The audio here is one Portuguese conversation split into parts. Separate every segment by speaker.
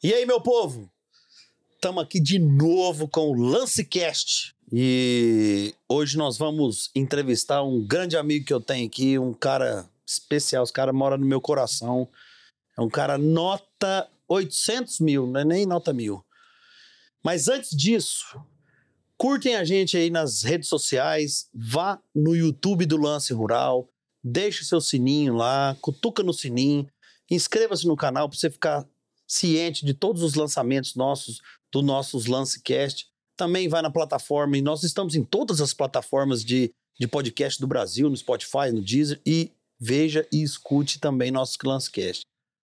Speaker 1: E aí, meu povo? Estamos aqui de novo com o Lancecast. E hoje nós vamos entrevistar um grande amigo que eu tenho aqui, um cara especial. Esse cara mora no meu coração. É um cara nota 800 mil, não é nem nota mil. Mas antes disso, curtem a gente aí nas redes sociais, vá no YouTube do Lance Rural, deixe seu sininho lá, cutuca no sininho, inscreva-se no canal para você ficar ciente de todos os lançamentos nossos, do nossos Lancecast. Também vai na plataforma, e nós estamos em todas as plataformas de, de podcast do Brasil, no Spotify, no Deezer, e veja e escute também nossos Lancecast.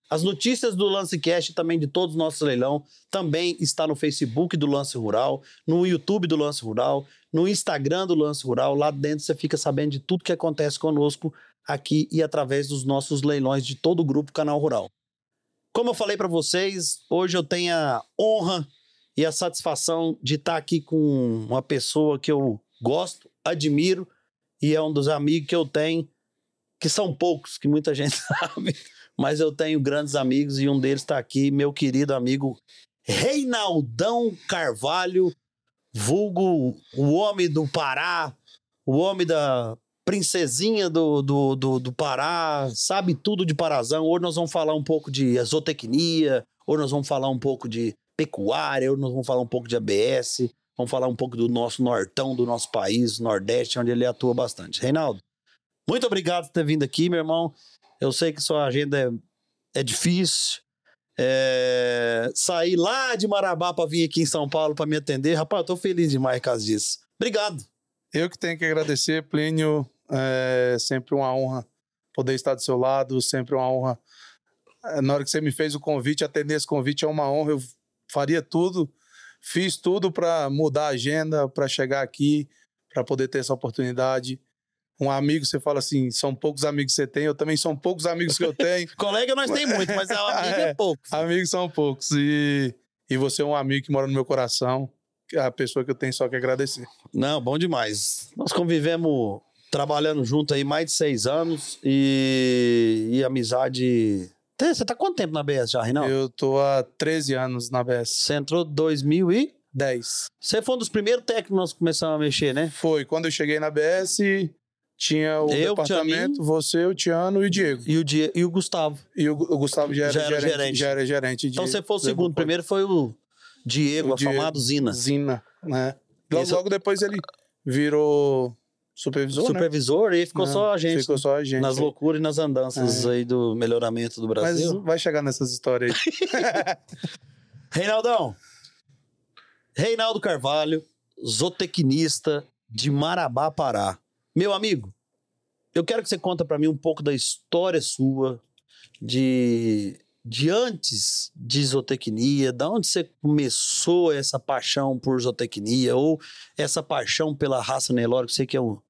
Speaker 1: As notícias do Lancecast também de todos os nossos leilão também está no Facebook do Lance Rural, no YouTube do Lance Rural, no Instagram do Lance Rural. Lá dentro você fica sabendo de tudo que acontece conosco aqui e através dos nossos leilões de todo o grupo Canal Rural. Como eu falei para vocês, hoje eu tenho a honra e a satisfação de estar aqui com uma pessoa que eu gosto, admiro e é um dos amigos que eu tenho, que são poucos, que muita gente sabe, mas eu tenho grandes amigos e um deles está aqui, meu querido amigo Reinaldão Carvalho, vulgo o homem do Pará, o homem da princesinha do, do, do, do, Pará, sabe tudo de Parazão. Hoje nós vamos falar um pouco de zootecnia, hoje nós vamos falar um pouco de pecuária, hoje nós vamos falar um pouco de ABS, vamos falar um pouco do nosso nortão, do nosso país, Nordeste, onde ele atua bastante. Reinaldo, muito obrigado por ter vindo aqui, meu irmão. Eu sei que sua agenda é, é difícil. É... Sair lá de Marabá para vir aqui em São Paulo para me atender. Rapaz, eu tô feliz demais por causa disso. Obrigado.
Speaker 2: Eu que tenho que agradecer, Plínio. É sempre uma honra poder estar do seu lado, sempre uma honra. É, na hora que você me fez o convite, atender esse convite é uma honra. Eu faria tudo, fiz tudo para mudar a agenda, para chegar aqui, para poder ter essa oportunidade. Um amigo, você fala assim, são poucos amigos que você tem, eu também são poucos amigos que eu tenho.
Speaker 1: Colega nós tem muito, mas amigo é, é poucos.
Speaker 2: Amigos são poucos. E, e você é um amigo que mora no meu coração, a pessoa que eu tenho só que agradecer.
Speaker 1: Não, bom demais. Nós convivemos trabalhando junto aí mais de seis anos e, e amizade. Você tá quanto tempo na BS já, Reinaldo?
Speaker 2: Eu tô há 13 anos na BS.
Speaker 1: Você entrou em 2010. Você foi um dos primeiros técnicos que nós começamos a mexer, né?
Speaker 2: Foi. Quando eu cheguei na BS, tinha o eu, departamento, você, o Tiano e o Diego.
Speaker 1: E o, Die e o Gustavo.
Speaker 2: E o, o Gustavo já era, já era gerente, gerente. Já era gerente
Speaker 1: então você foi o segundo. O primeiro foi o Diego, o a Diego, Zina.
Speaker 2: Zina, né? Logo, Esse... logo depois ele virou supervisor?
Speaker 1: Supervisor
Speaker 2: né?
Speaker 1: e ficou só a gente.
Speaker 2: Ficou só a gente.
Speaker 1: Nas loucuras e nas andanças é. aí do melhoramento do Brasil.
Speaker 2: Mas vai chegar nessas histórias aí.
Speaker 1: Reinaldão. Reinaldo Carvalho, zootecnista de Marabá, Pará. Meu amigo, eu quero que você conta para mim um pouco da história sua, de de antes de zootecnia, da onde você começou essa paixão por zootecnia ou essa paixão pela raça Nelore, que sei que eu,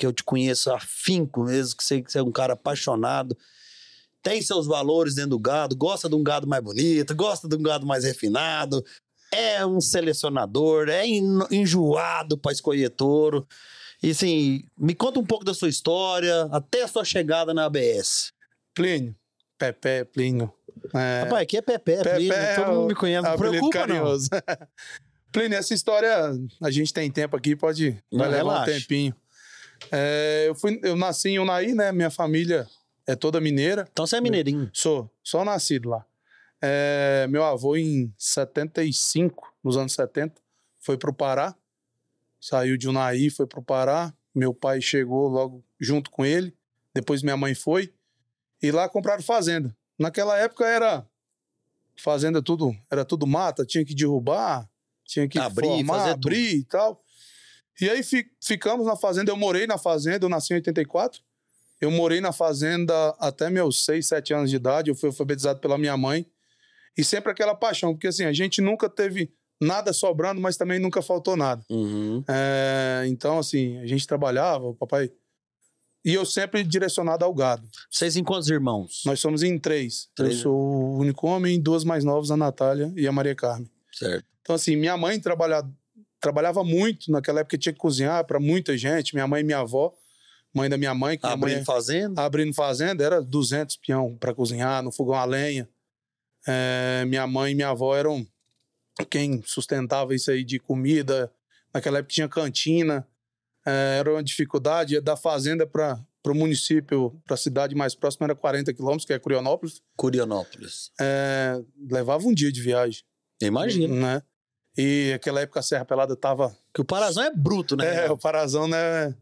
Speaker 1: que eu te conheço afinco mesmo, que sei que você é um cara apaixonado, tem seus valores dentro do gado, gosta de um gado mais bonito, gosta de um gado mais refinado, é um selecionador, é enjoado para escolher touro. E assim, me conta um pouco da sua história, até a sua chegada na ABS.
Speaker 2: Plínio, Pepe, Plínio,
Speaker 1: é... Rapaz, aqui é Pepe, Pepe Plínio, é todo mundo me conhece, não preocupa carinhoso. não.
Speaker 2: Plínio, essa história, a gente tem tempo aqui, pode vai levar relaxa. um tempinho. É, eu, fui, eu nasci em Unaí, né? Minha família é toda mineira.
Speaker 1: Então você é mineirinho?
Speaker 2: Sou, só nascido lá. É, meu avô, em 75, nos anos 70, foi pro Pará. Saiu de Unaí, foi pro Pará. Meu pai chegou logo junto com ele. Depois minha mãe foi. E lá compraram fazenda. Naquela época era fazenda tudo, era tudo mata, tinha que derrubar, tinha que abrir, formar, fazer abrir tudo. e tal. E aí fi, ficamos na fazenda, eu morei na fazenda, eu nasci em 84. Eu morei na fazenda até meus 6, 7 anos de idade, eu fui alfabetizado pela minha mãe. E sempre aquela paixão, porque assim, a gente nunca teve nada sobrando, mas também nunca faltou nada.
Speaker 1: Uhum.
Speaker 2: É, então, assim, a gente trabalhava, o papai e eu sempre direcionado ao gado.
Speaker 1: Vocês em quantos irmãos?
Speaker 2: Nós somos em três. três. Eu sou o único homem, duas mais novas, a Natália e a Maria Carmen.
Speaker 1: Certo.
Speaker 2: Então, assim, minha mãe trabalhava, trabalhava muito. Naquela época tinha que cozinhar para muita gente. Minha mãe e minha avó, mãe da minha mãe. Que
Speaker 1: abrindo
Speaker 2: mãe,
Speaker 1: fazenda?
Speaker 2: Abrindo fazenda, era 200 peão para cozinhar, no fogão a lenha. É, minha mãe e minha avó eram quem sustentava isso aí de comida. Naquela época tinha cantina, é, era uma dificuldade. Ia da fazenda para o município, para a cidade mais próxima, era 40 quilômetros, que é Curionópolis.
Speaker 1: Curionópolis.
Speaker 2: É, levava um dia de viagem.
Speaker 1: Imagina.
Speaker 2: Né? E naquela época a Serra Pelada tava.
Speaker 1: Que o Parazão é bruto, né?
Speaker 2: É, o Parazão não é.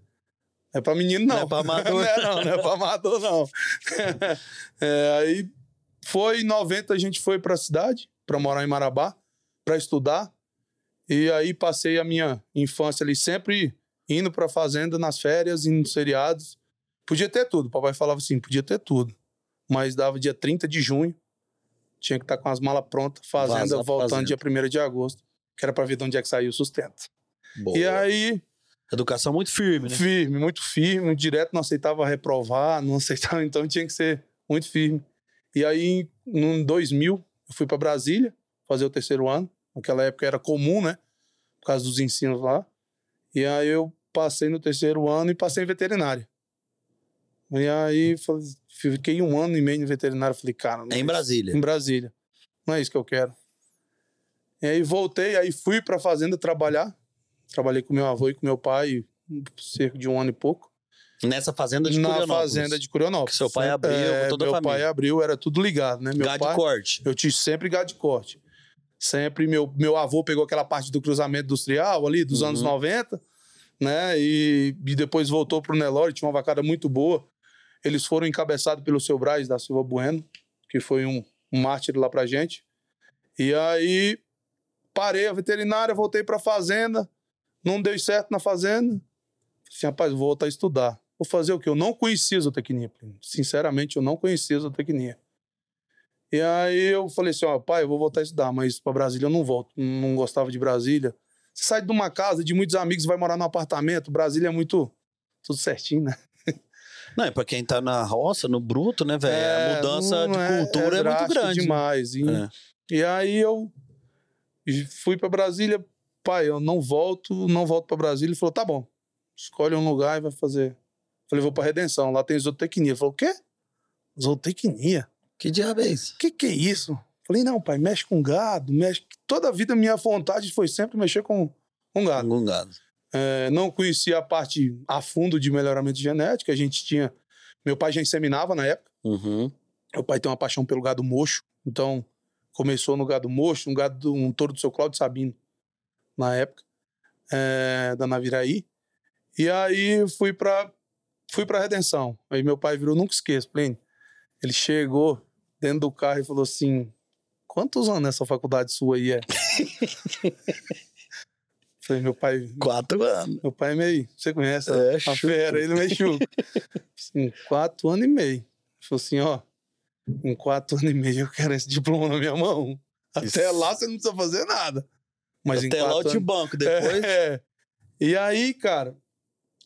Speaker 2: É pra menino, não.
Speaker 1: Não é pra amador.
Speaker 2: não, é, não, não é pra amador, não. é, aí foi em 90 a gente foi pra cidade, pra morar em Marabá, pra estudar. E aí passei a minha infância ali sempre indo pra fazenda nas férias, indo nos feriados. Podia ter tudo. O papai falava assim, podia ter tudo. Mas dava dia 30 de junho, tinha que estar com as malas prontas, fazenda,
Speaker 1: Vaza,
Speaker 2: voltando
Speaker 1: fazenda.
Speaker 2: dia 1 de agosto, que era pra ver de onde é que saiu o sustento.
Speaker 1: Boa.
Speaker 2: E aí,
Speaker 1: Educação muito firme, né?
Speaker 2: firme, muito firme, direto, não aceitava reprovar, não aceitava, então tinha que ser muito firme. E aí, em 2000, eu fui para Brasília fazer o terceiro ano. Naquela época era comum, né? Por causa dos ensinos lá. E aí eu passei no terceiro ano e passei em veterinária. E aí fiquei um ano e meio em veterinária. Falei, cara,
Speaker 1: É em
Speaker 2: é
Speaker 1: Brasília.
Speaker 2: em Brasília. Não é isso que eu quero. E aí voltei, aí fui pra fazenda trabalhar. Trabalhei com meu avô e com meu pai cerca de um ano e pouco.
Speaker 1: Nessa fazenda de
Speaker 2: na
Speaker 1: Curionópolis.
Speaker 2: fazenda de Curionópolis.
Speaker 1: Que seu pai abriu com toda a
Speaker 2: meu
Speaker 1: família.
Speaker 2: pai abriu, era tudo ligado, né? Meu
Speaker 1: Gado
Speaker 2: pai,
Speaker 1: de corte.
Speaker 2: eu tinha sempre gado de corte. Sempre meu, meu avô pegou aquela parte do cruzamento industrial ali dos
Speaker 1: Uhum.
Speaker 2: anos 90, né? E, e depois voltou pro Nelore, tinha uma vacada muito boa. Eles foram encabeçados pelo seu Braz da Silva Bueno, que foi um, um mártir lá pra gente. E aí parei a veterinária, voltei pra fazenda, não deu certo na fazenda. Falei assim, rapaz, vou voltar a estudar. Vou fazer o quê? Eu não conhecia zootecnia. Sinceramente, eu não conhecia zootecnia. E aí eu falei assim, ó, pai, eu vou voltar a estudar, mas pra Brasília eu não volto. Não gostava de Brasília. Você sai de uma casa de muitos amigos, vai morar num apartamento. Brasília é muito... Tudo certinho, né?
Speaker 1: Não, e pra quem tá na roça, no bruto, né, velho?
Speaker 2: É,
Speaker 1: a mudança de cultura é, muito
Speaker 2: drástico
Speaker 1: grande. né?
Speaker 2: demais. E,
Speaker 1: É.
Speaker 2: e aí eu fui pra Brasília, pai, eu não volto, não volto pra Brasília. Ele falou, tá bom, escolhe um lugar e vai fazer. Falei, vou pra Redenção, lá tem zootecnia. Ele falou, o quê? Zootecnia?
Speaker 1: Que diabo é isso?
Speaker 2: Que que é isso? Falei, não, pai, mexe com gado, mexe... Toda a vida minha vontade foi sempre mexer com, com gado.
Speaker 1: Algum gado.
Speaker 2: É, não conhecia a parte a fundo de melhoramento genético, a gente tinha... Meu pai já inseminava na época.
Speaker 1: Uhum.
Speaker 2: Meu pai tem uma paixão pelo gado mocho, então começou no gado mocho, um gado, um touro do seu Cláudio Sabino, na época, é, da Naviraí. E aí fui pra, fui pra Redenção. Aí meu pai virou, nunca esqueço, Plínio. Ele chegou dentro do carro e falou assim: quantos anos essa faculdade sua aí é? Falei, meu pai,
Speaker 1: Quatro anos.
Speaker 2: meu pai é meio. Você conhece
Speaker 1: É,
Speaker 2: a,
Speaker 1: chuco.
Speaker 2: fera, ele é meio chuco. assim, quatro anos e meio. Ele falou assim: ó, em quatro anos e meio eu quero esse diploma na minha mão. Até
Speaker 1: Isso.
Speaker 2: lá você não precisa fazer nada. Mas
Speaker 1: Até lá eu te
Speaker 2: anos...
Speaker 1: banco depois.
Speaker 2: É. E aí, cara,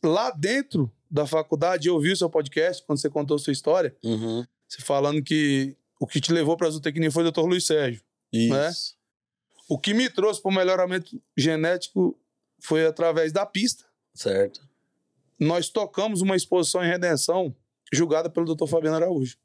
Speaker 2: lá dentro da faculdade, eu vi o seu podcast, quando você contou a sua história,
Speaker 1: Uhum.
Speaker 2: você falando que o que te levou para a zootecnia foi o Dr. Luiz Sérgio.
Speaker 1: Isso.
Speaker 2: Né? O que me trouxe para o melhoramento genético foi através da pista.
Speaker 1: Certo.
Speaker 2: Nós tocamos uma exposição em Redenção, julgada pelo Dr. Fabiano Araújo.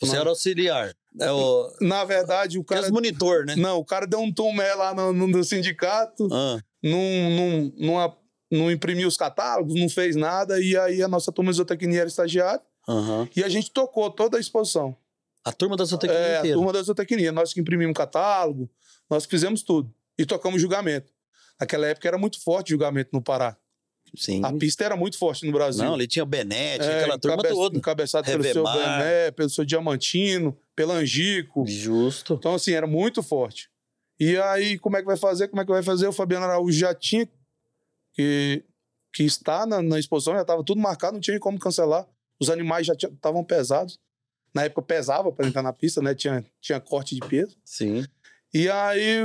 Speaker 1: Você
Speaker 2: Não.
Speaker 1: era auxiliar. É o.
Speaker 2: Na verdade, o
Speaker 1: Cara...
Speaker 2: cara.
Speaker 1: monitor, né?
Speaker 2: Não, o cara deu um tomé lá no, no- sindicato,
Speaker 1: Ah,
Speaker 2: não, não, não, a- não imprimiu os catálogos, não fez nada, e aí a nossa turma de zootecnia era estagiária,
Speaker 1: aham.
Speaker 2: e a gente tocou toda a exposição.
Speaker 1: A turma da zootecnia
Speaker 2: É, a
Speaker 1: inteira.
Speaker 2: turma da zootecnia. Nós que imprimimos catálogo, nós fizemos tudo. E tocamos julgamento. Naquela época era muito forte julgamento no Pará.
Speaker 1: Sim.
Speaker 2: A pista era muito forte no Brasil.
Speaker 1: Não, ali tinha o Benete,
Speaker 2: É,
Speaker 1: aquela turma
Speaker 2: encabe-
Speaker 1: toda.
Speaker 2: Encabeçado pelo seu. Bené, pelo seu Diamantino, pelo Angico.
Speaker 1: Justo.
Speaker 2: Então, assim, era muito forte. E aí, como é que vai fazer? Como é que vai fazer? O Fabiano Araújo já tinha que, que estar na, na exposição, já estava tudo marcado, não tinha como cancelar. Os animais já estavam pesados. Na época pesava para entrar na pista, né? Tinha, tinha corte de peso.
Speaker 1: Sim.
Speaker 2: E aí,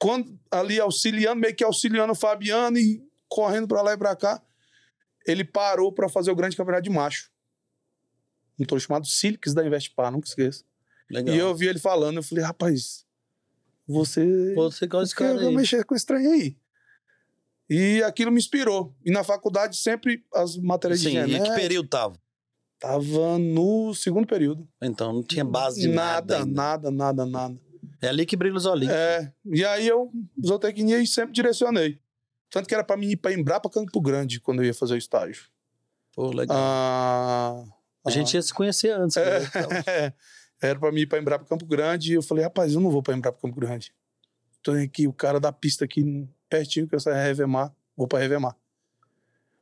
Speaker 2: quando ali auxiliando, meio que auxiliando o Fabiano e correndo para lá e para cá, ele parou para fazer o grande campeonato de macho. Um touro chamado Silix da Investpar, nunca esqueça.
Speaker 1: Legal.
Speaker 2: E eu vi ele falando, eu falei, rapaz, você.
Speaker 1: Você gosta desse cara
Speaker 2: eu mexer com esse trem aí? E aquilo me inspirou. E na faculdade, sempre as matérias de
Speaker 1: Sim, e
Speaker 2: genética.
Speaker 1: que período tava?
Speaker 2: Tava no segundo período.
Speaker 1: Então não tinha base de nada.
Speaker 2: nada,
Speaker 1: ainda.
Speaker 2: nada, nada, nada.
Speaker 1: É ali que brilha os olhinhos.
Speaker 2: É, e aí eu, zootecnia, e sempre direcionei. Tanto que era pra mim ir pra Embrapa Campo Grande quando eu ia fazer o estágio.
Speaker 1: Pô, legal.
Speaker 2: Ah,
Speaker 1: a gente ia se conhecer antes.
Speaker 2: É.
Speaker 1: né? Então,
Speaker 2: Era pra mim ir pra Embrapa Campo Grande. E eu falei, rapaz, eu não vou pra Embrapa Campo Grande. Tô aqui, o cara da pista aqui pertinho, que eu saio Revemar. Vou pra Revemar.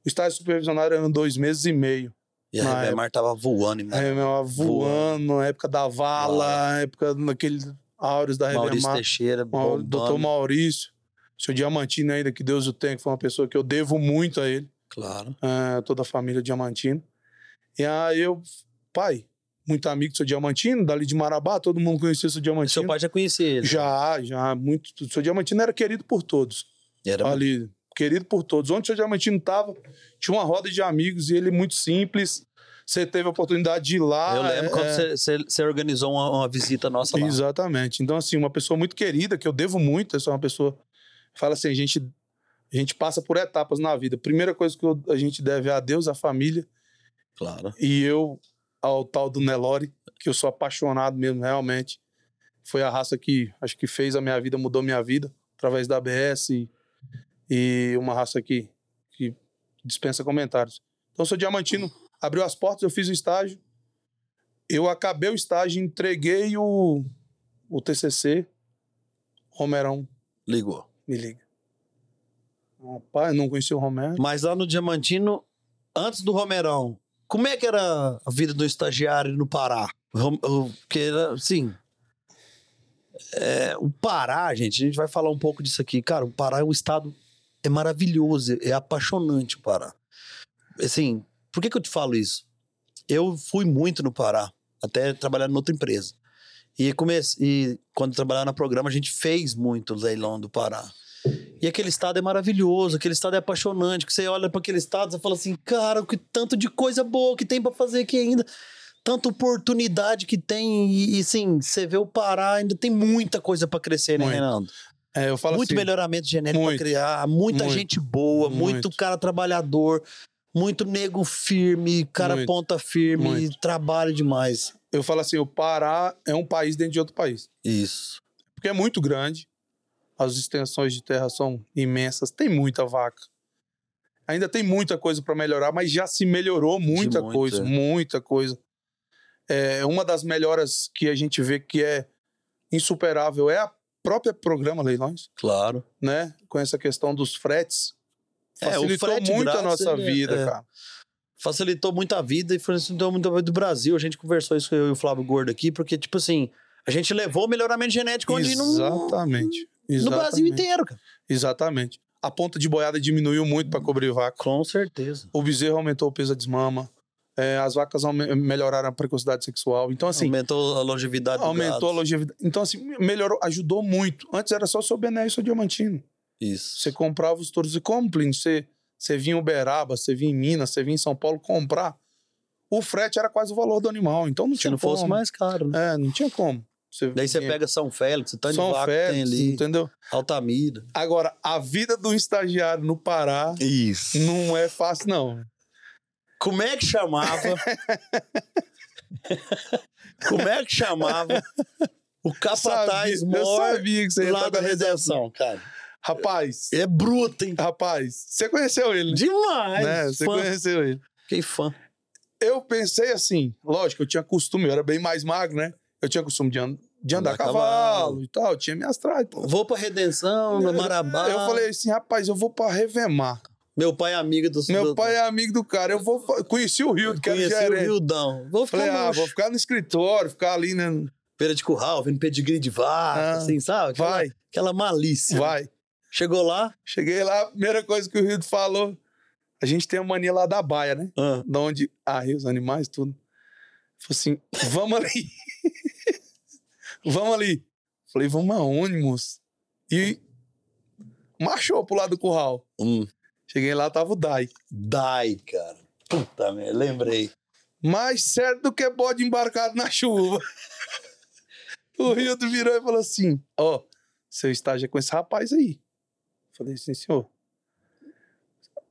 Speaker 2: O estágio supervisionário eram dois meses e meio.
Speaker 1: E a
Speaker 2: Na
Speaker 1: Revemar tava voando em
Speaker 2: A Revemar voando, na época da vala, época naquele áureos da
Speaker 1: Maurício
Speaker 2: Revemar.
Speaker 1: Teixeira,
Speaker 2: Mau-
Speaker 1: bombando.
Speaker 2: Doutor Maurício, seu Diamantino ainda, que Deus o tenha, que foi uma pessoa que eu devo muito a ele,
Speaker 1: Claro.
Speaker 2: eh, toda a família Diamantino. E aí eu, pai, muito amigo do seu Diamantino, dali de Marabá, todo mundo conhecia o seu Diamantino.
Speaker 1: Seu pai já conhecia ele.
Speaker 2: Já, já, muito. O seu Diamantino era querido por todos.
Speaker 1: Era
Speaker 2: Ali, querido por todos. Onde o seu Diamantino tava, tinha uma roda de amigos e ele muito simples. Você teve a oportunidade de ir lá.
Speaker 1: Eu lembro
Speaker 2: é,
Speaker 1: quando
Speaker 2: é,
Speaker 1: você organizou uma, uma visita nossa lá.
Speaker 2: Exatamente. Então, assim, uma pessoa muito querida, que eu devo muito, essa é uma pessoa. Fala assim, a gente, a gente passa por etapas na vida. Primeira coisa que eu- a gente deve é a Deus, a família,
Speaker 1: Claro.
Speaker 2: e eu ao tal do Nelore, que eu sou apaixonado mesmo, realmente. Foi a raça que acho que fez a minha vida, mudou minha vida, através da ABS e, e uma raça que, que dispensa comentários. Então, sou diamantino, abriu as portas, eu fiz o estágio. Eu acabei o estágio, entreguei o, o TCC. Romerão
Speaker 1: Ligou.
Speaker 2: Me liga. Rapaz, não conheci o Romero.
Speaker 1: Mas lá no Diamantino, antes do Romerão, como é que era a vida do estagiário no Pará? Porque era, assim... é, o Pará, gente, a gente vai falar um pouco disso aqui. Cara, o Pará é um estado... É maravilhoso, é apaixonante o Pará. Assim, por que que eu te falo isso? Eu fui muito no Pará, até trabalhando em outra empresa. E, comece... e quando trabalhava no programa, a gente fez muito leilão do Pará. E aquele estado é maravilhoso, aquele estado é apaixonante, que você olha para aquele estado e fala assim, cara, que tanto de coisa boa que tem para fazer aqui ainda, tanta oportunidade que tem e, e sim, você vê o Pará, ainda tem muita coisa para crescer, né,
Speaker 2: Muito.
Speaker 1: Reinaldo?
Speaker 2: É, eu falo
Speaker 1: muito
Speaker 2: assim,
Speaker 1: melhoramento genético para criar, muita
Speaker 2: muito,
Speaker 1: gente boa, muito,
Speaker 2: muito.
Speaker 1: cara trabalhador, muito nego firme, cara
Speaker 2: Muito,
Speaker 1: ponta firme,
Speaker 2: muito.
Speaker 1: trabalha demais.
Speaker 2: eu falo assim, o Pará é um país dentro de outro país.
Speaker 1: Isso.
Speaker 2: Porque é muito grande. As extensões de terra são imensas, tem muita vaca. Ainda tem muita coisa para melhorar, mas já se melhorou muita coisa,
Speaker 1: é.
Speaker 2: muita coisa. É, uma das melhoras que a gente vê que é insuperável é a própria programa Leilões,
Speaker 1: Claro.
Speaker 2: né? Com essa questão dos fretes.
Speaker 1: É, o
Speaker 2: Facilitou
Speaker 1: frete
Speaker 2: muito a
Speaker 1: grátis,
Speaker 2: nossa
Speaker 1: ele é-
Speaker 2: vida,
Speaker 1: é.
Speaker 2: cara.
Speaker 1: facilitou muito a vida e facilitou muito a vida do Brasil. A gente conversou isso eu e o Flávio Gordo aqui, porque, tipo assim, a gente levou o melhoramento genético onde não.
Speaker 2: Exatamente.
Speaker 1: No Brasil inteiro, cara.
Speaker 2: Exatamente. A ponta de boiada diminuiu muito para cobrir vaca.
Speaker 1: Com certeza.
Speaker 2: O bezerro aumentou o peso da desmama. É, as vacas melhoraram a precocidade sexual. Então, assim,
Speaker 1: aumentou a longevidade do
Speaker 2: aumentou
Speaker 1: gado.
Speaker 2: a longevidade. Então, assim, melhorou, ajudou muito. Antes era só seu Bené e seu Diamantino.
Speaker 1: Isso.
Speaker 2: Você comprava os touros. E como, Plínio? Você, você vinha em Uberaba, você vinha em Minas, você vinha em São Paulo comprar. O frete era quase o valor do animal. Então não
Speaker 1: Se
Speaker 2: tinha
Speaker 1: não
Speaker 2: como.
Speaker 1: fosse mais caro, né?
Speaker 2: É, não tinha como. Você
Speaker 1: Daí você pega São Félix, o tanto
Speaker 2: São
Speaker 1: de vaca que tem
Speaker 2: Félix,
Speaker 1: ali,
Speaker 2: entendeu?
Speaker 1: Altamira.
Speaker 2: Agora, a vida do estagiário no Pará
Speaker 1: Isso.
Speaker 2: não é fácil, não.
Speaker 1: Como é que chamava? Como é que chamava o capataz mor
Speaker 2: sabia que você ia
Speaker 1: lá da redenção, cara?
Speaker 2: Rapaz,
Speaker 1: É bruto, hein?
Speaker 2: rapaz, você conheceu ele, né?
Speaker 1: Demais.
Speaker 2: né? Você conheceu ele.
Speaker 1: Fiquei fã.
Speaker 2: Eu pensei assim, lógico, eu tinha costume, eu era bem mais magro, né? Eu tinha costume de, an- de andar,
Speaker 1: Andar
Speaker 2: cavalo,
Speaker 1: cavalo.
Speaker 2: e tal, tinha minhas trás.
Speaker 1: Vou pra Redenção, no Marabá.
Speaker 2: Eu falei assim, rapaz, eu vou pra Revemar.
Speaker 1: Meu pai é amigo do
Speaker 2: Meu
Speaker 1: do-
Speaker 2: pai é amigo do cara, eu vou. Conheci o Rio, que era
Speaker 1: Conheci o. Rildão. Vou ficar
Speaker 2: Falei,
Speaker 1: no
Speaker 2: ah, vou ficar no escritório, ficar ali, né?
Speaker 1: feira de curral, vendo pedigree de vaca,
Speaker 2: Ah,
Speaker 1: assim, sabe? Aquela,
Speaker 2: Vai,
Speaker 1: aquela malícia.
Speaker 2: vai.
Speaker 1: Chegou lá.
Speaker 2: Cheguei lá, primeira coisa que o Rio falou, a gente tem a mania lá da baia, né?
Speaker 1: Ah,
Speaker 2: Da onde arria os animais, tudo. Falei assim, vamos ali. vamos ali. Falei, vamos aonde, moço? E marchou pro lado do curral.
Speaker 1: hum.
Speaker 2: Cheguei lá, tava o Dai.
Speaker 1: Dai, cara. Puta merda, lembrei.
Speaker 2: Mais certo do que bode embarcado na chuva. o Rio virou e falou assim: Ó, seu estágio é com esse rapaz aí. Falei assim, senhor.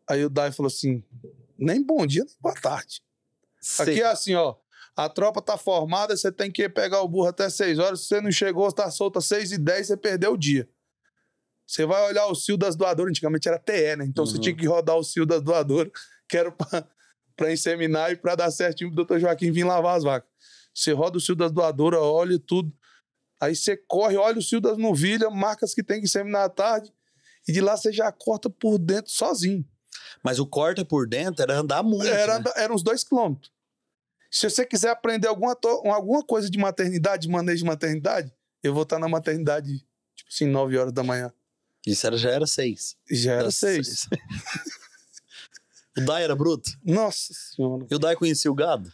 Speaker 2: Aí o Dai falou assim: nem bom dia, nem boa tarde. Aqui é assim, ó. A tropa tá formada, você tem que pegar o burro até 6 horas. Se você não chegou, tá solto às 6 e 10, você perdeu o dia. Você vai olhar o cio das doadoras, antigamente era TE, né? Então você
Speaker 1: Uhum.
Speaker 2: tinha que rodar o cio das doadoras, que era pra, pra inseminar e pra dar certinho pro doutor Joaquim vir lavar as vacas. Você roda o cio das doadoras, olha tudo. Aí você corre, olha o cio das novilhas, marca as que tem que inseminar à tarde. E de lá você já corta por dentro sozinho.
Speaker 1: Mas o corta por dentro era andar muito.
Speaker 2: Era,
Speaker 1: né?
Speaker 2: era uns dois quilômetros. Se você quiser aprender alguma, alguma coisa de maternidade, de manejo de maternidade, eu vou estar na maternidade, tipo assim, 9 horas da manhã.
Speaker 1: Isso era, já era seis.
Speaker 2: Já era
Speaker 1: Era
Speaker 2: seis.
Speaker 1: o Dai era bruto?
Speaker 2: Nossa senhora.
Speaker 1: E o Dai conhecia o gado?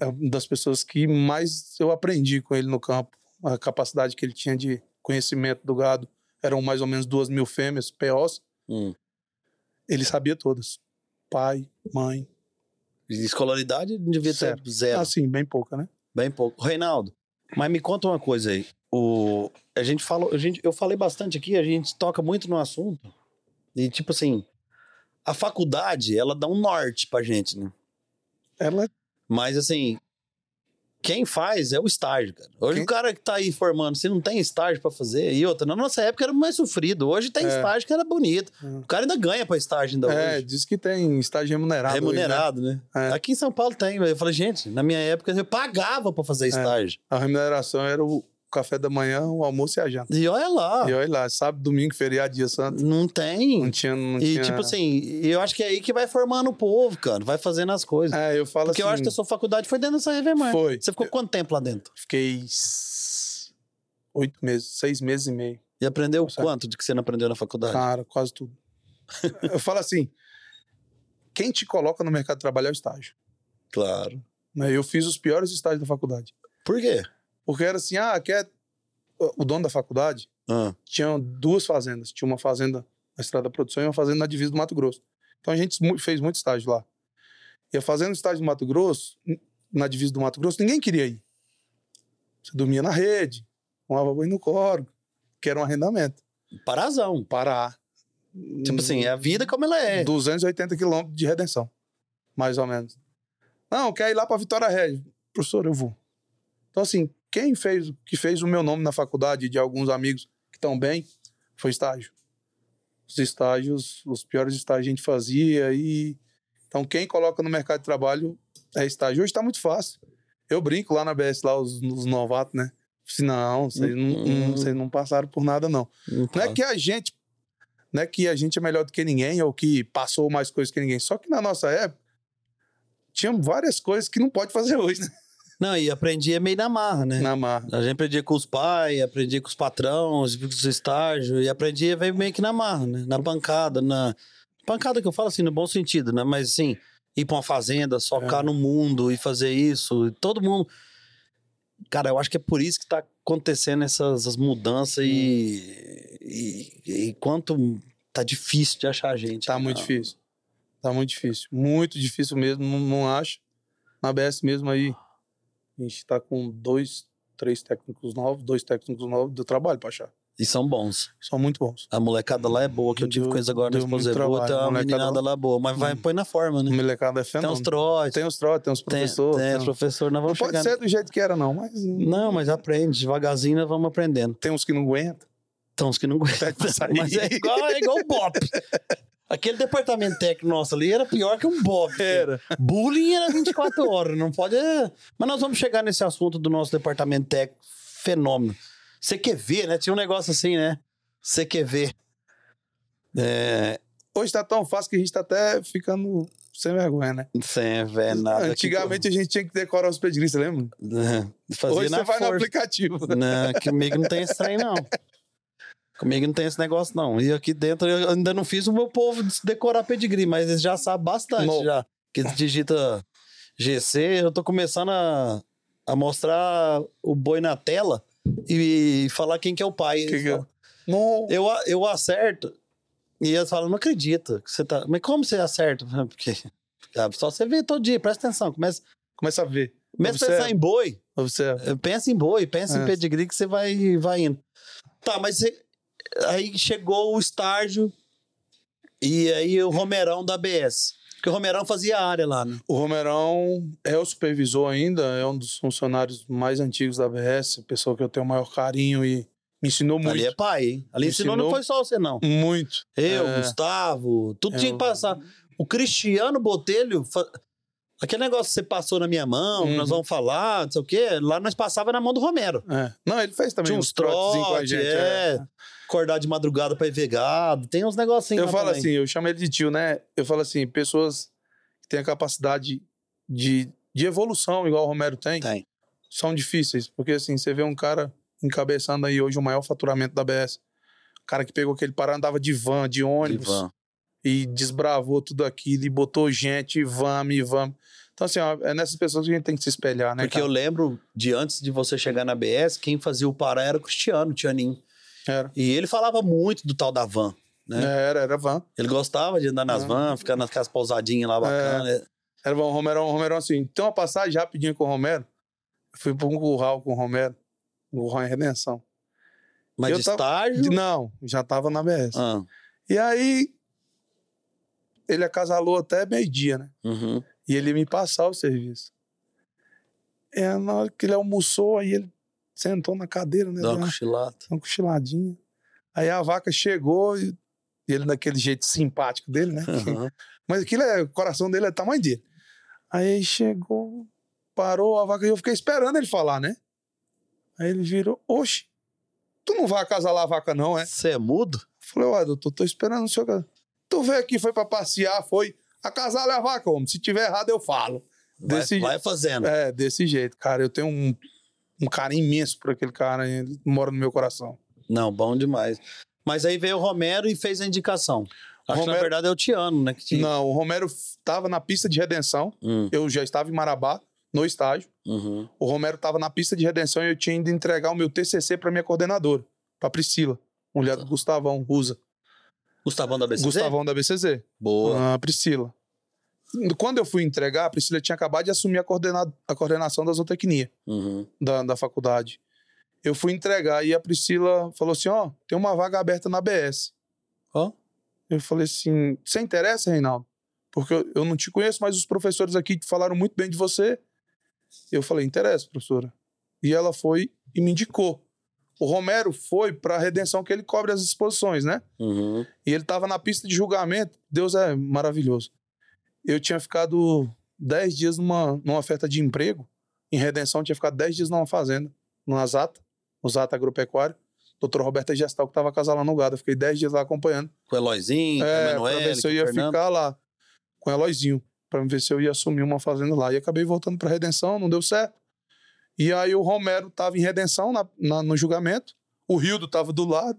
Speaker 2: É uma das pessoas que mais eu aprendi com ele no campo. A capacidade que ele tinha de conhecimento do gado. Eram mais ou menos duas mil fêmeas, POs.
Speaker 1: Hum.
Speaker 2: Ele sabia todas. Pai, mãe.
Speaker 1: Escolaridade devia ter
Speaker 2: Zero.
Speaker 1: zero.
Speaker 2: Assim, bem pouca, né?
Speaker 1: Bem pouco. Reinaldo, mas me conta uma coisa aí. O, a gente falou, a gente, eu falei bastante aqui, a gente toca muito no assunto. E tipo assim, a faculdade, ela dá um norte pra gente, né?
Speaker 2: Ela
Speaker 1: Mas assim, quem faz é o estágio, cara. Hoje
Speaker 2: Quem-
Speaker 1: o cara que tá aí formando, se não tem estágio pra fazer, e outra, na nossa época era mais sofrido. Hoje tem
Speaker 2: É.
Speaker 1: estágio que era bonito.
Speaker 2: Hum.
Speaker 1: O cara ainda ganha pra estágio ainda
Speaker 2: é,
Speaker 1: hoje.
Speaker 2: diz que tem estágio remunerado. hoje, né?
Speaker 1: Remunerado, né?
Speaker 2: É.
Speaker 1: Aqui em São Paulo tem. Eu falei, gente, na minha época eu pagava pra
Speaker 2: É.
Speaker 1: fazer estágio.
Speaker 2: A remuneração era o café da manhã, o almoço e a janta.
Speaker 1: E olha lá.
Speaker 2: E olha lá, sábado, domingo, feriado, dia santo.
Speaker 1: Não tem.
Speaker 2: Não tinha. Não
Speaker 1: e
Speaker 2: tinha...
Speaker 1: tipo assim, eu acho que é aí que vai formando o povo, cara. Vai fazendo as coisas.
Speaker 2: É, eu falo
Speaker 1: Porque
Speaker 2: assim.
Speaker 1: eu acho que a sua faculdade foi dentro dessa Revemar.
Speaker 2: Foi.
Speaker 1: Você ficou quanto tempo lá dentro?
Speaker 2: Fiquei oito meses, seis meses e meio.
Speaker 1: E aprendeu
Speaker 2: Certo.
Speaker 1: quanto de que você não aprendeu na faculdade?
Speaker 2: Cara, quase tudo. eu falo assim: quem te coloca no mercado de trabalho é o estágio.
Speaker 1: Claro.
Speaker 2: né? Eu fiz os piores estágios da faculdade.
Speaker 1: Por quê?
Speaker 2: Porque era assim: ah, quer. O dono da faculdade
Speaker 1: Ah,
Speaker 2: tinha duas fazendas. Tinha uma fazenda na Estrada da Produção e uma fazenda na divisa do Mato Grosso. Então a gente fez muito estágio lá. E a fazenda do estágio do Mato Grosso, na divisa do Mato Grosso, ninguém queria ir. Você dormia na rede, tomava banho no corgo, que era um arrendamento.
Speaker 1: parazão.
Speaker 2: Pará.
Speaker 1: Tipo assim, é a vida como ela é.
Speaker 2: 280 quilômetros de redenção, mais ou menos. Não, quer ir lá para Vitória Régia. Professor, eu vou. Então, assim, quem fez, que fez o meu nome na faculdade de alguns amigos que estão bem, foi estágio. Os estágios, os piores estágios a gente fazia e... Então, quem coloca no mercado de trabalho é estágio. Hoje está muito fácil. Eu brinco lá na BS, lá, os, os novatos, né? Assim, não, vocês não,
Speaker 1: Hum.
Speaker 2: não- vocês não passaram por nada, não. Não é que a gente não é que a gente é melhor do que ninguém ou que passou mais coisas que ninguém. Só que na nossa época tinha várias coisas que não pode fazer hoje, né?
Speaker 1: Não, e aprendia meio na marra, né?
Speaker 2: Na marra.
Speaker 1: A gente aprendia com os pais, aprendia com os patrões, com os estágios, e aprendia meio que na marra, né? Na pancada, na. Pancada que eu falo assim, no bom sentido, né? Mas assim, ir pra uma fazenda, socar
Speaker 2: É.
Speaker 1: no mundo e fazer isso. e Todo mundo. Cara, eu acho que é por isso que tá acontecendo essas, mudanças e, e, e quanto tá difícil de achar gente.
Speaker 2: Tá
Speaker 1: né?
Speaker 2: muito difícil. Tá muito difícil. Muito difícil mesmo, não, não acho. Na BS mesmo aí, a gente tá com dois, três técnicos novos, dois técnicos novos, deu trabalho pra achar.
Speaker 1: E são bons.
Speaker 2: São muito bons.
Speaker 1: A molecada lá é boa, que eu tive
Speaker 2: Deu-
Speaker 1: eles agora na Exposé Boa, tem uma meninada lá boa, mas vai
Speaker 2: Hum.
Speaker 1: põe na forma, né?
Speaker 2: molecada é
Speaker 1: Tem
Speaker 2: fenômeno.
Speaker 1: uns trotes,
Speaker 2: Tem os trotes, tem
Speaker 1: tem,
Speaker 2: professores.
Speaker 1: tem
Speaker 2: tem-
Speaker 1: os professores, nós
Speaker 2: Não
Speaker 1: vamos
Speaker 2: pode
Speaker 1: chegar.
Speaker 2: ser do jeito que era, não, mas
Speaker 1: Não, mas aprende, devagarzinho nós vamos aprendendo.
Speaker 2: tem uns que não aguentam.
Speaker 1: Tem uns que não aguentam. Mas é igual, é igual o Bop. Aquele departamento técnico nosso ali era pior que um Bop.
Speaker 2: Era.
Speaker 1: Bullying era 24 horas, não pode. é. Mas nós vamos chegar nesse assunto do nosso departamento técnico fenômeno. Você quer ver, né? Tinha um negócio assim, né? Você quer ver. É,
Speaker 2: Hoje tá tão fácil que a gente tá até ficando sem vergonha, né?
Speaker 1: sem ver nada.
Speaker 2: Antigamente a gente tinha que decorar os você lembra?
Speaker 1: É, Fazia
Speaker 2: Hoje você vai no
Speaker 1: força.
Speaker 2: aplicativo.
Speaker 1: Não, comigo não tem trem, não. Comigo não tem esse negócio, não. E aqui dentro eu ainda não fiz o meu povo decorar pedigree, mas eles já sabem bastante já. Que digita GC, eu tô começando a, a mostrar o boi na tela e falar quem que é o pai.
Speaker 2: Que que é?
Speaker 1: falam,
Speaker 2: Não.
Speaker 1: eu, a- eu acerto e eles falam, não acredito que você tá... Mas como você acerta? Porque... Ah, Só você vê todo dia, presta atenção. Começa,
Speaker 2: Começa a ver.
Speaker 1: começa a
Speaker 2: Observa.
Speaker 1: pensar em boi.
Speaker 2: Observa.
Speaker 1: Pensa em boi, pensa em
Speaker 2: É.
Speaker 1: pedigree que você vai, vai indo. Tá, mas você- aí chegou o estágio e aí o Romerão da BS. Porque o Romerão fazia área lá, né?
Speaker 2: O Romerão é o supervisor ainda, é um dos funcionários mais antigos da ABS, pessoa que eu tenho o maior carinho e me ensinou muito.
Speaker 1: Ali é pai, hein? Ali
Speaker 2: Me
Speaker 1: ensinou, não
Speaker 2: ensinou
Speaker 1: foi só você, não.
Speaker 2: Muito.
Speaker 1: Eu,
Speaker 2: É.
Speaker 1: Gustavo, tudo
Speaker 2: É,
Speaker 1: tinha que passar. O Cristiano Botelho, fa- aquele negócio que você passou na minha mão,
Speaker 2: Uhum.
Speaker 1: nós vamos falar, não sei o quê, lá nós passava na mão do Romero.
Speaker 2: É. Não, ele fez também
Speaker 1: Tinha
Speaker 2: uns
Speaker 1: uns
Speaker 2: trotezinhos com a gente.
Speaker 1: é. Acordar de madrugada pra ir ver gado, tem uns negocinhos
Speaker 2: Eu falo
Speaker 1: também.
Speaker 2: assim, eu chamo ele de tio, né? Eu falo assim, pessoas que têm a capacidade de, de evolução, igual o Romero tem,
Speaker 1: Tem.
Speaker 2: são difíceis. Porque assim, você vê um cara encabeçando aí hoje o maior faturamento da ABS. O cara que pegou aquele pará, andava de van, de ônibus,
Speaker 1: Ivan.
Speaker 2: e desbravou tudo aquilo, e botou gente, vamos, vamos. Então assim, ó, é nessas pessoas que a gente tem que se espelhar, né,
Speaker 1: Porque eu
Speaker 2: cara?
Speaker 1: lembro de antes de você chegar na BS, quem fazia o Pará era o Cristiano, o Tianinho.
Speaker 2: Era.
Speaker 1: E ele falava muito do tal da van, né?
Speaker 2: Era, era van.
Speaker 1: Ele gostava de andar nas
Speaker 2: É.
Speaker 1: vans, ficar naquelas pousadinhas lá bacanas.
Speaker 2: Era van. O Romerão, o Romerão assim, tem uma passagem rapidinho com o Romero. Eu fui pra um curral com o Romero, um curral em Redenção.
Speaker 1: Mas
Speaker 2: Eu
Speaker 1: de
Speaker 2: tava-
Speaker 1: estágio.
Speaker 2: Não, já tava na ABS.
Speaker 1: Ah,
Speaker 2: E aí, ele acasalou até meio-dia, né?
Speaker 1: uhum.
Speaker 2: E ele ia me passar o serviço. É, na hora que ele almoçou, aí ele sentou na cadeira, né?
Speaker 1: Dá uma cochilada.
Speaker 2: uma cochiladinha. Aí a vaca chegou e ele daquele jeito simpático dele, né?
Speaker 1: Uhum.
Speaker 2: Mas aquilo é, o coração dele é tamanho dele. Aí chegou, parou a vaca e eu fiquei esperando ele falar, né? Aí ele virou, oxe, tu não vai acasalar a vaca não, é?
Speaker 1: Você é mudo?
Speaker 2: Falei, ó, doutor, tô esperando o senhor. casar." Tu veio aqui, foi pra passear, foi acasalar a vaca, homem. Se tiver errado, eu falo.
Speaker 1: Vai,
Speaker 2: Desse-
Speaker 1: vai fazendo.
Speaker 2: É, desse jeito, cara. Eu tenho um, um carinho imenso por aquele cara, ele mora no meu coração.
Speaker 1: Não, bom demais. Mas aí veio o Romero e fez a indicação. Acho que na
Speaker 2: Romero-
Speaker 1: verdade é o Tiano, né? Que te...
Speaker 2: Não, o Romero tava na pista de redenção,
Speaker 1: Hum,
Speaker 2: eu já estava em Marabá, no estágio.
Speaker 1: uhum.
Speaker 2: O Romero tava na pista de redenção e eu tinha ido entregar o meu TCC pra minha coordenadora, pra Priscila, mulher do Gustavão, Rusa.
Speaker 1: Gustavão da BCZ?
Speaker 2: Gustavão da BCZ.
Speaker 1: Boa.
Speaker 2: A Priscila. Quando eu fui entregar, a Priscila tinha acabado de assumir a, coordena- a coordenação da zootecnia
Speaker 1: Uhum.
Speaker 2: da, da faculdade. Eu fui entregar e a Priscila falou assim: Ó, tem uma vaga aberta na BS.
Speaker 1: Ó.
Speaker 2: Eu falei assim: Você interessa, Reinaldo? Porque eu, eu não te conheço, mas os professores aqui falaram muito bem de você. Eu falei: Interessa, professora. E ela foi e me indicou. O Romero foi para a redenção que ele cobre as exposições, né?
Speaker 1: Uhum.
Speaker 2: E ele tava na pista de julgamento. Deus é maravilhoso. Eu tinha ficado 10 dias numa, numa oferta de emprego. Em Redenção, tinha ficado 10 dias numa fazenda, no Zata, no Zata Agropecuário. Doutor Roberta Gestal, que tava acasalando o gado. Eu fiquei 10 dias lá acompanhando.
Speaker 1: Com o Eloizinho, com o
Speaker 2: É, pra ver se eu ia
Speaker 1: Fernando.
Speaker 2: ficar lá com o Eloizinho. Pra ver se eu ia assumir uma fazenda lá. E acabei voltando pra Redenção, não deu certo. E aí o Romero tava em Redenção na, na- no julgamento. O Rildo tava do lado.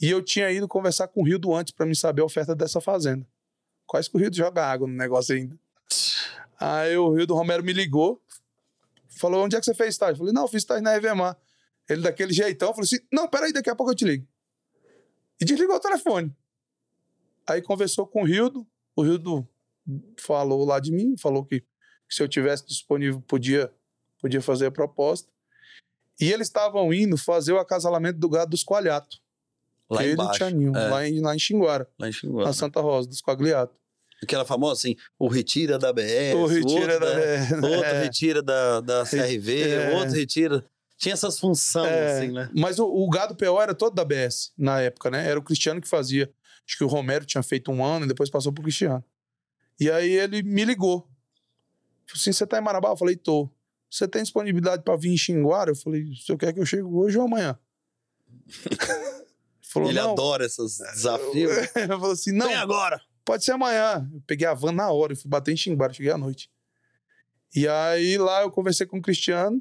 Speaker 2: E eu tinha ido conversar com o Rildo antes pra me saber a oferta dessa fazenda. Quase que o Rildo joga água no negócio ainda. Aí o Rildo Romero me ligou. Falou, onde é que você fez estágio? Eu falei, não, fiz estágio na Evemar. Ele daquele jeitão, falou assim, não, peraí, daqui a pouco eu te ligo. E desligou o telefone. Aí conversou com o Rildo. O Rildo falou lá de mim, falou que, que se eu tivesse disponível podia, podia fazer a proposta. E eles estavam indo fazer o acasalamento do gado dos coalhatos.
Speaker 1: Lá embaixo.
Speaker 2: Tianinho,
Speaker 1: é,
Speaker 2: lá, em, lá em Xinguara,
Speaker 1: lá em Xinguara.
Speaker 2: na Santa Rosa, dos coagliatos.
Speaker 1: Aquela famosa assim, o retira da BS,
Speaker 2: o retira
Speaker 1: outro
Speaker 2: da...
Speaker 1: da, outro
Speaker 2: é,
Speaker 1: retira da, da CRV,
Speaker 2: é.
Speaker 1: outro retira... Tinha essas funções,
Speaker 2: É,
Speaker 1: assim, né?
Speaker 2: Mas o, o gado PO era todo da BS na época, né? Era o Cristiano que fazia. Acho que o Romero tinha feito um ano e depois passou pro Cristiano. E aí ele me ligou. Falei assim: você tá em Marabá? Eu falei: tô. Você tem disponibilidade pra vir em Xinguara? Eu falei: o senhor quer que eu chegue hoje ou amanhã? Falou,
Speaker 1: Ele
Speaker 2: não.
Speaker 1: adora esses desafios.
Speaker 2: Ele falou assim: não,
Speaker 1: Vem agora!
Speaker 2: pode ser amanhã. Eu peguei a van na hora e fui bater em Xinguara, cheguei à noite. E aí lá eu conversei com o Cristiano,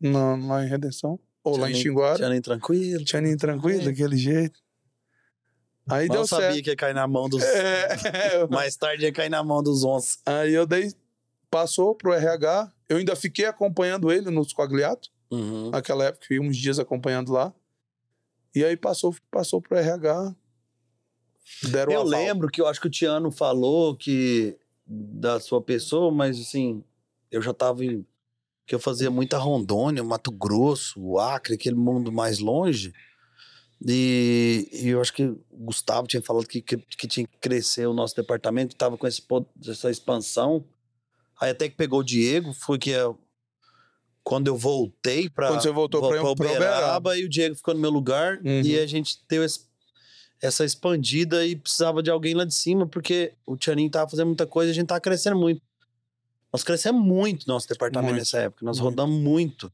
Speaker 2: na- lá em Redenção, ou lá em Xinguara.
Speaker 1: Tianinho tranquilo.
Speaker 2: Tianinho tranquilo,
Speaker 1: É.
Speaker 2: daquele jeito. Aí
Speaker 1: Mal
Speaker 2: deu
Speaker 1: sabia
Speaker 2: certo.
Speaker 1: que ia cair na mão dos...
Speaker 2: É,
Speaker 1: Mais tarde ia cair na mão dos onças.
Speaker 2: aí eu dei. Passou pro RH. Eu ainda fiquei acompanhando ele nos coagliatos.
Speaker 1: Uhum.
Speaker 2: Naquela época, fiquei uns dias acompanhando lá. E aí passou, passou pro RH. Deram
Speaker 1: Eu lembro que eu acho que o Tiano falou que da sua pessoa, mas assim, eu já tava em. que eu fazia muita Rondônia, Mato Grosso, o Acre, aquele mundo mais longe. E, e eu acho que o Gustavo tinha falado que, que, que tinha que crescer o nosso departamento, que tava com esse, essa expansão. Aí até que pegou o Diego, foi que eu- quando eu voltei pra,
Speaker 2: Quando você voltou
Speaker 1: vo-
Speaker 2: pra- pra
Speaker 1: Uberaba, e o Diego ficou no meu lugar,
Speaker 2: Uhum.
Speaker 1: e a gente deu esse- essa expandida e precisava de alguém lá de cima, porque o Tianinho tava fazendo muita coisa e a gente tava crescendo muito. Nós crescemos muito nosso departamento
Speaker 2: Muito.
Speaker 1: nessa época, nós
Speaker 2: Muito.
Speaker 1: rodamos muito.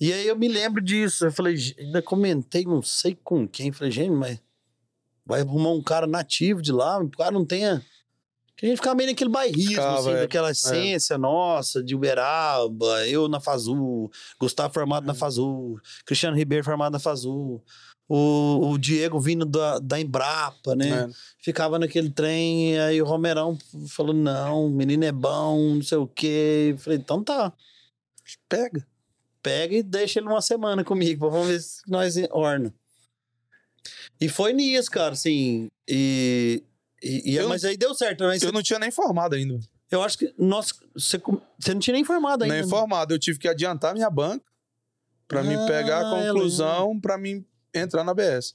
Speaker 1: E aí eu me lembro disso, eu falei, "Ge- ainda comentei, não sei com quem, falei, gente, mas vai arrumar um cara nativo de lá, o cara não tenha... Que a gente ficava meio naquele bairrismo,
Speaker 2: Ficava,
Speaker 1: assim,
Speaker 2: é.
Speaker 1: daquela essência nossa, de Uberaba, eu na Fazul, Gustavo formado
Speaker 2: Hum.
Speaker 1: na Fazul, Cristiano Ribeiro formado na Fazul, o, o Diego vindo da, da Embrapa, né?
Speaker 2: É.
Speaker 1: Ficava naquele trem, aí o Romerão falou, não, o menino é bom, não sei o quê. Eu falei, então tá,
Speaker 2: Pega.
Speaker 1: pega e deixa ele uma semana comigo, vamos ver se nós orna. E foi nisso, cara, assim, e... e- e-
Speaker 2: Eu-
Speaker 1: mas aí deu certo, mas
Speaker 2: Eu não tinha nem formado ainda.
Speaker 1: eu acho que nós, você, você não tinha nem formado ainda.
Speaker 2: Nem
Speaker 1: né?
Speaker 2: formado. Eu tive que adiantar minha banca pra me
Speaker 1: Ah,
Speaker 2: pegar a
Speaker 1: eu
Speaker 2: conclusão pra mim entrar na BS.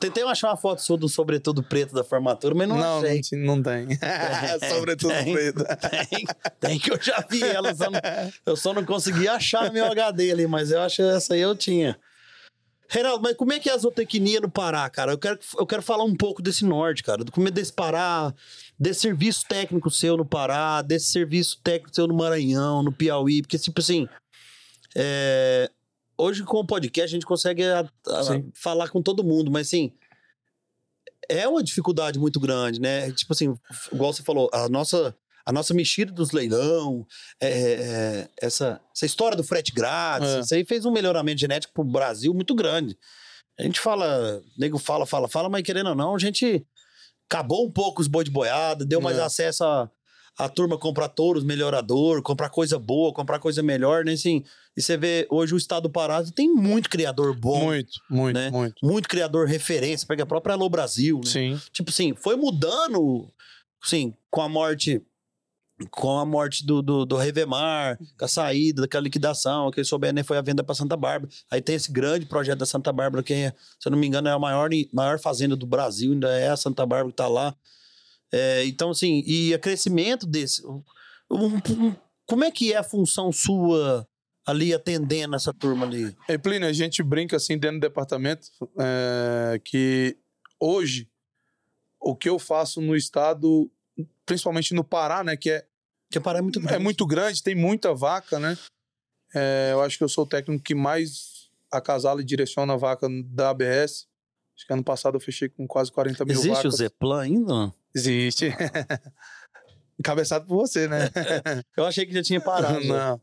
Speaker 1: Tentei achar uma foto sua do sobretudo preto da formatura, mas não,
Speaker 2: não,
Speaker 1: achei.
Speaker 2: não, não tem. Sobretudo
Speaker 1: tem.
Speaker 2: preto.
Speaker 1: Tem, tem que eu já vi ela, eu só, não, eu só não consegui achar meu HD ali, mas eu acho que essa aí eu tinha. Reinaldo, mas como é que é a zootecnia no Pará, cara? Eu quero, eu quero falar um pouco desse norte, cara. Do como é desse Pará, desse serviço técnico seu no Pará, desse serviço técnico seu no Maranhão, no Piauí, porque, tipo assim, é, hoje com o podcast a gente consegue a- a- falar com todo mundo, mas assim, é uma dificuldade muito grande, né? Tipo assim, igual você falou, a nossa, a nossa mexida dos leilão, é, é, essa, essa história do frete grátis,
Speaker 2: É.
Speaker 1: isso aí fez um melhoramento genético pro Brasil muito grande. A gente fala, nego fala, fala, fala, mas querendo ou não, a gente acabou um pouco os boi de boiada, deu mais
Speaker 2: É.
Speaker 1: acesso a, a turma comprar touros, melhorador, comprar coisa boa, comprar coisa melhor, né? Assim, e você vê, hoje o estado do Pará tem muito criador bom,
Speaker 2: Muito, muito,
Speaker 1: né?
Speaker 2: muito.
Speaker 1: muito criador referência, pega a própria Alô Brasil, né?
Speaker 2: Sim.
Speaker 1: Tipo assim, foi mudando, assim, com a morte com a morte do, do, do Revemar, com a saída daquela liquidação, que souber, né, foi a venda para Santa Bárbara. Aí tem esse grande projeto da Santa Bárbara, que, é, se eu não me engano, é a maior, maior fazenda do Brasil, ainda é a Santa Bárbara que tá lá. É, então, assim, e o crescimento desse. um- um- como é que é a função sua ali atendendo essa turma ali?
Speaker 2: E Plínio, a gente brinca assim dentro do departamento é, que hoje o que eu faço no estado, principalmente no Pará, né, que é,
Speaker 1: Porque Pará é muito grande.
Speaker 2: é muito grande, tem muita vaca, né? É, eu acho que eu sou o técnico que mais acasala e direciona a vaca da ABS. Acho que ano passado eu fechei com quase 40 mil
Speaker 1: Existe o
Speaker 2: vacas.
Speaker 1: Zeplan ainda? não?
Speaker 2: Existe. Encabeçado por você, né?
Speaker 1: Eu achei que já tinha parado.
Speaker 2: Não.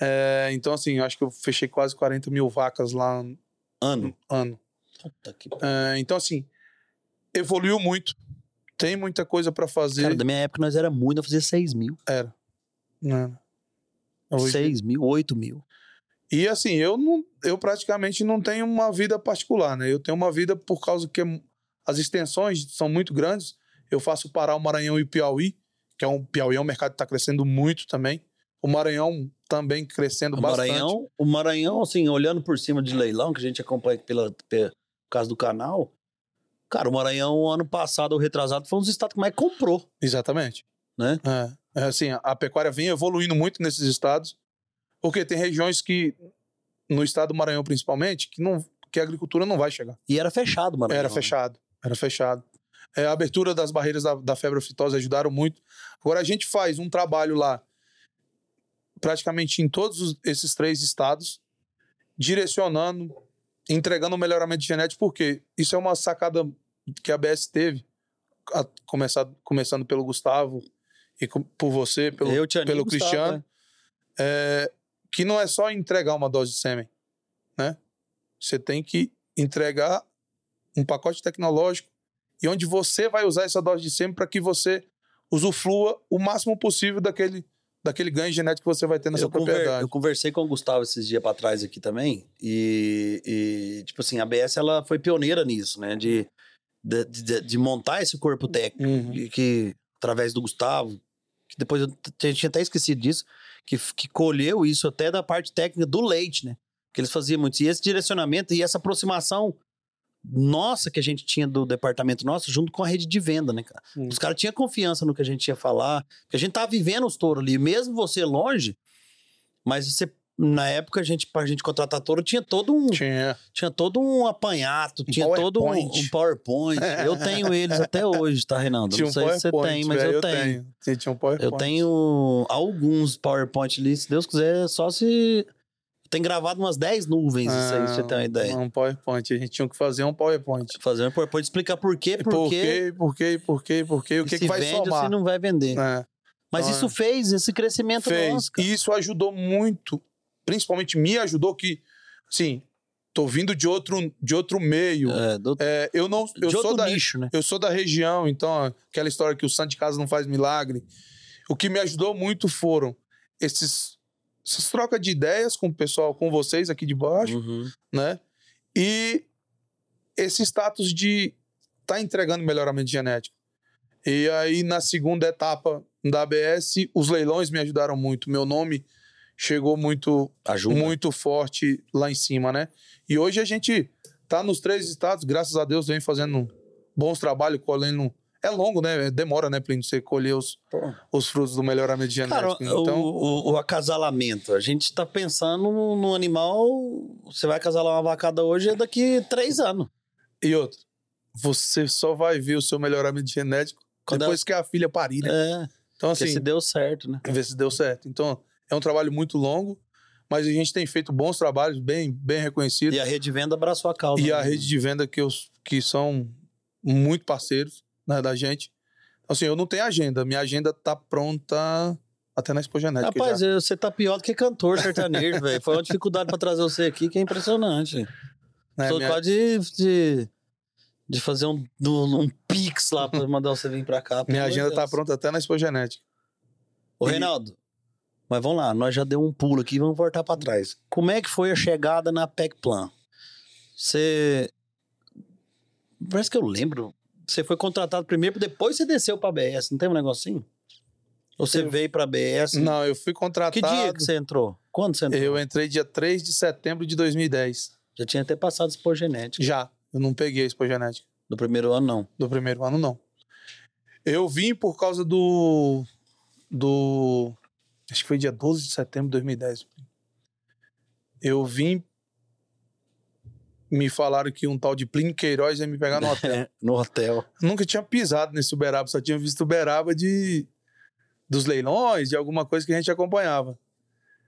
Speaker 2: É, então, assim, eu acho que eu fechei quase 40 mil vacas lá no
Speaker 1: Ano.
Speaker 2: ano.
Speaker 1: Puta que
Speaker 2: É, então, assim, evoluiu muito. Tem muita coisa para fazer.
Speaker 1: Cara, da minha época nós era muito, eu fazia 6 mil.
Speaker 2: Era. Né? Hoje-
Speaker 1: 6 mil, 8 mil.
Speaker 2: E assim, eu não, eu praticamente não tenho uma vida particular, né? Eu tenho uma vida por causa que as extensões são muito grandes. Eu faço Pará, o Maranhão e o Piauí, que é um Piauí é um mercado que está crescendo muito também. O Maranhão também crescendo
Speaker 1: O
Speaker 2: bastante.
Speaker 1: Maranhão, o Maranhão, assim, olhando por cima de leilão, que a gente acompanha pela, pela por causa do canal, cara, o Maranhão, ano passado, ou retrasado, foi um dos estados que mais comprou,
Speaker 2: Exatamente.
Speaker 1: né?
Speaker 2: É, é assim, a, pecuária vem evoluindo muito nesses estados, porque tem regiões que, no estado do Maranhão principalmente, que, não, que a agricultura não vai chegar.
Speaker 1: E era fechado, Maranhão.
Speaker 2: Era fechado, era fechado. É, a abertura das barreiras da, da febre aftosa ajudaram muito. Agora a gente faz um trabalho lá, praticamente em todos os- esses três estados, direcionando, entregando o melhoramento genético, porque isso é uma sacada que a BS teve, a- começar, começando pelo Gustavo e com- por você, pelo,
Speaker 1: Eu, Tianinho,
Speaker 2: pelo
Speaker 1: Gustavo,
Speaker 2: Cristiano,
Speaker 1: né?
Speaker 2: é, que não é só entregar uma dose de sêmen, né? Você tem que entregar um pacote tecnológico e onde você vai usar essa dose de sêmen para que você usufrua o máximo possível daquele, daquele ganho genético que você vai ter nessa
Speaker 1: Eu, conver-
Speaker 2: propriedade.
Speaker 1: eu conversei com o Gustavo esses dias pra trás aqui também, e, e, tipo assim, a BS ela foi pioneira nisso, né? De, de, de- de montar esse corpo técnico,
Speaker 2: Uhum.
Speaker 1: que, através do Gustavo, que depois eu t- tinha até esquecido disso, que, que colheu isso até da parte técnica do leite, né? Que eles faziam muito. E esse direcionamento e essa aproximação nossa que a gente tinha do departamento nosso junto com a rede de venda, né, cara?
Speaker 2: Hum.
Speaker 1: Os caras tinham confiança no que a gente ia falar, porque a gente tava vivendo os touros ali, mesmo você longe, mas você na época a gente pra gente contratar touro tinha todo um
Speaker 2: Tinha.
Speaker 1: tinha todo um apanhato,
Speaker 2: Um
Speaker 1: tinha todo um,
Speaker 2: PowerPoint.
Speaker 1: um PowerPoint. Eu tenho eles até hoje, tá?
Speaker 2: Tinha
Speaker 1: Não
Speaker 2: um
Speaker 1: sei se você tem, mas
Speaker 2: velho,
Speaker 1: eu tenho.
Speaker 2: Tinha- Tinha um PowerPoint.
Speaker 1: Eu tenho alguns PowerPoint ali, se Deus quiser, só se. Tem gravado umas 10 nuvens, isso aí, você ter uma ideia.
Speaker 2: Um PowerPoint. A gente tinha que fazer um PowerPoint.
Speaker 1: Fazer um PowerPoint, explicar por quê, por,
Speaker 2: Por
Speaker 1: quê.
Speaker 2: por quê, por quê, por quê, o que, que vai
Speaker 1: vende
Speaker 2: somar.
Speaker 1: se não vai vender.
Speaker 2: É,
Speaker 1: Mas
Speaker 2: Então,
Speaker 1: isso
Speaker 2: é.
Speaker 1: fez esse crescimento
Speaker 2: fez.
Speaker 1: nosso.
Speaker 2: E isso ajudou muito, principalmente me ajudou que, assim, tô vindo de outro, de outro meio.
Speaker 1: É, do,
Speaker 2: É, eu não, eu sou da,
Speaker 1: nicho, né?
Speaker 2: eu sou da região, então aquela história que o santo de casa não faz milagre. O que me ajudou muito foram esses essas trocas de ideias com o pessoal, com vocês aqui de baixo,
Speaker 1: Uhum.
Speaker 2: né? E esse status de tá entregando melhoramento genético. E aí na segunda etapa da ABS, os leilões me ajudaram muito. Meu nome chegou muito
Speaker 1: Ajuda.
Speaker 2: muito forte lá em cima, né? E hoje a gente tá nos três estados, graças a Deus, vem fazendo bons trabalhos, colhendo. É longo, né? Demora, né, Plínio, você colher os, os frutos do melhoramento
Speaker 1: Cara,
Speaker 2: genético. então,
Speaker 1: o, o- o acasalamento, a gente tá pensando no, animal. Você vai acasalar uma vacada hoje é daqui três anos.
Speaker 2: e outro, você só vai ver o seu melhoramento genético
Speaker 1: Quando
Speaker 2: depois que a filha parir, né?
Speaker 1: É,
Speaker 2: Então, assim,
Speaker 1: se deu certo, né?
Speaker 2: ver se deu certo. Então, é um trabalho muito longo, mas a gente tem feito bons trabalhos, bem, bem reconhecidos.
Speaker 1: E a rede de venda abraçou a causa.
Speaker 2: E a
Speaker 1: né?
Speaker 2: rede de venda que, os, que são muito parceiros né, da gente. Então, Assim, eu não tenho agenda. Minha agenda tá pronta até na Expo Genética.
Speaker 1: Rapaz,
Speaker 2: já.
Speaker 1: você tá pior do que cantor sertanejo, velho. Foi uma dificuldade pra trazer você aqui que é impressionante.
Speaker 2: Né,
Speaker 1: Tô
Speaker 2: minha-
Speaker 1: quase de, de, de fazer um, um pix lá pra mandar você vir pra cá.
Speaker 2: minha agenda tá
Speaker 1: Deus.
Speaker 2: pronta até na Expo Genética.
Speaker 1: Ô,
Speaker 2: E-
Speaker 1: Reinaldo, mas vamos lá, nós já deu um pulo aqui, vamos voltar pra trás. Como é que foi a chegada na PEC Plan? Você. Parece que eu lembro. Você foi contratado primeiro, depois você desceu pra BS, não tem um negocinho? Ou você
Speaker 2: Eu-
Speaker 1: veio pra BS?
Speaker 2: Não, eu fui
Speaker 1: Que
Speaker 2: contratado.
Speaker 1: dia que você entrou? Quando você entrou?
Speaker 2: Eu entrei dia 3 de setembro de 2010.
Speaker 1: Já tinha até passado Expo Genética.
Speaker 2: Já. Eu não peguei a Expo Genética.
Speaker 1: Do primeiro ano, não.
Speaker 2: Do primeiro ano, não. Eu vim por causa do. Do. Acho que foi dia 12 de setembro de 2010. Eu vim. Me falaram que um tal de Plínio Queiroz ia me pegar no hotel.
Speaker 1: no hotel.
Speaker 2: Nunca tinha pisado nesse Uberaba, só tinha visto Uberaba de. Dos leilões, de alguma coisa que a gente acompanhava.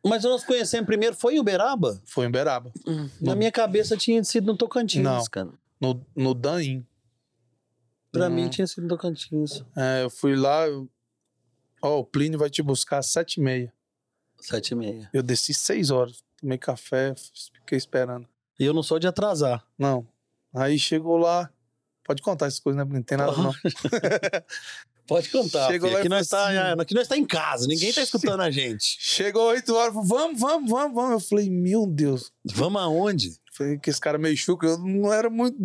Speaker 1: Mas nós conhecemos primeiro, foi em Uberaba?
Speaker 2: Foi em Uberaba.
Speaker 1: Na minha cabeça tinha sido no Tocantins,
Speaker 2: Não.
Speaker 1: cara.
Speaker 2: No, no Daim.
Speaker 1: Pra
Speaker 2: Não.
Speaker 1: mim tinha sido no Tocantins.
Speaker 2: É, eu fui lá. Ó, o Plínio vai te buscar às sete e meia.
Speaker 1: Sete e meia.
Speaker 2: Eu desci seis horas. Tomei café, fiquei esperando.
Speaker 1: E eu não sou de atrasar.
Speaker 2: Não. Aí chegou lá. Pode contar essas coisas, né? Não tem nada, não.
Speaker 1: Pode contar.
Speaker 2: Chegou
Speaker 1: filho. Aqui nós, tá,
Speaker 2: assim-
Speaker 1: aqui nós tá em casa, ninguém tá escutando a gente.
Speaker 2: Chegou oito horas, falou, vamos, vamos, vamos, vamos. Eu falei, meu Deus.
Speaker 1: Vamos aonde?
Speaker 2: Falei que esse cara meio chuco, eu não era muito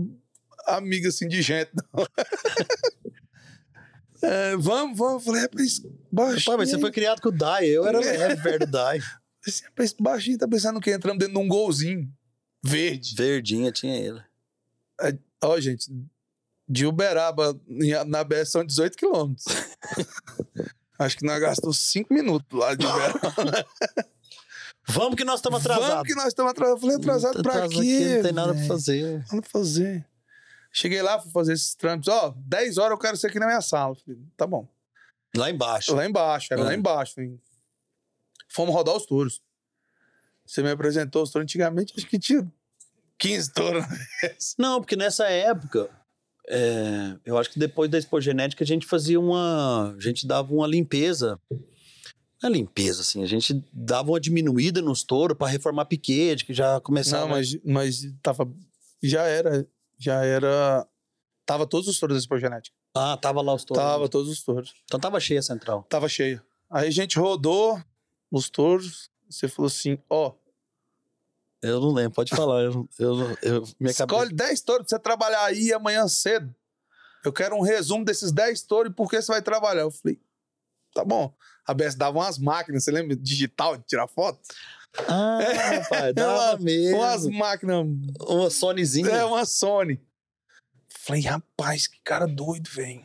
Speaker 2: amigo assim de gente, não. É, vamos, vamos. Eu falei, rapaz, baixinho.
Speaker 1: Pai, mas você foi criado com o Dai, eu era leve perto do Dai.
Speaker 2: Esse rapaz baixinho tá pensando que entramos dentro de um golzinho verde.
Speaker 1: Verdinha tinha ele.
Speaker 2: Ó, gente, de Uberaba na BS são 18 quilômetros. Acho que nós gastamos 5 minutos lá de Uberaba.
Speaker 1: Vamos que nós estamos atrasados.
Speaker 2: Vamos que nós estamos atrasados. Eu falei, atrasado pra
Speaker 1: Atrasado
Speaker 2: quê?
Speaker 1: aqui, Não tem nada pra fazer.
Speaker 2: Nada pra fazer. Cheguei lá, fui fazer esses trâmites. Ó, 10 horas eu quero ser aqui na minha sala. Falei, tá bom.
Speaker 1: Lá embaixo.
Speaker 2: Lá embaixo, era
Speaker 1: É.
Speaker 2: lá embaixo. hein? Fomos rodar os touros. Você me apresentou os touros antigamente, acho que tinha 15 touros.
Speaker 1: Não, porque nessa época, é, eu acho que depois da Expo Genética a gente fazia uma. A gente dava uma limpeza. Não é limpeza, assim. A gente dava uma diminuída nos touros pra reformar piquete, que já começava.
Speaker 2: Não, mas, mas tava. Já era. Já era. Tava todos os touros da Expo Genética.
Speaker 1: Ah, tava lá os touros.
Speaker 2: Tava todos os touros.
Speaker 1: Então tava cheia a central.
Speaker 2: Tava cheia. Aí a gente rodou os touros. Você falou assim: ó,
Speaker 1: Eu não lembro, pode falar. Eu, eu, eu, minha
Speaker 2: escolhe 10 touros pra você trabalhar aí amanhã cedo. Eu quero um resumo desses 10 touros e por que você vai trabalhar. Eu falei: tá bom. A BS dava umas máquinas, você lembra? Digital de tirar foto?
Speaker 1: cabeça. Ah, rapaz, dava
Speaker 2: Uma-
Speaker 1: mesmo.
Speaker 2: Umas máquinas.
Speaker 1: Uma Sonyzinha.
Speaker 2: É uma Sony. Falei, rapaz, que cara doido, velho.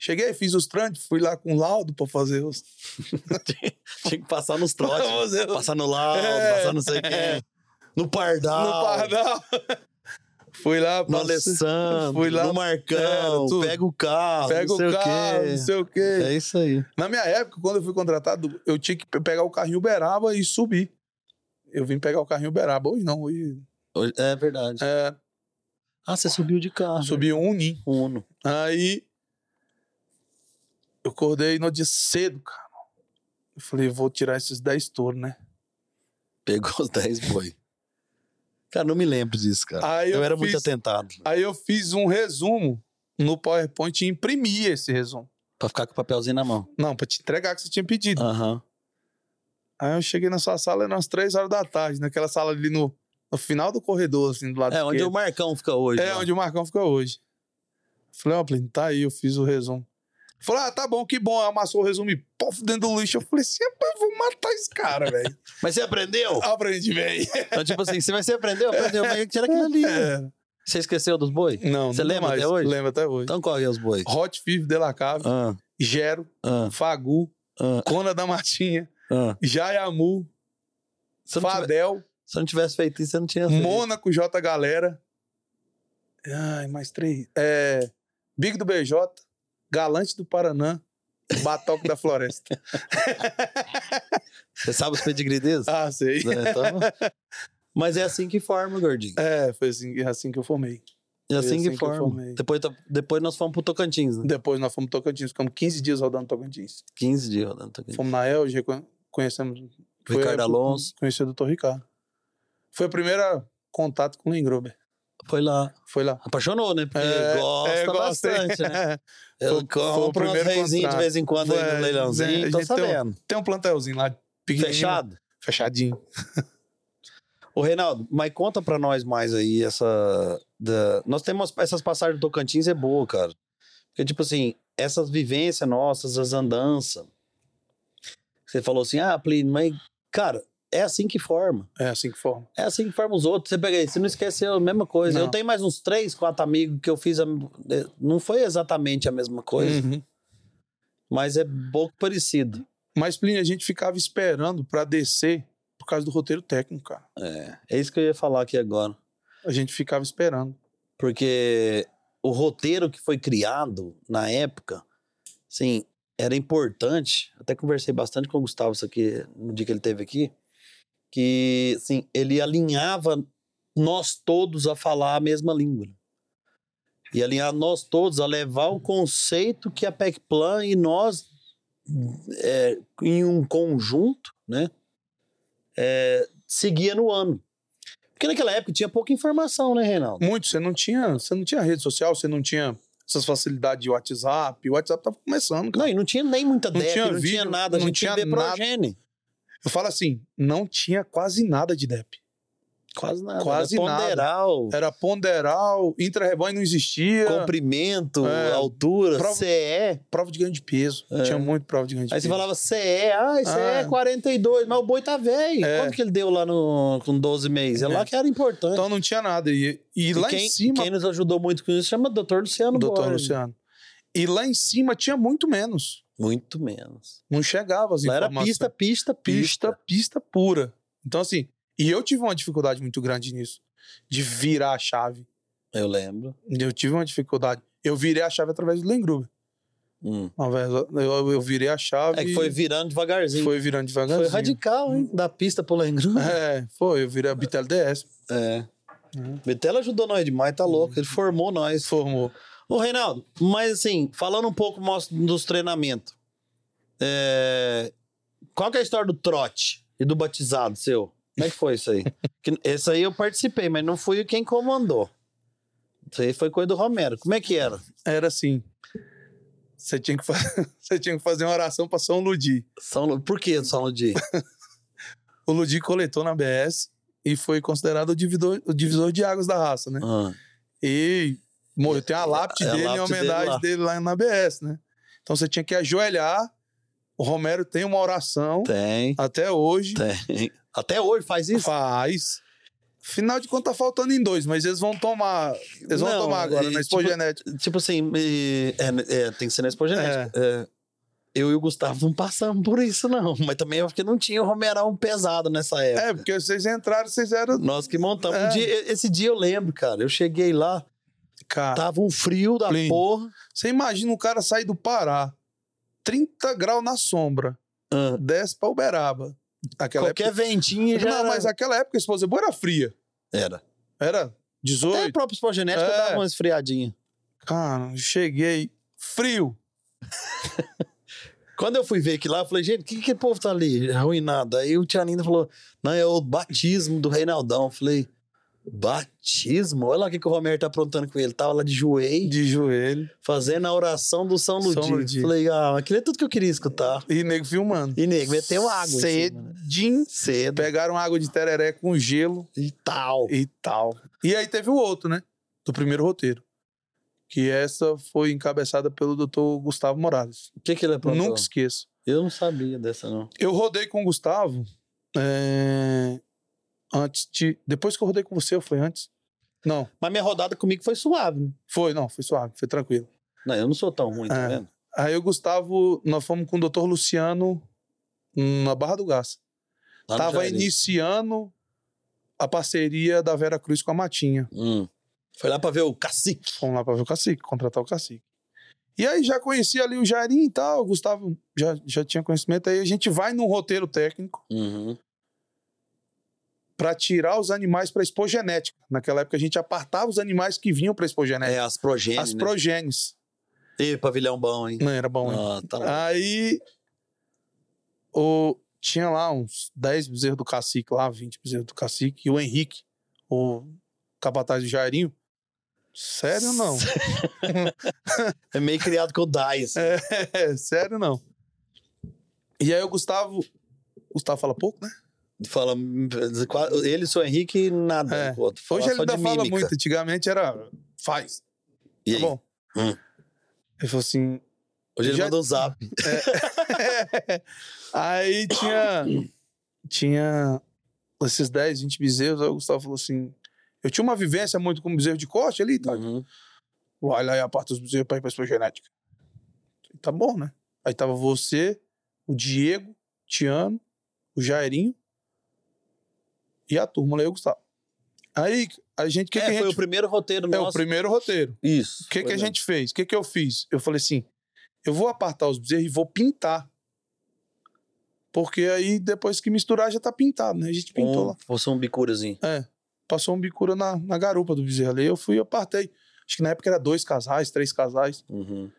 Speaker 2: Cheguei, fiz os trâmites, fui lá com laudo pra fazer os.
Speaker 1: Tinha que passar nos trotes. passar no laudo,
Speaker 2: É.
Speaker 1: passar não sei quem. No Pardal.
Speaker 2: No Pardal. fui lá,
Speaker 1: No
Speaker 2: passei-
Speaker 1: Alessandro.
Speaker 2: fui lá,
Speaker 1: no Marcão.
Speaker 2: é, tudo.
Speaker 1: pega o carro.
Speaker 2: pega o carro,
Speaker 1: quê.
Speaker 2: não sei o quê.
Speaker 1: É isso aí.
Speaker 2: Na minha época, quando eu fui contratado, eu tinha que pe- pegar o carrinho Uberaba e subir. Eu vim pegar o carrinho Uberaba. Hoje não, hoje.
Speaker 1: Hoje- É verdade.
Speaker 2: É,
Speaker 1: Ah, você subiu de carro.
Speaker 2: subi um Unim.
Speaker 1: Uno.
Speaker 2: Aí. Eu acordei no dia cedo, cara. Eu falei, vou tirar esses 10 touros, né?
Speaker 1: Pegou os 10 boi. Cara, não me lembro disso, cara. Eu,
Speaker 2: eu
Speaker 1: era muito
Speaker 2: fiz-
Speaker 1: atentado.
Speaker 2: Aí eu fiz um resumo no PowerPoint e imprimi esse resumo.
Speaker 1: Pra ficar com o papelzinho na mão.
Speaker 2: Não, pra te entregar que você tinha pedido.
Speaker 1: Aham.
Speaker 2: Aí eu cheguei na sua sala, eram umas 3 horas da tarde, naquela sala ali no, no final do corredor, assim, do lado
Speaker 1: É, onde
Speaker 2: esquerdo.
Speaker 1: o Marcão fica hoje.
Speaker 2: É,
Speaker 1: lá.
Speaker 2: onde o Marcão fica hoje. Falei, ó, Plínio, tá aí, eu fiz o resumo. Falou, ah, tá bom, que bom. Amassou o resumo e pof, dentro do lixo. Eu falei assim, rapaz, eu vou matar esse cara, velho.
Speaker 1: Mas você aprendeu?
Speaker 2: Aprendi, velho.
Speaker 1: Então, tipo assim, você vai ser aprendeu, aprendeu, mas tira aquilo ali.
Speaker 2: É.
Speaker 1: Você esqueceu dos boi?
Speaker 2: Não,
Speaker 1: Você lembra
Speaker 2: mais.
Speaker 1: até hoje?
Speaker 2: Lembro até hoje.
Speaker 1: Então qual é os boi?
Speaker 2: Hot Fif de la Cave,
Speaker 1: Ah,
Speaker 2: Gero,
Speaker 1: ah,
Speaker 2: Fagu,
Speaker 1: ah,
Speaker 2: Cona da Martinha,
Speaker 1: ah.
Speaker 2: Jayamu,
Speaker 1: não tivesse,
Speaker 2: Fadel,
Speaker 1: se não tivesse feito isso, você não tinha feito.
Speaker 2: Mônaco J Galera. Ai, mais três. É, Big do BJ, Galante do Paranã, Batoque da Floresta.
Speaker 1: Você sabe os pedigree deles?
Speaker 2: Ah, sei.
Speaker 1: É, então- Mas é assim que forma, gordinho.
Speaker 2: É, foi assim, assim que eu formei.
Speaker 1: É assim,
Speaker 2: assim
Speaker 1: que
Speaker 2: que
Speaker 1: forma. depois, tá- depois nós fomos pro Tocantins, né?
Speaker 2: Depois nós fomos Tocantins, ficamos 15 dias rodando Tocantins.
Speaker 1: 15 dias rodando Tocantins.
Speaker 2: Fomos na Elge, conhe- conhecemos.
Speaker 1: Ricardo Alonso.
Speaker 2: Conheci o Dr. Ricardo. Foi o primeiro contato com o Lengruber.
Speaker 1: Foi lá.
Speaker 2: Foi lá.
Speaker 1: Apaixonou, né? Porque
Speaker 2: É,
Speaker 1: gosta
Speaker 2: é,
Speaker 1: bastante, né?
Speaker 2: Foi- foi o primeiro
Speaker 1: reizinhos de vez em quando aí
Speaker 2: Foi,
Speaker 1: no leilãozinho,
Speaker 2: a
Speaker 1: tô
Speaker 2: gente tem um-
Speaker 1: sabendo.
Speaker 2: Tem um plantelzinho lá.
Speaker 1: Fechado?
Speaker 2: Fechadinho.
Speaker 1: Ô, Reinaldo, mas conta pra nós mais aí essa. Da... Nós temos essas passagens do Tocantins, é boa, cara. Porque, tipo assim, essas vivências nossas, as andanças. Você falou assim, ah, Plínio, mas, cara, é assim que forma.
Speaker 2: É assim que forma.
Speaker 1: É assim que forma os outros. Você pega aí, você não esqueceu a mesma coisa.
Speaker 2: Não.
Speaker 1: Eu tenho mais uns três, quatro amigos que eu fiz. A... Não foi exatamente a mesma coisa,
Speaker 2: Uhum.
Speaker 1: mas é pouco parecido.
Speaker 2: Mas, Plínio, a gente ficava esperando pra descer por causa do roteiro técnico, cara.
Speaker 1: É, é isso que eu ia falar aqui agora.
Speaker 2: A gente ficava esperando.
Speaker 1: Porque o roteiro que foi criado na época, assim, era importante. Até conversei bastante com o Gustavo isso aqui no dia que ele teve aqui, que assim, ele alinhava nós todos a falar a mesma língua. E alinhar nós todos a levar o conceito que a PECPlan e nós é, em um conjunto, né, é, seguia no ano. Porque naquela época tinha pouca informação, né, Reinaldo?
Speaker 2: Muito, você não tinha, você não tinha rede social, você não tinha essas facilidades de WhatsApp. O WhatsApp tava começando, cara.
Speaker 1: Não, e não tinha nem muita
Speaker 2: Não
Speaker 1: DEP,
Speaker 2: tinha
Speaker 1: não tinha
Speaker 2: vídeo,
Speaker 1: nada, a
Speaker 2: não
Speaker 1: gente
Speaker 2: tinha
Speaker 1: tinha ver
Speaker 2: nada.
Speaker 1: progene.
Speaker 2: Eu falo assim, não tinha quase nada de DEP.
Speaker 1: Quase nada.
Speaker 2: Quase
Speaker 1: era
Speaker 2: nada.
Speaker 1: ponderal,
Speaker 2: Era ponderal, intra-rebanho não existia.
Speaker 1: comprimento,
Speaker 2: É,
Speaker 1: altura,
Speaker 2: prova-
Speaker 1: CE.
Speaker 2: Prova de ganho de peso.
Speaker 1: É.
Speaker 2: Tinha muito prova de ganho de
Speaker 1: Aí
Speaker 2: peso.
Speaker 1: você falava CE, ah, esse
Speaker 2: Ah.
Speaker 1: é 42, mas o boi tá velho.
Speaker 2: É.
Speaker 1: Quanto que ele deu lá no, com 12 meses? É,
Speaker 2: É.
Speaker 1: lá que era importante.
Speaker 2: Então não tinha nada. E, e
Speaker 1: E
Speaker 2: lá
Speaker 1: quem,
Speaker 2: em cima,
Speaker 1: quem nos ajudou muito com isso chama Dr. Luciano
Speaker 2: doutor
Speaker 1: Borges.
Speaker 2: Luciano. E lá em cima tinha muito menos.
Speaker 1: Muito menos.
Speaker 2: Não chegava as
Speaker 1: Lá era
Speaker 2: informações.
Speaker 1: pista, pista,
Speaker 2: pista,
Speaker 1: pista.
Speaker 2: pista pura. Então, assim, e eu tive uma dificuldade muito grande nisso, de virar a chave.
Speaker 1: Eu lembro.
Speaker 2: Eu tive uma dificuldade. Eu virei a chave através do Lengruber.
Speaker 1: Hum.
Speaker 2: Eu, eu virei a chave.
Speaker 1: É que foi virando devagarzinho.
Speaker 2: foi virando
Speaker 1: Foi
Speaker 2: devagarzinho.
Speaker 1: radical, hein? Da pista pro Lengru.
Speaker 2: É, foi. Eu virei a Bitel DS.
Speaker 1: É.
Speaker 2: Uhum.
Speaker 1: Betela ajudou nós demais, tá louco. Ele formou nós.
Speaker 2: Formou.
Speaker 1: Ô, Reinaldo, mas assim, falando um pouco dos treinamentos. é, Qual que é a história do trote e do batizado seu? Como é que foi isso aí? Que- Esse aí eu participei, mas não fui quem comandou. Isso aí foi coisa do Romero. Como é que era?
Speaker 2: Era assim. Você tinha que, fa- você tinha que fazer uma oração para São Ludi.
Speaker 1: São... Lu- Por que São Ludi?
Speaker 2: O Ludi coletou na BS e foi considerado o divisor, o divisor de águas da raça, né?
Speaker 1: Ah,
Speaker 2: E. Tem a lápide
Speaker 1: É a
Speaker 2: dele em
Speaker 1: lápide dele
Speaker 2: homenagem
Speaker 1: lá.
Speaker 2: dele lá. na BS, né? Então você tinha que ajoelhar. O Romero tem uma oração
Speaker 1: tem,
Speaker 2: até hoje.
Speaker 1: tem. Até hoje faz isso?
Speaker 2: Faz. Final de contas tá faltando em dois, mas eles vão tomar. Eles vão
Speaker 1: Não,
Speaker 2: tomar agora
Speaker 1: e,
Speaker 2: na
Speaker 1: tipo,
Speaker 2: Expogenética.
Speaker 1: Tipo assim, e- é, é, tem que ser na expogenética. É, eu e o Gustavo não passamos por isso, não. Mas também é porque não tinha o Romerão pesado nessa época.
Speaker 2: É, porque vocês entraram, vocês eram.
Speaker 1: Nós que montamos. Um
Speaker 2: É.
Speaker 1: dia- esse dia eu lembro, cara. Eu cheguei lá,
Speaker 2: Cara,
Speaker 1: tava um frio da porra.
Speaker 2: você imagina um cara sair do Pará, 30 graus na sombra,
Speaker 1: Ah,
Speaker 2: desce pra Uberaba. Aquela
Speaker 1: qualquer
Speaker 2: época.
Speaker 1: ventinho já.
Speaker 2: Não,
Speaker 1: era-
Speaker 2: mas aquela época a esposa boa era fria.
Speaker 1: Era.
Speaker 2: Era
Speaker 1: Até
Speaker 2: 18.
Speaker 1: a própria expogenética
Speaker 2: É.
Speaker 1: dava uma esfriadinha.
Speaker 2: Cara, cheguei frio.
Speaker 1: Quando eu fui ver aqui lá, eu falei, gente, o que que o povo tá ali? Arruinado. Aí o Tia Linda falou, não, é o batismo do Reinaldão. Eu falei, batismo? Olha lá o que, que o Romero tá aprontando com ele. Tava lá de joelho,
Speaker 2: De joelho.
Speaker 1: fazendo a oração do São
Speaker 2: São
Speaker 1: Ludio.
Speaker 2: Ludio.
Speaker 1: Falei, ah, aquilo é tudo que eu queria escutar.
Speaker 2: E nego filmando.
Speaker 1: E nego, meteu água né?
Speaker 2: Cedinho.
Speaker 1: Cedo
Speaker 2: Pegaram água de tereré com gelo
Speaker 1: e tal.
Speaker 2: e tal. E aí teve o outro, né? Do primeiro roteiro. Que essa foi encabeçada pelo Dr. Gustavo Morales.
Speaker 1: O que que ele aprontou?
Speaker 2: Nunca esqueço.
Speaker 1: Eu não sabia dessa, não.
Speaker 2: Eu rodei com o Gustavo é, antes de. Depois que eu rodei com você, ou foi antes? Não,
Speaker 1: Mas minha rodada comigo foi suave, né?
Speaker 2: foi, não, foi suave, foi tranquilo.
Speaker 1: Não, eu não sou tão ruim, tá
Speaker 2: É.
Speaker 1: vendo?
Speaker 2: Aí o Gustavo, nós fomos com o Dr. Luciano na Barra do Gás.
Speaker 1: Lá
Speaker 2: Tava iniciando a parceria da Vera Cruz com a Matinha.
Speaker 1: Hum. Foi lá pra ver o cacique.
Speaker 2: Fomos lá pra ver o cacique, contratar o cacique. E aí já conhecia ali o Jairim e tal, o Gustavo já, já tinha conhecimento. Aí a gente vai num roteiro técnico
Speaker 1: Uhum.
Speaker 2: Pra tirar os animais pra expogenética. Naquela época a gente apartava os animais que vinham pra expogenética.
Speaker 1: É, as progênios,
Speaker 2: As
Speaker 1: né?
Speaker 2: progênies.
Speaker 1: Ih, pavilhão bom, hein?
Speaker 2: Não era bom, hein?
Speaker 1: Ah, tá.
Speaker 2: Aí o, tinha lá uns 10 bezerros do cacique lá, 20 bezerros do cacique, e o Henrique, o capataz do Jairinho. Sério não?
Speaker 1: É meio criado com o Dice.
Speaker 2: É, sério não. E aí o Gustavo. O Gustavo fala pouco, né?
Speaker 1: Fala, ele, seu Henrique, nada.
Speaker 2: É.
Speaker 1: outro.
Speaker 2: Hoje ele ainda fala muito. Antigamente era. Faz.
Speaker 1: E
Speaker 2: Tá bom.
Speaker 1: Hum.
Speaker 2: Ele falou assim.
Speaker 1: Hoje ele
Speaker 2: Já-
Speaker 1: manda um zap.
Speaker 2: aí tinha. Tinha esses 10, 20 bezerros. Aí o Gustavo falou assim. Eu tinha uma vivência muito com bezerro de corte ali, tá?
Speaker 1: Uhum.
Speaker 2: Vai lá e aparta os bezerros pra ir pra expogenética. Tá bom, né? Aí tava você, o Diego, o Tiano, o Jairinho e a turma lá e o Gustavo. Aí a gente. Que
Speaker 1: é,
Speaker 2: que a
Speaker 1: foi
Speaker 2: gente
Speaker 1: o primeiro roteiro
Speaker 2: é
Speaker 1: nosso.
Speaker 2: o primeiro roteiro.
Speaker 1: Isso.
Speaker 2: O que, que
Speaker 1: foi
Speaker 2: a gente fez? O que, que eu fiz? Eu falei assim: eu vou apartar os bezerros e vou pintar. Porque aí, depois que misturar, já tá pintado, né? A gente pintou
Speaker 1: um,
Speaker 2: lá.
Speaker 1: Fosse um bicurazinho.
Speaker 2: É. Passou um bicura na, na garupa do bezerro ali. Eu fui e apartei. Acho que na época era dois casais, três casais.
Speaker 1: Uhum.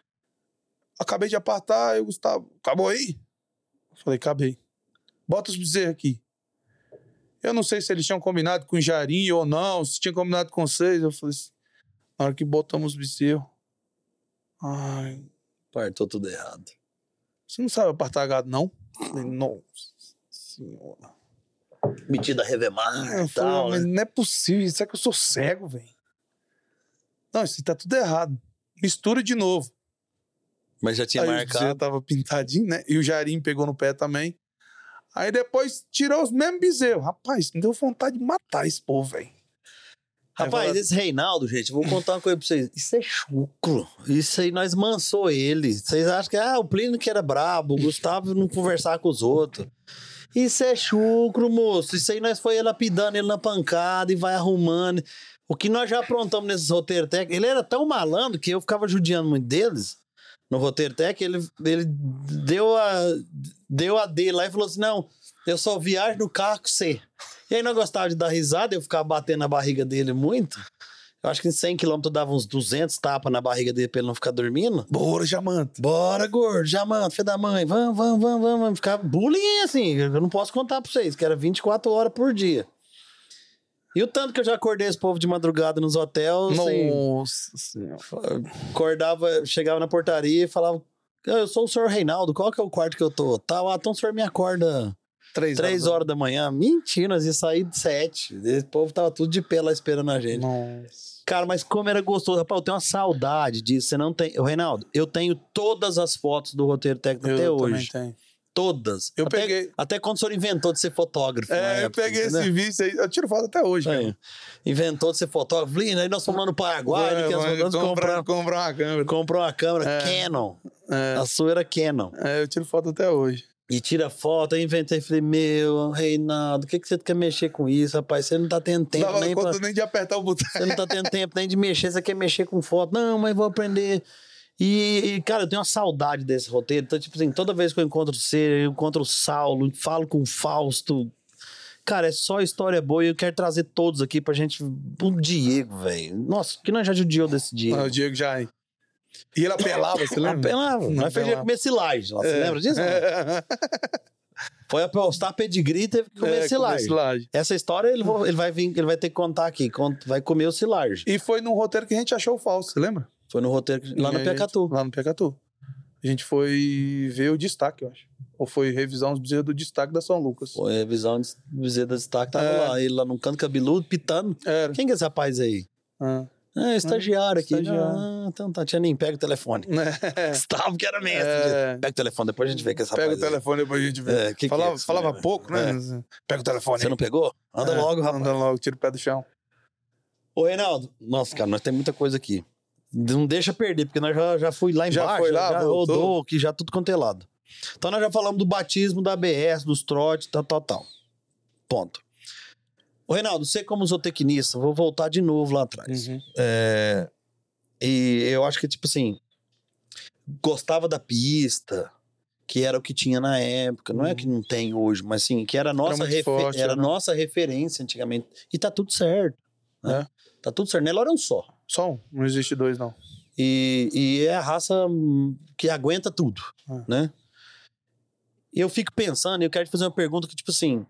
Speaker 2: Acabei de apartar, o Gustavo, acabou aí? Eu falei, acabei. Bota os bezerros aqui. Eu não sei se eles tinham combinado com o Jarim ou não, se tinha combinado com vocês. Eu falei assim, na hora que botamos os bezerros. Ai,
Speaker 1: Partou tudo errado.
Speaker 2: você não sabe apartar gado, não? Eu falei, nossa senhora.
Speaker 1: Metida a revemar
Speaker 2: Eu
Speaker 1: e
Speaker 2: falei,
Speaker 1: tal.
Speaker 2: mas
Speaker 1: né?
Speaker 2: não é possível, isso é que eu sou cego, velho. Não, isso tá tudo errado. Mistura de novo.
Speaker 1: Mas já tinha
Speaker 2: Aí o bezerro
Speaker 1: marcado.
Speaker 2: tava pintadinho, né? E o Jarim pegou no pé também. Aí depois tirou os mesmos bezerros. Rapaz, me deu vontade de matar esse povo, velho.
Speaker 1: Rapaz,
Speaker 2: fala-
Speaker 1: esse Reinaldo, gente, vou contar uma coisa pra vocês. Isso é chucro. Isso aí nós mansou ele. Vocês acham que ah, o Plínio que era brabo, o Gustavo não conversar com os outros. Isso é chucro, moço. Isso aí nós foi lapidando ele na pancada e vai arrumando. O que nós já aprontamos nesses roteiros técnicos. Ele era tão malandro que eu ficava judiando muito deles. No roteiro técnico, ele, ele deu, a, deu a D lá e falou assim: não, eu só viajo no carro com você. E aí nós gostávamos de dar risada, eu ficava batendo na barriga dele muito. Eu acho que em 100 km dava uns 200 tapas na barriga dele pra ele não ficar dormindo.
Speaker 2: Bora, Jamanta.
Speaker 1: Bora, gordo, já manda, filho da mãe, vamos, vamos, vamos, vamos, vamos. Ficava bullying assim, eu não posso contar pra vocês, que era 24 horas por dia. E o tanto que eu já acordei esse povo de madrugada nos hotéis, assim,
Speaker 2: Nossa senhora.
Speaker 1: acordava, chegava na portaria e falava, "Ah, eu sou o senhor Reinaldo, qual que é o quarto que eu tô? Tá, ah, então o senhor me acorda
Speaker 2: Três,
Speaker 1: três horas da manhã. Mentira, nós ia sair de sete. Esse povo tava tudo de pé lá esperando a gente.
Speaker 2: Nossa.
Speaker 1: Cara, mas como era gostoso. Rapaz, eu tenho uma saudade disso. Você não tem. Ô, Reinaldo, eu tenho todas as fotos do roteiro técnico até
Speaker 2: Eu
Speaker 1: hoje.
Speaker 2: também tenho.
Speaker 1: Todas.
Speaker 2: Eu
Speaker 1: até,
Speaker 2: peguei.
Speaker 1: Até quando o senhor inventou de ser fotógrafo.
Speaker 2: É, eu
Speaker 1: época,
Speaker 2: peguei
Speaker 1: entendeu?
Speaker 2: esse vício aí. Eu tiro foto até hoje.
Speaker 1: Aí, Inventou de ser fotógrafo. Lina, aí nós fomos lá no Paraguai,
Speaker 2: É, comprar,
Speaker 1: comprar,
Speaker 2: comprar uma câmera.
Speaker 1: comprou uma câmera
Speaker 2: É.
Speaker 1: Canon.
Speaker 2: É,
Speaker 1: A sua era Canon.
Speaker 2: é, eu tiro foto até hoje.
Speaker 1: E tira foto, aí inventei, falei, meu, Reinaldo, o que, que você quer mexer com isso, rapaz? Você não tá tendo tempo
Speaker 2: Dava
Speaker 1: nem pra...
Speaker 2: nem de apertar o botão.
Speaker 1: Você não tá tendo tempo nem de mexer, você quer mexer com foto. Não, mas vou aprender. E, cara, eu tenho uma saudade desse roteiro. Então, tipo assim, toda vez que eu encontro você, eu encontro o Saulo, falo com o Fausto. Cara, é só história boa e eu quero trazer todos aqui pra gente. O Diego, velho. Nossa, que nós já judiou desse Diego.
Speaker 2: Ah, o Diego já. E ele apelava, você lembra?
Speaker 1: Apelava.
Speaker 2: Não
Speaker 1: Nós fez ele
Speaker 2: apelava.
Speaker 1: comer silagem lá. Você
Speaker 2: É.
Speaker 1: lembra disso?
Speaker 2: É,
Speaker 1: Foi apostar pedigree e teve que comer
Speaker 2: é,
Speaker 1: silagem.
Speaker 2: silagem.
Speaker 1: Essa história ele, ele vai vir, ele vai ter que contar aqui. Vai comer o silagem.
Speaker 2: E foi num roteiro que a gente achou falso, você lembra?
Speaker 1: Foi no roteiro que- lá no
Speaker 2: gente-
Speaker 1: Piacatu.
Speaker 2: Lá no Piacatu. A gente foi ver o destaque, eu acho. Ou foi revisar uns bezerros do destaque da São Lucas.
Speaker 1: A visão de Viseu da Destaque tava
Speaker 2: É.
Speaker 1: lá, ele lá num canto cabeludo, pitando.
Speaker 2: Era.
Speaker 1: Quem que é esse rapaz aí?
Speaker 2: Ah.
Speaker 1: É, estagiário aqui.
Speaker 2: estagiário.
Speaker 1: Ah, então tá, tinha nem pega o telefone. Gustavo que era mestre.
Speaker 2: É.
Speaker 1: Pega o telefone, depois a gente vê que esse
Speaker 2: Pega o telefone depois a gente vê.
Speaker 1: É, que que
Speaker 2: falava
Speaker 1: é isso,
Speaker 2: falava
Speaker 1: né?
Speaker 2: pouco, né? Pega o telefone.
Speaker 1: Você
Speaker 2: aí.
Speaker 1: não pegou? Anda
Speaker 2: É,
Speaker 1: logo, rapaz.
Speaker 2: Anda logo, tira o pé do chão.
Speaker 1: Ô, Reinaldo, nossa, cara, nós temos muita coisa aqui. Não deixa perder, porque nós já, já fui lá
Speaker 2: Já
Speaker 1: embaixo,
Speaker 2: foi lá,
Speaker 1: já
Speaker 2: voltou?
Speaker 1: rodou aqui, já tudo quanto é lado. Então nós já falamos do batismo, da ABS, dos trotes, tal, tal, tal. Ponto. Ô, Reinaldo, você como zootecnista, vou voltar de novo lá atrás.
Speaker 2: Uhum.
Speaker 1: É, e eu acho que, tipo assim, gostava da pista, que era o que tinha na época. Não é que não tem hoje, mas assim, que era a nossa, refe-
Speaker 2: forte,
Speaker 1: era
Speaker 2: né?
Speaker 1: nossa referência antigamente. E tá tudo certo. né?
Speaker 2: É.
Speaker 1: Tá tudo certo. Nela era um só.
Speaker 2: Só um, não existe dois, não.
Speaker 1: E, e é a raça que aguenta tudo,
Speaker 2: É.
Speaker 1: né? E eu fico pensando, e eu quero te fazer uma pergunta que, tipo assim,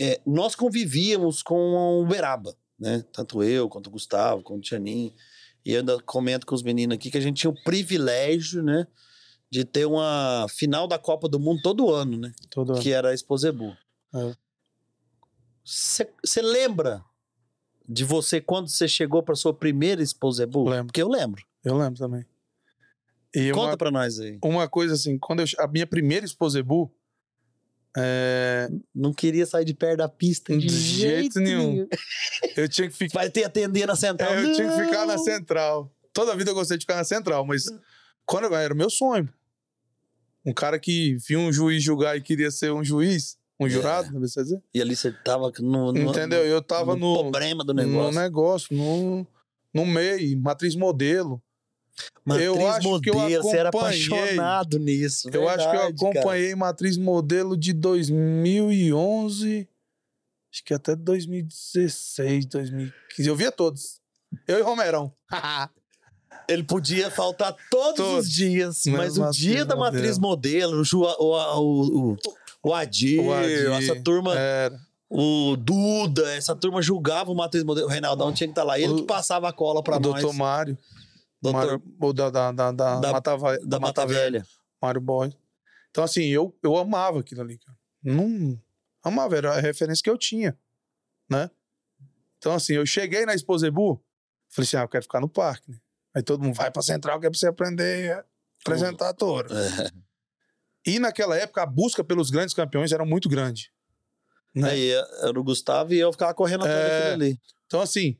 Speaker 1: é, nós convivíamos com o Uberaba, né? Tanto eu, quanto o Gustavo, quanto o Tianin. E eu ainda comento com os meninos aqui que a gente tinha o privilégio, né? De ter uma final da Copa do Mundo todo ano, né?
Speaker 2: Todo
Speaker 1: Que era a Exposebu.
Speaker 2: É.
Speaker 1: Você lembra de você quando você chegou para sua primeira Exposebu?
Speaker 2: Lembro.
Speaker 1: Porque eu lembro.
Speaker 2: Eu lembro também. E
Speaker 1: Conta
Speaker 2: uma,
Speaker 1: pra nós aí.
Speaker 2: uma coisa assim, quando eu, a minha primeira Exposebu, é,
Speaker 1: Não queria sair de perto da pista de,
Speaker 2: De jeito nenhum. eu tinha que ficar.
Speaker 1: Vai ter atender na central.
Speaker 2: É, eu tinha que ficar na central. Toda a vida eu gostei de ficar na central, mas quando eu, era o meu sonho. Um cara que viu um juiz julgar e queria ser um juiz, um
Speaker 1: É.
Speaker 2: jurado, não sei dizer.
Speaker 1: E ali você tava no, no,
Speaker 2: Entendeu? Eu tava
Speaker 1: no,
Speaker 2: no,
Speaker 1: problema do
Speaker 2: no
Speaker 1: negócio.
Speaker 2: negócio, no, no MEI, matriz modelo.
Speaker 1: Matriz
Speaker 2: eu acho que eu
Speaker 1: modelo, você era
Speaker 2: acompanhei.
Speaker 1: apaixonado nisso.
Speaker 2: eu acho que eu
Speaker 1: verdade, cara.
Speaker 2: acompanhei matriz modelo de 2011, acho que até 2016, 2015. Eu via todos. Eu e Romerão.
Speaker 1: Ele podia faltar todos,
Speaker 2: Todos.
Speaker 1: os dias,
Speaker 2: Mas
Speaker 1: mas o dia da matriz modelo, o, Ju- o, o, o, o Adir,
Speaker 2: O Adir,
Speaker 1: essa turma,
Speaker 2: Era.
Speaker 1: o Duda, essa turma julgava o matriz modelo. O Reinaldão tinha que estar lá. Ele
Speaker 2: O-
Speaker 1: que passava a cola pra
Speaker 2: o
Speaker 1: nós.
Speaker 2: doutor Mário.
Speaker 1: Doutor
Speaker 2: Mário, o da, da, da, da,
Speaker 1: Da-
Speaker 2: Mata,
Speaker 1: da Mata Velha.
Speaker 2: Mário Boy. Então, assim, eu, eu amava aquilo ali, cara. Não amava, era a referência que eu tinha, né? Então, assim, eu cheguei na Exposebu, falei assim, ah, eu quero ficar no parque, né? Aí todo mundo vai pra Central, que é pra você aprender a apresentar touro.
Speaker 1: É.
Speaker 2: E naquela época, a busca pelos grandes campeões era muito grande. Né?
Speaker 1: Aí era o Gustavo e eu ficava correndo atrás
Speaker 2: É.
Speaker 1: daquele ali.
Speaker 2: Então, assim,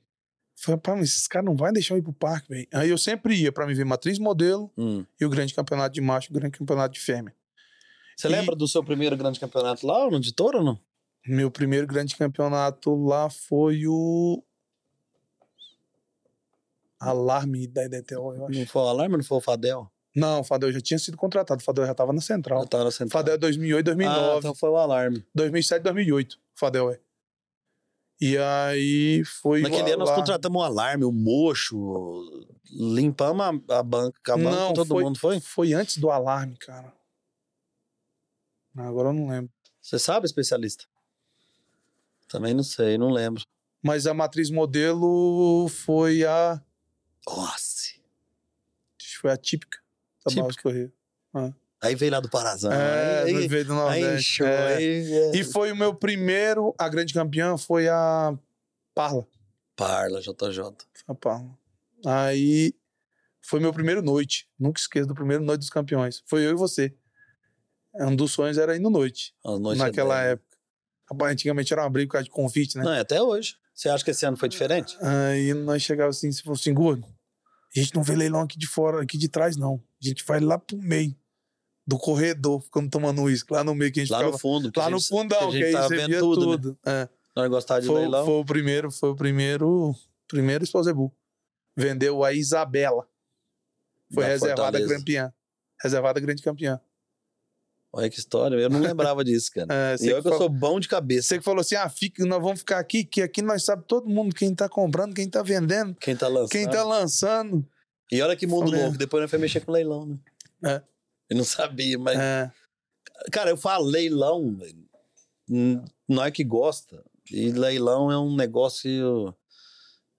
Speaker 2: falei, pá, mas esses caras não vão deixar eu ir pro parque, velho. Aí eu sempre ia pra me ver matriz modelo
Speaker 1: Hum.
Speaker 2: e o grande campeonato de macho o grande campeonato de fêmea.
Speaker 1: Você
Speaker 2: E-
Speaker 1: lembra do seu primeiro grande campeonato lá, no de touro ou não?
Speaker 2: Meu primeiro grande campeonato lá foi o. Alarme da EDTO, eu acho.
Speaker 1: Não foi o Alarme, não foi o Fadel?
Speaker 2: Não, o Fadel já tinha sido contratado. O Fadel já tava na central.
Speaker 1: Eu tava na central.
Speaker 2: Fadel é 2008,
Speaker 1: Ah,
Speaker 2: 2009.
Speaker 1: então foi o Alarme.
Speaker 2: 2007, 2008. O Fadel é. E aí foi.
Speaker 1: Naquele ano nós contratamos o Alarme, o Mocho, limpamos a, a banca, acabamos
Speaker 2: Não,
Speaker 1: com todo
Speaker 2: foi,
Speaker 1: mundo, foi?
Speaker 2: Foi antes do alarme, cara. Agora eu não lembro.
Speaker 1: Você sabe, especialista? Também não sei, não lembro.
Speaker 2: Mas a matriz modelo foi a.
Speaker 1: Nossa.
Speaker 2: Foi a típica.
Speaker 1: Típica.
Speaker 2: Barros Correia.
Speaker 1: Aí veio lá do Parazão.
Speaker 2: é,
Speaker 1: aí, aí,
Speaker 2: veio do
Speaker 1: aí,
Speaker 2: Nordeste.
Speaker 1: show.
Speaker 2: é.
Speaker 1: Aí, é.
Speaker 2: E foi o meu primeiro. A grande campeã foi a Parla.
Speaker 1: Parla, JJ.
Speaker 2: A Parla. Aí foi meu primeiro noite. Nunca esqueço do primeiro noite dos campeões. Foi eu e você. Um dos sonhos era ir no noite,
Speaker 1: noites é
Speaker 2: naquela
Speaker 1: bem.
Speaker 2: época. Rapaz, antigamente era uma briga por causa de convite, né?
Speaker 1: Não, é até hoje. Você acha que esse ano foi diferente?
Speaker 2: Aí nós chegávamos assim, se fosse assim, gordo, a gente não vê leilão aqui de fora, aqui de trás, não. A gente vai lá pro meio do corredor, ficando tomando uísque, lá no meio que a gente
Speaker 1: Lá
Speaker 2: ficava.
Speaker 1: no fundo.
Speaker 2: lá
Speaker 1: a
Speaker 2: no
Speaker 1: gente-
Speaker 2: fundão,
Speaker 1: que
Speaker 2: que,
Speaker 1: a gente
Speaker 2: aí você
Speaker 1: vendo
Speaker 2: via
Speaker 1: tudo,
Speaker 2: tudo.
Speaker 1: né?
Speaker 2: É.
Speaker 1: Nós gostávamos de
Speaker 2: Foi,
Speaker 1: leilão.
Speaker 2: foi o primeiro, foi o primeiro, primeiro Esposebu. Vendeu a Isabela. Foi
Speaker 1: Da
Speaker 2: reservada a
Speaker 1: Fortaleza.
Speaker 2: campeã. Reservada a grande campeã.
Speaker 1: Olha que história. Eu não lembrava disso, cara.
Speaker 2: É,
Speaker 1: e eu
Speaker 2: que
Speaker 1: eu
Speaker 2: falou,
Speaker 1: sou bom de cabeça.
Speaker 2: você que falou assim: ah, fica, nós vamos ficar aqui, que aqui nós sabemos todo mundo quem tá comprando, quem tá vendendo,
Speaker 1: Quem tá lançando.
Speaker 2: quem tá lançando.
Speaker 1: E olha que mundo louco. Depois nós foi mexer com leilão, né?
Speaker 2: É.
Speaker 1: Eu não sabia, mas.
Speaker 2: É,
Speaker 1: Cara, eu falo leilão. Hum, Não é que gosta. E leilão é um negócio.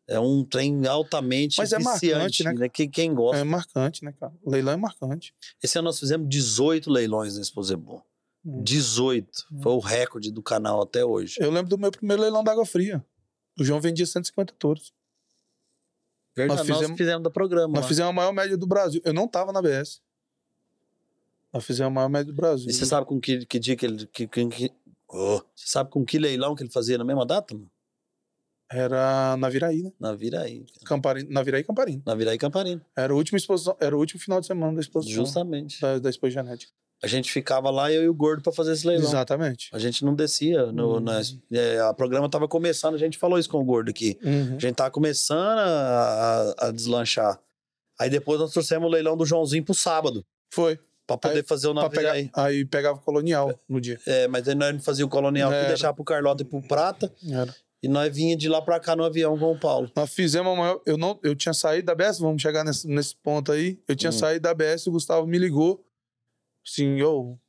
Speaker 1: É um trem altamente
Speaker 2: Mas é marcante, né?
Speaker 1: né? Quem, quem gosta.
Speaker 2: é marcante, né, cara? O leilão é marcante.
Speaker 1: Esse ano nós fizemos 18 leilões nesse Pozebu.
Speaker 2: Hum.
Speaker 1: 18. Foi o recorde do canal até hoje.
Speaker 2: Eu lembro do meu primeiro leilão da água fria. O João vendia 150 touros.
Speaker 1: Verdade,
Speaker 2: nós
Speaker 1: nós
Speaker 2: fizemos-
Speaker 1: fizemos, da programa.
Speaker 2: Nós
Speaker 1: lá.
Speaker 2: fizemos a maior média do Brasil. Eu não tava na BS. Nós fizemos a maior média do Brasil.
Speaker 1: E você sabe com que, que dia que ele. Que, que- Oh, você sabe com que leilão que ele fazia na mesma data? Mano?
Speaker 2: Era na Viraí, né?
Speaker 1: Na Viraí.
Speaker 2: Camparino, na Viraí Camparino.
Speaker 1: Na Viraí Camparino.
Speaker 2: Era a última exposição, era o último final de semana da exposição.
Speaker 1: Justamente.
Speaker 2: Da, da Expo Genética.
Speaker 1: A gente ficava lá, eu e o Gordo, pra fazer esse leilão.
Speaker 2: Exatamente.
Speaker 1: A gente não descia. No,
Speaker 2: Uhum.
Speaker 1: na, é, a programa tava começando, a gente falou isso com o Gordo aqui.
Speaker 2: Uhum.
Speaker 1: A gente tava começando a, a- a deslanchar. Aí depois nós trouxemos o leilão do Joãozinho pro sábado,
Speaker 2: Foi.
Speaker 1: pra poder
Speaker 2: Aí,
Speaker 1: fazer o
Speaker 2: Pra pegar,
Speaker 1: Naviraí.
Speaker 2: aí pegava o colonial no dia.
Speaker 1: É, mas aí nós fazia o colonial aqui,
Speaker 2: Era.
Speaker 1: deixava pro Carlota e pro Prata,
Speaker 2: Era.
Speaker 1: e nós vinha de lá pra cá no avião com o Paulo.
Speaker 2: Nós fizemos a maior. Eu, não, eu tinha saído da BS, vamos chegar nesse, nesse ponto aí. Eu tinha
Speaker 1: Hum.
Speaker 2: saído da BS e o Gustavo me ligou. Assim, eu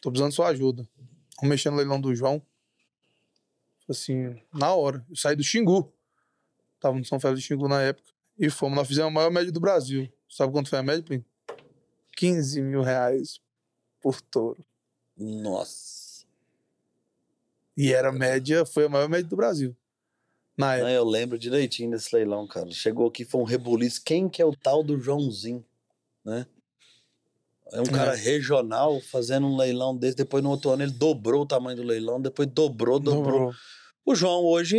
Speaker 2: tô precisando de sua ajuda. Vamos mexer no leilão do João. Assim, na hora. Eu saí do Xingu. Tava no São Félix do Xingu na época. E fomos. Nós fizemos a maior média do Brasil. Sabe quanto foi a média, Plínio? 15 mil reais por touro.
Speaker 1: Nossa.
Speaker 2: E era a média, foi a maior média do Brasil. Na época.
Speaker 1: Ah, eu lembro direitinho desse leilão, cara. Chegou aqui, foi um rebuliço. Quem que é o tal do Joãozinho, né? É um cara
Speaker 2: É.
Speaker 1: regional fazendo um leilão desse. Depois, no outro ano, ele dobrou o tamanho do leilão. Depois dobrou, dobrou.
Speaker 2: Dobrou.
Speaker 1: O João hoje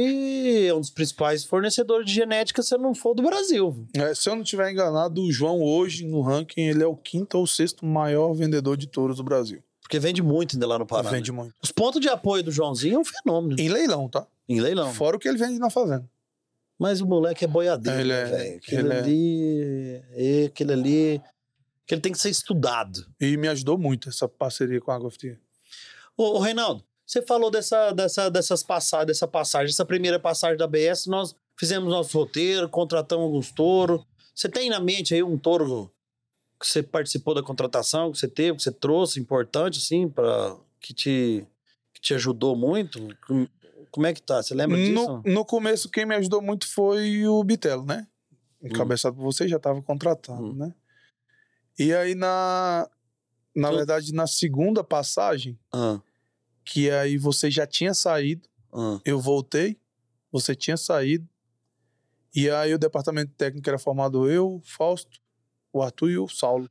Speaker 1: é um dos principais fornecedores de genética, se não for do Brasil.
Speaker 2: É, se eu não estiver enganado, o João hoje no ranking ele é o quinto ou sexto maior vendedor de touros do Brasil.
Speaker 1: Porque vende muito ainda lá no Pará.
Speaker 2: Vende
Speaker 1: né?
Speaker 2: muito.
Speaker 1: Os pontos de apoio do Joãozinho é um fenômeno.
Speaker 2: Em leilão, tá?
Speaker 1: Em leilão.
Speaker 2: Fora o que ele vende na fazenda.
Speaker 1: Mas o moleque é boiadeiro,
Speaker 2: Ele
Speaker 1: né,
Speaker 2: é-
Speaker 1: velho. Aquele
Speaker 2: ele é-
Speaker 1: ali. É, aquele ali. Que ele tem que ser estudado.
Speaker 2: E me ajudou muito essa parceria com a Água.
Speaker 1: Ô, ô, Reinaldo, você falou dessa, dessa, dessas passagens, dessa passagem, essa primeira passagem da BS, nós fizemos nosso roteiro, contratamos alguns touros. Você tem na mente aí um touro que você participou da contratação, que você teve, que você trouxe, importante, assim, para que te, que te ajudou muito? Como- é que tá? Você lembra disso?
Speaker 2: No, no começo, quem me ajudou muito foi o Bitelo, né? Encabeçado por você, já estava contratado,
Speaker 1: Hum.
Speaker 2: né? E aí, na, na
Speaker 1: Tu-
Speaker 2: verdade, na segunda passagem,
Speaker 1: Ah,
Speaker 2: que aí você já tinha saído,
Speaker 1: ah,
Speaker 2: eu voltei, você tinha saído, e aí o departamento técnico era formado eu, o Fausto, o Arthur e o Saulo.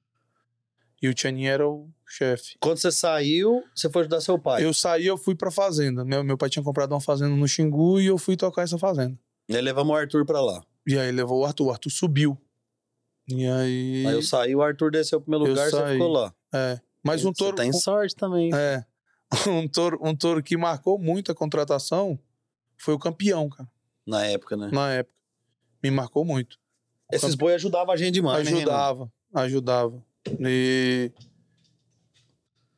Speaker 2: E o Tianinho era o chefe.
Speaker 1: Quando você saiu, você foi ajudar seu pai.
Speaker 2: Eu saí, eu fui pra fazenda. Meu, meu pai tinha comprado uma fazenda no Xingu e eu fui tocar essa fazenda.
Speaker 1: E aí levamos o Arthur pra lá.
Speaker 2: E aí levou o Arthur, o Arthur subiu. E aí.
Speaker 1: Aí eu saí, o Arthur desceu pro meu
Speaker 2: Eu
Speaker 1: lugar e você ficou lá.
Speaker 2: É. Mas um
Speaker 1: Você
Speaker 2: touro.
Speaker 1: tem sorte também.
Speaker 2: É. Um touro, um touro que marcou muito a contratação foi o campeão, cara.
Speaker 1: Na época, né?
Speaker 2: Na época. Me marcou muito. O
Speaker 1: Esses boi ajudavam a gente demais, né,
Speaker 2: ajudava, ajudava. E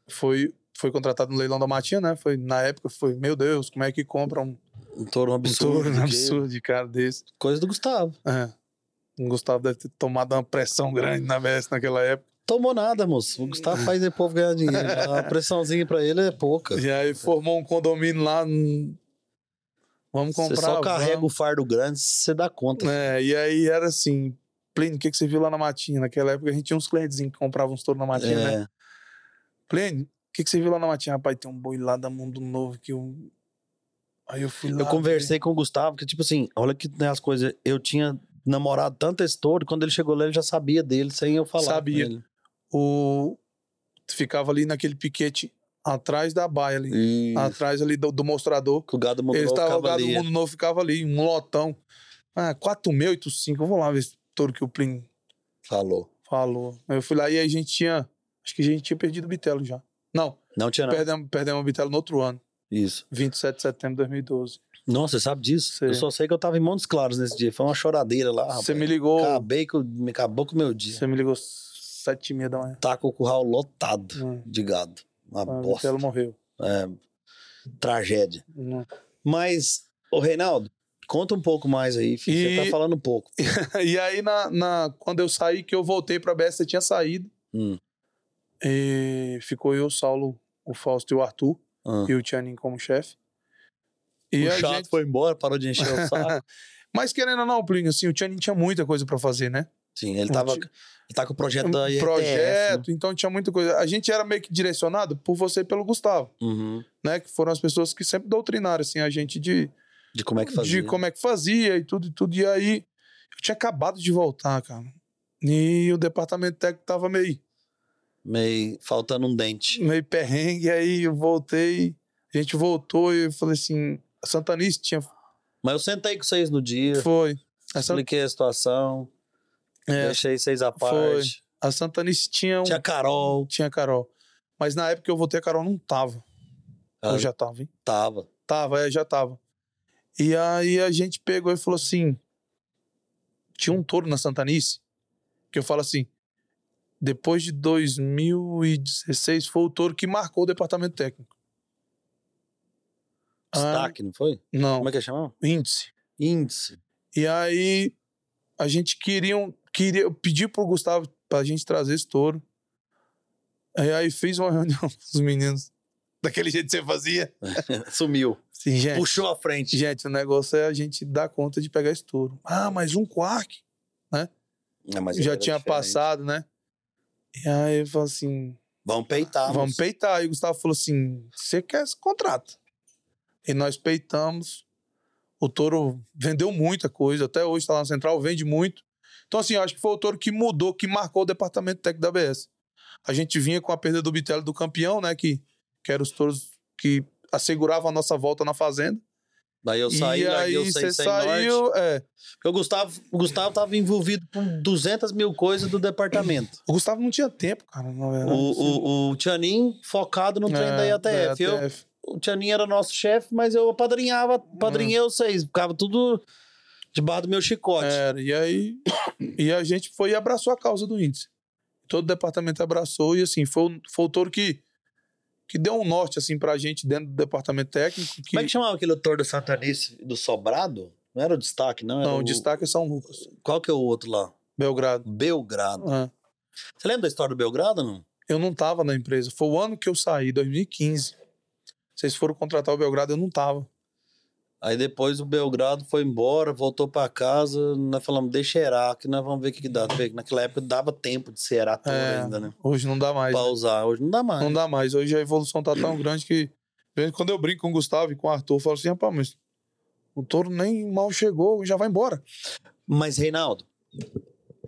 Speaker 2: foi, foi contratado no leilão da Matinha, né? Foi, na época foi, meu Deus, como é que compra um,
Speaker 1: Um touro
Speaker 2: um
Speaker 1: absurdo.
Speaker 2: touro
Speaker 1: que-
Speaker 2: absurdo de cara desse?
Speaker 1: Coisa do Gustavo.
Speaker 2: É. O Gustavo deve ter tomado uma pressão grande na BS naquela época.
Speaker 1: Tomou nada, moço. O Gustavo faz o povo ganhar dinheiro. A pressãozinha pra ele é pouca.
Speaker 2: E aí formou um condomínio lá. hum, Vamos
Speaker 1: Você
Speaker 2: comprar.
Speaker 1: só carrega
Speaker 2: vamos.
Speaker 1: o fardo grande, você dá conta.
Speaker 2: É, e aí era assim, Plínio, o que, que você viu lá na Matinha? Naquela época a gente tinha uns clientes que compravam uns touros na Matinha, né?
Speaker 1: É.
Speaker 2: Plínio, o que, que você viu lá na Matinha? Rapaz, tem um boi lá da Mundo Novo que eu. Aí eu fui lá.
Speaker 1: Eu conversei com o Gustavo, que tipo assim, olha que né, as coisas. Eu tinha namorado tanto esse touro, quando ele chegou lá, ele já sabia dele, sem eu falar.
Speaker 2: Sabia.
Speaker 1: ele.
Speaker 2: O... ficava ali naquele piquete atrás da baia ali.
Speaker 1: E
Speaker 2: Atrás ali do, do mostrador.
Speaker 1: o gado mundo
Speaker 2: Eles
Speaker 1: novo
Speaker 2: estavam, o gado do
Speaker 1: ali.
Speaker 2: mundo novo ficava ali, um lotão. Ah, 4,685. Eu vou lá ver esse touro que o Plin
Speaker 1: Falou.
Speaker 2: falou. Eu fui lá e a gente tinha. Acho que a gente tinha perdido o Bitelo já. Não,
Speaker 1: Não tinha nada.
Speaker 2: perdemos, perdemos o Bitelo no outro ano,
Speaker 1: Isso.
Speaker 2: 27 de setembro de 2012.
Speaker 1: Nossa, você sabe disso?
Speaker 2: Sei.
Speaker 1: Eu só sei que eu tava em Montes Claros nesse dia. Foi uma choradeira lá.
Speaker 2: Você me ligou.
Speaker 1: Acabei me acabou com o meu dia.
Speaker 2: Você me ligou sete e meia da manhã.
Speaker 1: Tá com o curral lotado
Speaker 2: Hum.
Speaker 1: de gado. Uma
Speaker 2: Ah, O
Speaker 1: bosta.
Speaker 2: Bitelo morreu.
Speaker 1: É, tragédia. Mas, ô Reinaldo, conta um pouco mais aí, filho. Você
Speaker 2: E-
Speaker 1: tá falando pouco.
Speaker 2: E aí, na, na- quando eu saí, que eu voltei pra BS, você tinha saído.
Speaker 1: Hum.
Speaker 2: E ficou eu, o Saulo, o Fausto e o Arthur. E o Tianin como chefe. E
Speaker 1: o chato
Speaker 2: gente...
Speaker 1: foi embora, parou de encher o saco.
Speaker 2: Mas querendo ou não, Plínio, assim, o Tianin tinha muita coisa pra fazer, né?
Speaker 1: Sim, ele
Speaker 2: Um
Speaker 1: tava. Ele tá com o projeto da
Speaker 2: Um
Speaker 1: IRTF,
Speaker 2: projeto,
Speaker 1: né?
Speaker 2: então tinha muita coisa. A gente era meio que direcionado por você e pelo Gustavo,
Speaker 1: Uhum.
Speaker 2: né? Que foram as pessoas que sempre doutrinaram, assim, a gente de,
Speaker 1: De como é que fazia.
Speaker 2: de como é que fazia e tudo e tudo. E aí, eu tinha acabado de voltar, cara. E o departamento técnico tava meio,
Speaker 1: Meio faltando um dente.
Speaker 2: meio perrengue. Aí eu voltei, a gente voltou e eu falei assim: a Santanice tinha.
Speaker 1: Mas eu sentei com vocês no dia,
Speaker 2: Foi. A, San-
Speaker 1: expliquei a situação,
Speaker 2: é,
Speaker 1: deixei vocês à parte.
Speaker 2: a Santanice tinha. Um,
Speaker 1: Tinha Carol,
Speaker 2: tinha Carol. Mas na época que eu voltei, a Carol não tava.
Speaker 1: ela
Speaker 2: Eu já tava, hein?
Speaker 1: tava.
Speaker 2: Tava, é, já tava. E aí a gente pegou e falou assim: tinha um touro na Santanice, que eu falo assim, depois de 2016 foi o touro que marcou o departamento técnico. Ah,
Speaker 1: Destaque, não foi?
Speaker 2: não,
Speaker 1: Como é que chamava?
Speaker 2: índice.
Speaker 1: Índice.
Speaker 2: E aí a gente queria, um- queria eu pedi pro Gustavo pra gente trazer esse touro. Aí, aí fiz uma reunião com os meninos, daquele jeito que você fazia.
Speaker 1: Sumiu.
Speaker 2: Assim, gente,
Speaker 1: Puxou a frente.
Speaker 2: Gente, o negócio é a gente dar conta de pegar esse touro. Ah, mas um quark
Speaker 1: É, mas
Speaker 2: já
Speaker 1: era
Speaker 2: tinha
Speaker 1: diferente.
Speaker 2: passado, né? E aí eu falei assim,
Speaker 1: Vamos peitar.
Speaker 2: vamos peitar. E o Gustavo falou assim, você quer esse contrato? E nós peitamos. O touro vendeu muita coisa. Até hoje tá lá na Central, vende muito. Então assim, eu acho que foi o touro que mudou, que marcou o departamento técnico da ABS. A gente vinha com a perda do Bitelo do campeão, né? Que, que eram os touros que asseguravam a nossa volta na fazenda.
Speaker 1: Daí eu saí,
Speaker 2: e aí
Speaker 1: o
Speaker 2: você
Speaker 1: 6 sem norte.
Speaker 2: saiu, é.
Speaker 1: Porque o Gustavo, o Gustavo tava envolvido com 200 mil coisas do departamento.
Speaker 2: O Gustavo não tinha tempo, cara, na verdade.
Speaker 1: O, o, o Tianin focado no trem da IATF.
Speaker 2: É,
Speaker 1: Eu,
Speaker 2: da IATF.
Speaker 1: O Tianin era nosso chefe, mas eu apadrinhava, padrinhei
Speaker 2: Hum.
Speaker 1: vocês. Ficava tudo debaixo do meu chicote.
Speaker 2: Era, e aí e a gente foi e abraçou a causa do índice. Todo o departamento abraçou e assim, foi, o- foi o touro que, que deu um norte assim pra gente dentro do departamento técnico. Que,
Speaker 1: Como é que chamava aquele autor do Santanice, do Sobrado? Não era o destaque, não? Era
Speaker 2: não, o
Speaker 1: o
Speaker 2: destaque é São Lucas,
Speaker 1: Qual que é o outro lá?
Speaker 2: Belgrado.
Speaker 1: Belgrado.
Speaker 2: Ah,
Speaker 1: Você lembra da história do Belgrado, não?
Speaker 2: eu não tava na empresa. Foi o ano que eu saí, 2015. Vocês foram contratar o Belgrado, eu não tava.
Speaker 1: Aí depois o Belgrado foi embora, voltou pra casa, nós falamos, deixa erar, que nós vamos ver o que, que dá. Naquela época dava tempo de cerar tudo
Speaker 2: É,
Speaker 1: ainda, né?
Speaker 2: Hoje não dá mais.
Speaker 1: Pra
Speaker 2: né?
Speaker 1: Hoje não dá mais.
Speaker 2: Não dá mais. Hoje a evolução tá tão grande que. Quando eu brinco com o Gustavo e com o Arthur, eu falo assim, rapaz, mas o touro nem mal chegou, já vai embora.
Speaker 1: Mas, Reinaldo,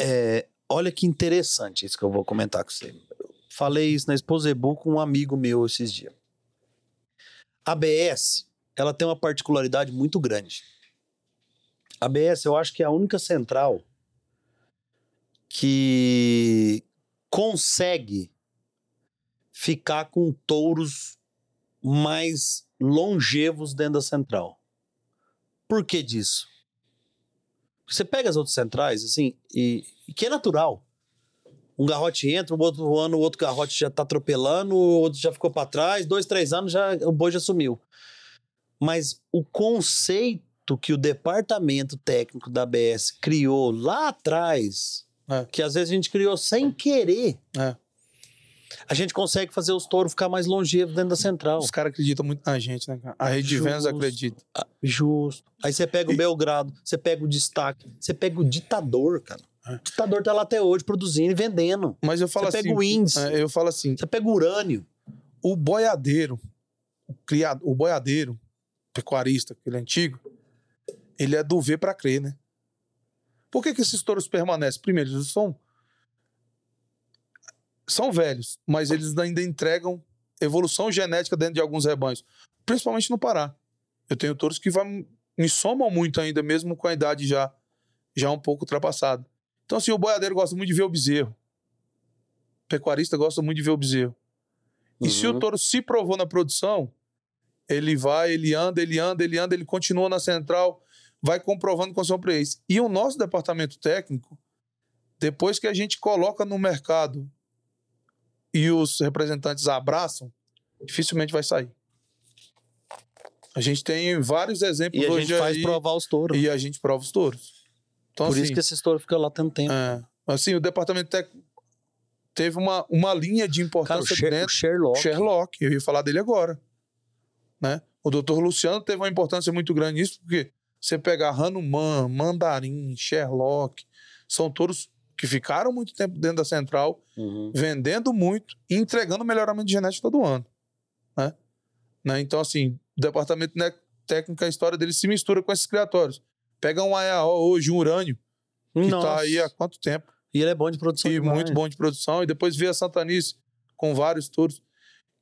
Speaker 1: é, olha que interessante isso que eu vou comentar com você. Eu falei isso na Exposebu com um amigo meu esses dias. ABS, ela tem uma particularidade muito grande. A ABS, eu acho que é a única central que consegue ficar com touros mais longevos dentro da central. Por que disso? Você pega as outras centrais, assim, e, e que é natural. Um garrote entra, o outro ano o outro garrote já tá atropelando, o outro já ficou para trás, dois, três anos já o boi já sumiu. Mas o conceito que o departamento técnico da ABS criou lá atrás,
Speaker 2: É.
Speaker 1: que às vezes a gente criou sem querer,
Speaker 2: É.
Speaker 1: a gente consegue fazer os touros ficar mais longevos dentro da central.
Speaker 2: Os caras acreditam muito na gente, né, cara? A rede de vendas acredita.
Speaker 1: Ah, Justo. Aí você pega o Belgrado, você pega o destaque, você pega o ditador, cara.
Speaker 2: É.
Speaker 1: O ditador tá lá até hoje produzindo e vendendo.
Speaker 2: Mas eu falo
Speaker 1: Você
Speaker 2: assim.
Speaker 1: pega o índice.
Speaker 2: é, eu falo assim:
Speaker 1: Você pega o urânio.
Speaker 2: o boiadeiro, o, criado, o boiadeiro, pecuarista, aquele antigo, ele é do ver pra crer, né? Por que, que esses touros permanecem? Primeiro, eles são. são velhos, mas eles ainda entregam evolução genética dentro de alguns rebanhos, principalmente no Pará. Eu tenho touros que vai, me somam muito ainda, mesmo com a idade já, já um pouco ultrapassada. Então, assim, o boiadeiro gosta muito de ver o bezerro. O pecuarista gosta muito de ver o bezerro. E se o
Speaker 1: Uhum.
Speaker 2: touro se provou na produção, ele vai, ele anda, ele anda, ele anda, ele continua na central, vai comprovando com sua preço. E o nosso departamento técnico, depois que a gente coloca no mercado e os representantes abraçam, dificilmente vai sair. A gente tem vários exemplos
Speaker 1: E a
Speaker 2: hoje
Speaker 1: gente faz
Speaker 2: aí,
Speaker 1: provar os touros.
Speaker 2: e a gente prova os touros. Então,
Speaker 1: Por
Speaker 2: assim,
Speaker 1: isso que esse touro fica lá tanto tempo.
Speaker 2: é, assim, o departamento técnico teve uma, uma linha de
Speaker 1: Cara, o,
Speaker 2: importância
Speaker 1: o
Speaker 2: dentro
Speaker 1: Sherlock.
Speaker 2: Sherlock, eu ia falar dele agora. Né? O doutor Luciano teve uma importância muito grande nisso, porque você pegar Hanuman, Mandarim, Sherlock, são touros que ficaram muito tempo dentro da central,
Speaker 1: Uhum.
Speaker 2: vendendo muito e entregando melhoramento de genética todo ano. Né? Né? Então, assim, o departamento né, técnico, a história dele se mistura com esses criatórios. Pega um AEAO hoje, um urânio, que
Speaker 1: Nossa.
Speaker 2: está aí há quanto tempo?
Speaker 1: E ele é bom de produção.
Speaker 2: e
Speaker 1: demais.
Speaker 2: muito bom de produção. E depois vi a Santanice com vários touros,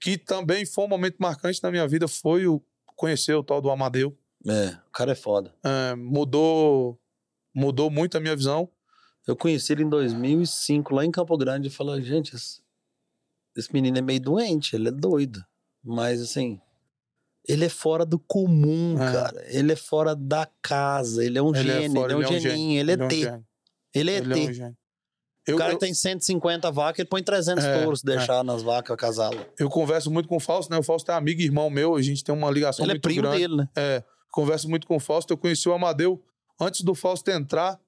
Speaker 2: que também foi um momento marcante na minha vida, foi o conhecer o tal do Amadeu.
Speaker 1: É, o cara é foda.
Speaker 2: É, mudou, mudou muito a minha visão.
Speaker 1: Eu conheci ele em 2005, lá em Campo Grande, e falei, gente, esse, esse menino é meio doente, ele é doido. Mas, assim, ele é fora do comum,
Speaker 2: É.
Speaker 1: cara. Ele é fora da casa, ele é um
Speaker 2: Ele é
Speaker 1: gênio, ele é um
Speaker 2: ele é um
Speaker 1: geninho, ele é T. Ele é
Speaker 2: Ele é
Speaker 1: T. O cara
Speaker 2: eu,
Speaker 1: tem 150 vacas, ele põe 300
Speaker 2: É,
Speaker 1: touros, deixar nas vacas casá-lo.
Speaker 2: eu converso muito com o Fausto, né? O Fausto é amigo e irmão meu, a gente tem uma ligação
Speaker 1: Ele é
Speaker 2: muito
Speaker 1: primo
Speaker 2: grande.
Speaker 1: dele, né?
Speaker 2: É, converso muito com o Fausto. Eu conheci o Amadeu antes do Fausto entrar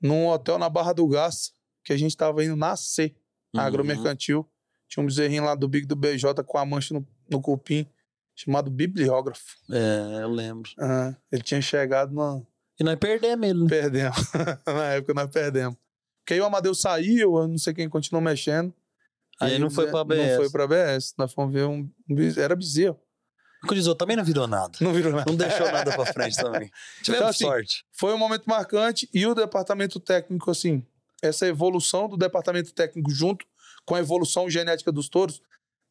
Speaker 2: num hotel na Barra do Gás, que a gente estava indo nascer.
Speaker 1: Uhum.
Speaker 2: agromercantil. Tinha um bezerrinho lá do Big do BJ com a mancha no, no cupim, chamado bibliógrafo.
Speaker 1: É, eu lembro.
Speaker 2: Ah, ele tinha chegado na.
Speaker 1: E nós perdemos ele, né?
Speaker 2: Perdemos. na época nós perdemos. Porque aí o Amadeus saiu, eu não sei quem continuou mexendo.
Speaker 1: Aí não foi
Speaker 2: Bezerro-
Speaker 1: pra
Speaker 2: Não
Speaker 1: ABS.
Speaker 2: foi pra BS. Nós fomos ver um. era bezerro.
Speaker 1: O Crisou também não virou nada.
Speaker 2: Não virou nada.
Speaker 1: Não deixou nada pra frente também. Tivemos
Speaker 2: Então, assim,
Speaker 1: sorte.
Speaker 2: Foi um momento marcante e o departamento técnico, assim, essa evolução do departamento técnico junto com a evolução genética dos touros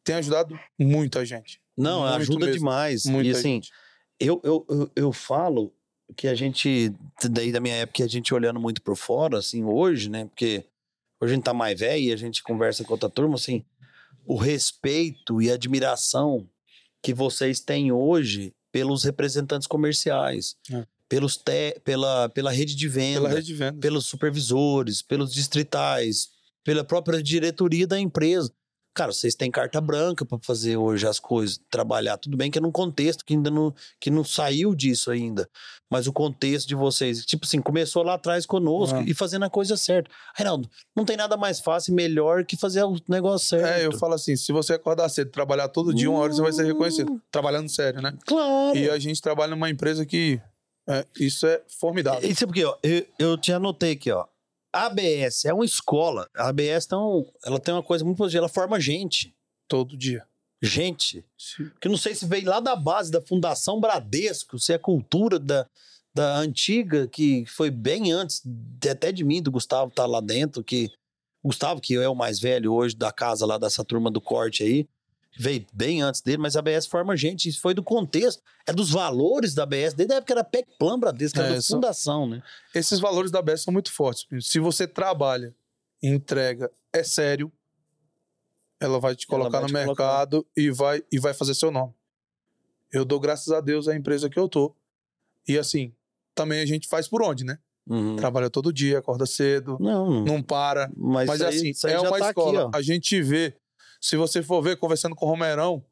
Speaker 2: tem ajudado muita gente.
Speaker 1: Não,
Speaker 2: muito
Speaker 1: ajuda
Speaker 2: mesmo.
Speaker 1: demais.
Speaker 2: Muita
Speaker 1: e assim, eu, eu, eu, eu falo que a gente, daí da minha época, a gente olhando muito por fora, assim, hoje, né? Porque hoje a gente tá mais velho e a gente conversa com outra turma, assim, o respeito e admiração que vocês têm hoje pelos representantes comerciais,
Speaker 2: É.
Speaker 1: pelos te, pela, pela rede de venda,
Speaker 2: Pela rede de venda.
Speaker 1: pelos supervisores, pelos distritais, pela própria diretoria da empresa. Cara, vocês têm carta branca para fazer hoje as coisas, trabalhar. Tudo bem que é num contexto que ainda não, que não saiu disso ainda. Mas o contexto de vocês, tipo assim, começou lá atrás conosco
Speaker 2: Ah.
Speaker 1: e fazendo a coisa certa. Reinaldo, não tem nada mais fácil e melhor que fazer o negócio certo.
Speaker 2: É, eu falo assim, se você acordar cedo, trabalhar todo dia, uma hora você vai ser reconhecido. Trabalhando sério, né?
Speaker 1: Claro.
Speaker 2: E a gente trabalha numa empresa que é, isso é formidável.
Speaker 1: Isso é porque, ó, eu, eu te anotei aqui, ó. A ABS é uma escola. A ABS então, ela tem uma coisa muito positiva, ela forma gente.
Speaker 2: Todo dia.
Speaker 1: Gente,
Speaker 2: Se-
Speaker 1: que não sei se veio lá da base da Fundação Bradesco, se é cultura da, da antiga, que foi bem antes, de- até de mim, do Gustavo tá lá dentro, que Gustavo, que é o mais velho hoje da casa lá dessa turma do corte aí, veio bem antes dele, mas a ABS forma gente, isso foi do contexto, é dos valores da ABS, desde a época era PEC Plan Bradesco, era
Speaker 2: É,
Speaker 1: da
Speaker 2: são-
Speaker 1: fundação, né?
Speaker 2: Esses valores da BES são muito fortes. Se você trabalha, entrega, é sério, ela vai te colocar
Speaker 1: vai
Speaker 2: no
Speaker 1: te colocar.
Speaker 2: mercado e vai, e vai fazer seu nome. Eu dou graças a Deus à empresa que eu tô. E assim, também a gente faz por onde, né?
Speaker 1: Uhum.
Speaker 2: Trabalha todo dia, acorda cedo,
Speaker 1: Não, não.
Speaker 2: para.
Speaker 1: Mas,
Speaker 2: Mas
Speaker 1: aí-
Speaker 2: assim, é uma
Speaker 1: tá aqui,
Speaker 2: escola.
Speaker 1: ó.
Speaker 2: a gente vê, se você for ver, conversando com o Romerão,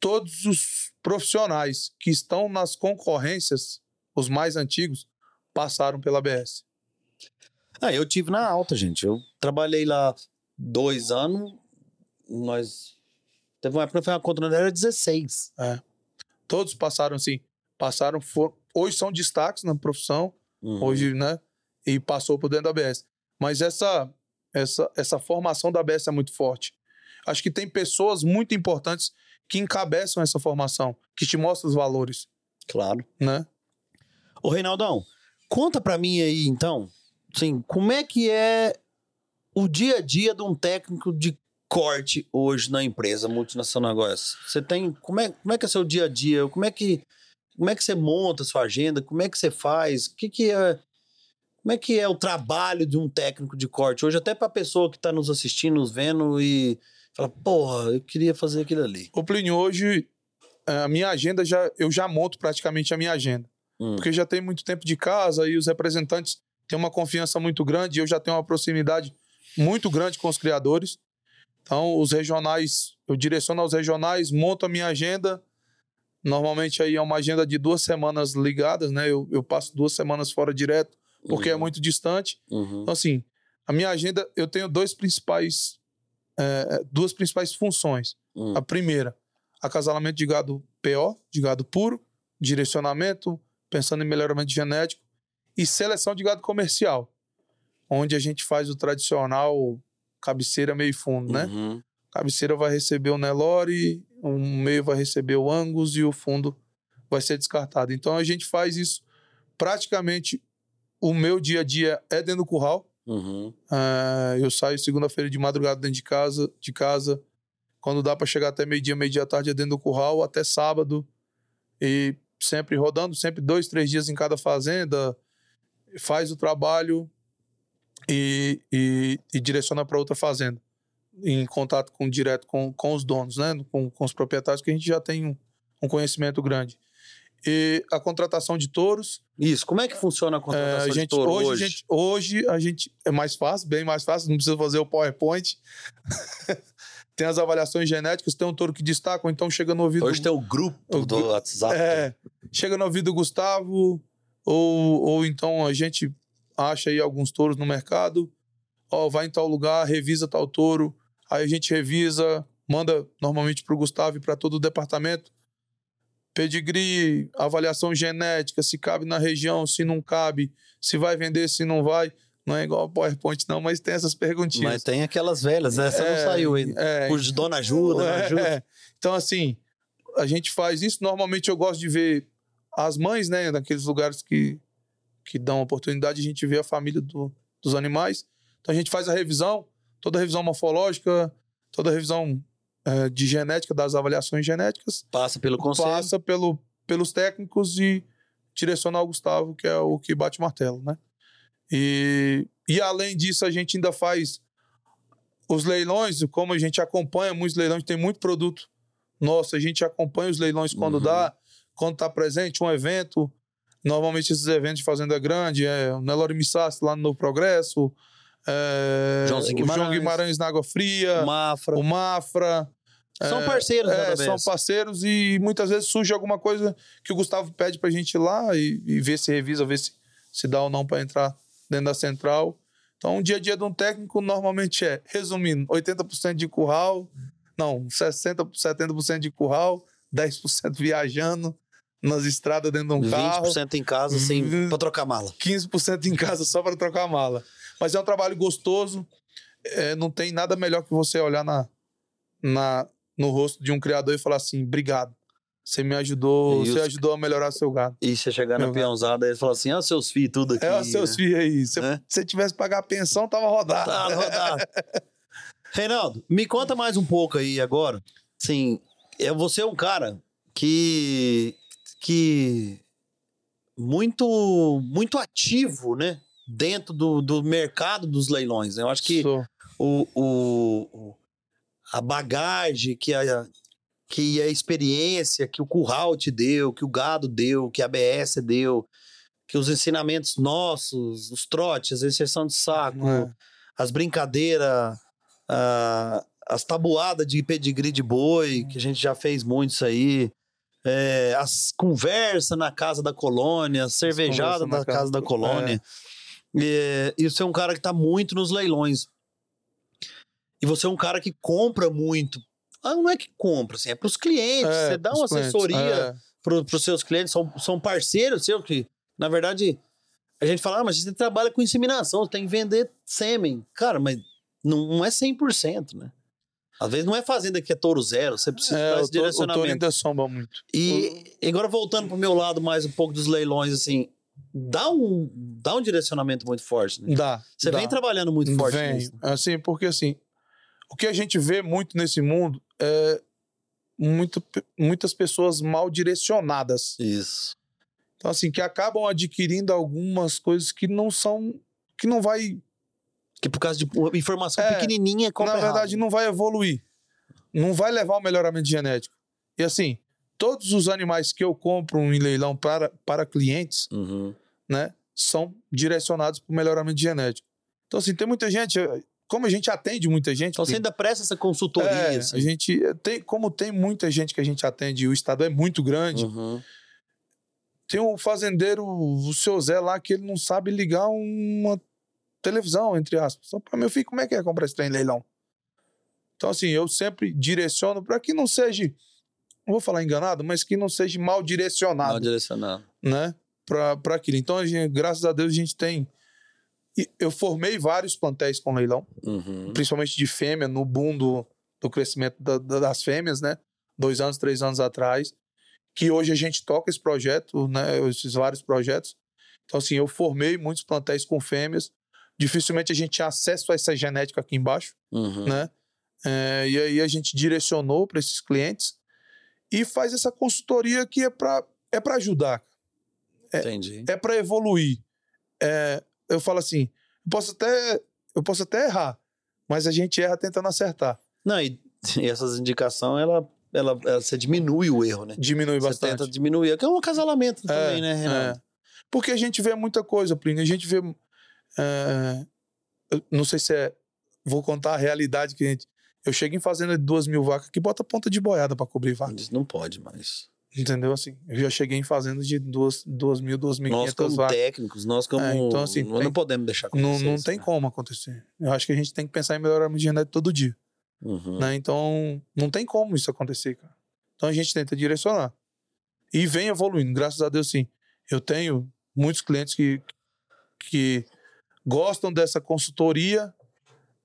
Speaker 2: todos os profissionais que estão nas concorrências, os mais antigos, passaram pela BS.
Speaker 1: Ah, eu tive na alta, gente. Eu trabalhei lá dois anos. Nós. Teve uma época que foi uma conta era 16.
Speaker 2: Todos passaram assim, passaram, for... hoje são destaques na profissão,
Speaker 1: Uhum.
Speaker 2: hoje, né? E passou por dentro da BS. Mas essa, essa, essa formação da BS é muito forte. Acho que tem pessoas muito importantes que encabeçam essa formação, que te mostram os valores,
Speaker 1: Claro.
Speaker 2: né?
Speaker 1: Ô, Reinaldão, conta pra mim aí, então, assim, como é que é o dia a dia de um técnico de corte hoje na empresa multinacional agora? Você tem. Como é, como é que é seu dia a dia? Como é que. Como é que você monta a sua agenda? Como é que você faz? O que, que é. Como é que é o trabalho de um técnico de corte hoje, até para a pessoa que está nos assistindo, nos vendo e fala, porra, eu queria fazer aquilo ali.
Speaker 2: Ô Plínio, hoje a minha agenda já eu já monto praticamente a minha agenda.
Speaker 1: Hum.
Speaker 2: Porque já tem muito tempo de casa e os representantes têm uma confiança muito grande e eu já tenho uma proximidade muito grande com os criadores. Então, os regionais, eu direciono aos regionais, monto a minha agenda. Normalmente aí é uma agenda de duas semanas ligadas, né? Eu, eu passo duas semanas fora direto, porque é
Speaker 1: Uhum.
Speaker 2: muito distante.
Speaker 1: Uhum.
Speaker 2: Então, assim, a minha agenda, eu tenho dois principais, é, duas principais funções.
Speaker 1: Hum.
Speaker 2: A primeira, acasalamento de gado PO, de gado puro, direcionamento, pensando em melhoramento genético, e seleção de gado comercial, onde a gente faz o tradicional cabeceira meio fundo, né?
Speaker 1: Uhum.
Speaker 2: Cabeceira vai receber o Nelore, o meio vai receber o Angus e o fundo vai ser descartado. Então a gente faz isso praticamente o meu dia a dia é dentro do curral.
Speaker 1: Uhum.
Speaker 2: Ah, eu saio segunda-feira de madrugada dentro de casa, de casa. Quando dá para chegar até meio-dia, meio-dia à tarde é dentro do curral, até sábado. E sempre rodando, sempre dois, três dias em cada fazenda. Faz o trabalho e, e, e direciona para outra fazenda. Em contato com, direto com, com os donos, né? com, com os proprietários, que a gente já tem um, um conhecimento grande. E a contratação de touros,
Speaker 1: Isso, como é que funciona a
Speaker 2: é,
Speaker 1: contratação
Speaker 2: a
Speaker 1: de
Speaker 2: gente,
Speaker 1: touro
Speaker 2: hoje,
Speaker 1: hoje?
Speaker 2: A gente, hoje a gente é mais fácil, bem mais fácil, não precisa fazer o PowerPoint. tem as avaliações genéticas, tem um touro que destaca, então chega no ouvido.
Speaker 1: Hoje tem o grupo
Speaker 2: o
Speaker 1: do WhatsApp.
Speaker 2: é, chega no ouvido do Gustavo, ou, ou então a gente acha aí alguns touros no mercado, ó, vai em tal lugar, revisa tal touro, aí a gente revisa, manda normalmente para o Gustavo e para todo o departamento. Pedigree, avaliação genética, se cabe na região, se não cabe, se vai vender, se não vai. Não é igual ao PowerPoint, não, mas tem essas perguntinhas.
Speaker 1: Mas tem aquelas velhas, né? Essa não
Speaker 2: É,
Speaker 1: saiu ainda.
Speaker 2: É,
Speaker 1: Por Dona Ajuda,
Speaker 2: é,
Speaker 1: Ajuda.
Speaker 2: é. Então, assim, a gente faz isso. Normalmente eu gosto de ver as mães, né? Naqueles lugares que, que dão oportunidade, a gente vê a família do- dos animais. Então a gente faz a revisão, toda a revisão morfológica, toda a revisão eh, de genética, das avaliações genéticas,
Speaker 1: Passa pelo conselho.
Speaker 2: passa pelo, pelos técnicos e direciona ao Gustavo, que é o que bate o martelo, né? E, e além disso, a gente ainda faz os leilões, como a gente acompanha muitos leilões, tem muito produto nosso, a gente acompanha os leilões quando
Speaker 1: Uhum.
Speaker 2: dá, quando está presente um evento. Normalmente esses eventos de Fazenda Grande, é o Nelore Missassi lá no Novo Progresso, é,
Speaker 1: Joãozinho
Speaker 2: o João
Speaker 1: Guimarães.
Speaker 2: Guimarães na Água Fria,
Speaker 1: Mafra.
Speaker 2: o Mafra.
Speaker 1: São parceiros da
Speaker 2: é, são parceiros e muitas vezes surge alguma coisa que o Gustavo pede pra gente ir lá e, e ver se revisa, ver se, se dá ou não pra entrar dentro da central. Então, o dia a dia de um técnico normalmente é, resumindo, 80% de curral, não, 60%, 70% de curral, 10% viajando nas estradas dentro de um carro,
Speaker 1: 20% em casa, sem,
Speaker 2: Hum.
Speaker 1: pra trocar mala.
Speaker 2: 15% em casa só para trocar mala. Mas é um trabalho gostoso. é, não tem nada melhor que você olhar na, na, no rosto de um criador e falar assim: obrigado. Você me ajudou, você ajudou a melhorar seu gado.
Speaker 1: E você chegar na
Speaker 2: Meu
Speaker 1: peãozada e falar assim: ah, seus filhos, tudo aqui.
Speaker 2: É, os seus
Speaker 1: né?
Speaker 2: filhos aí. Se
Speaker 1: Né?
Speaker 2: você tivesse que pagar a pensão, tava rodado.
Speaker 1: Tá rodado. Reinaldo, me conta mais um pouco aí agora. Sim, é você é um cara que que muito muito ativo, né? Dentro do, do mercado dos leilões. né? Eu acho que
Speaker 2: Sou.
Speaker 1: o, o, o- a bagagem que a, que a experiência que o curral te deu, que o gado deu, que a ABS deu, que os ensinamentos nossos, os trotes, a inserção de saco,
Speaker 2: É.
Speaker 1: as brincadeiras, as tabuadas de pedigree de boi, que a gente já fez muito isso aí. é, as conversas na casa da colônia, a cervejada da
Speaker 2: casa
Speaker 1: casa da colônia. É, e você é um cara que tá muito nos leilões. E você é um cara que compra muito. Ah, não é que compra, assim, é pros clientes.
Speaker 2: É,
Speaker 1: você dá uma
Speaker 2: clientes,
Speaker 1: assessoria
Speaker 2: é.
Speaker 1: para os seus clientes, são, são parceiros seus que, na verdade, a gente fala, ah, mas você trabalha com inseminação, você tem que vender sêmen. Cara, mas não, não é 100%, né? Às vezes não é fazenda que é touro zero, você precisa
Speaker 2: É,
Speaker 1: dar
Speaker 2: o,
Speaker 1: esse
Speaker 2: to, o touro
Speaker 1: direcionamento.
Speaker 2: ainda somba muito.
Speaker 1: E agora voltando pro meu lado mais um pouco dos leilões, assim, dá um, dá um direcionamento muito forte, né?
Speaker 2: Dá.
Speaker 1: Você
Speaker 2: dá.
Speaker 1: vem trabalhando muito forte
Speaker 2: Vem.
Speaker 1: nisso. né?
Speaker 2: Assim, porque assim, o que a gente vê muito nesse mundo é muito, muitas pessoas mal direcionadas.
Speaker 1: Isso.
Speaker 2: Então, assim, que acabam adquirindo algumas coisas que não são. que não vai.
Speaker 1: Que por causa de informação
Speaker 2: É,
Speaker 1: pequenininha, compra
Speaker 2: na verdade,
Speaker 1: errado.
Speaker 2: não vai evoluir. Não vai levar ao melhoramento genético. E assim, todos os animais que eu compro em leilão para, para clientes,
Speaker 1: Uhum.
Speaker 2: né, são direcionados para o melhoramento genético. Então, assim, tem muita gente. Como a gente atende muita gente.
Speaker 1: Então você ainda presta essa consultoria,
Speaker 2: é,
Speaker 1: assim.
Speaker 2: a gente tem, como tem muita gente que a gente atende, e o estado é muito grande.
Speaker 1: Uhum.
Speaker 2: Tem um fazendeiro, o seu Zé lá, que ele não sabe ligar uma televisão, entre aspas. Só para meu filho, como é que é comprar esse trem em leilão? Então, assim, eu sempre direciono para que não seja, não vou falar enganado, mas que não seja mal
Speaker 1: Mal
Speaker 2: direcionado,
Speaker 1: direcionado.
Speaker 2: né? Para aquilo. Então, a gente, graças a Deus, a gente tem. Eu formei vários plantéis com leilão,
Speaker 1: Uhum.
Speaker 2: principalmente de fêmea, no boom do, do crescimento da- da- das fêmeas, né? Dois anos, três anos atrás. Que hoje a gente toca esse projeto, né? Esses vários projetos. Então, assim, eu formei muitos plantéis com fêmeas. Dificilmente a gente tinha acesso a essa genética aqui embaixo,
Speaker 1: Uhum.
Speaker 2: né? É, e aí a gente direcionou para esses clientes e faz essa consultoria que é para é pra ajudar,
Speaker 1: Entendi.
Speaker 2: é para evoluir. É, eu falo assim, eu posso até eu posso até errar, mas a gente erra tentando acertar.
Speaker 1: Não, e, e essas indicações, ela, ela, ela- você diminui o erro, né?
Speaker 2: Diminui
Speaker 1: Você
Speaker 2: bastante.
Speaker 1: tenta diminuir. Que é um acasalamento também, né, Renan?
Speaker 2: É. Porque a gente vê muita coisa, Plínio. A gente vê. é, não sei se é. Vou contar a realidade que a gente. Eu chego em fazenda de duas mil vacas que bota ponta de boiada para cobrir vaca.
Speaker 1: Isso não pode mais.
Speaker 2: Entendeu? Assim, eu já cheguei em fazenda de duas, duas mil, duas mil
Speaker 1: Nós, como
Speaker 2: vacas.
Speaker 1: técnicos, nós, como.
Speaker 2: É, então, assim,
Speaker 1: não,
Speaker 2: tem-
Speaker 1: podemos deixar
Speaker 2: Não,
Speaker 1: acontecer
Speaker 2: não
Speaker 1: isso,
Speaker 2: tem
Speaker 1: né?
Speaker 2: como acontecer. Eu acho que a gente tem que pensar em melhoramento genético todo dia.
Speaker 1: Uhum.
Speaker 2: né? Então, não tem como isso acontecer, cara. Então a gente tenta direcionar. E vem evoluindo, graças a Deus, sim. Eu tenho muitos clientes que, que gostam dessa consultoria,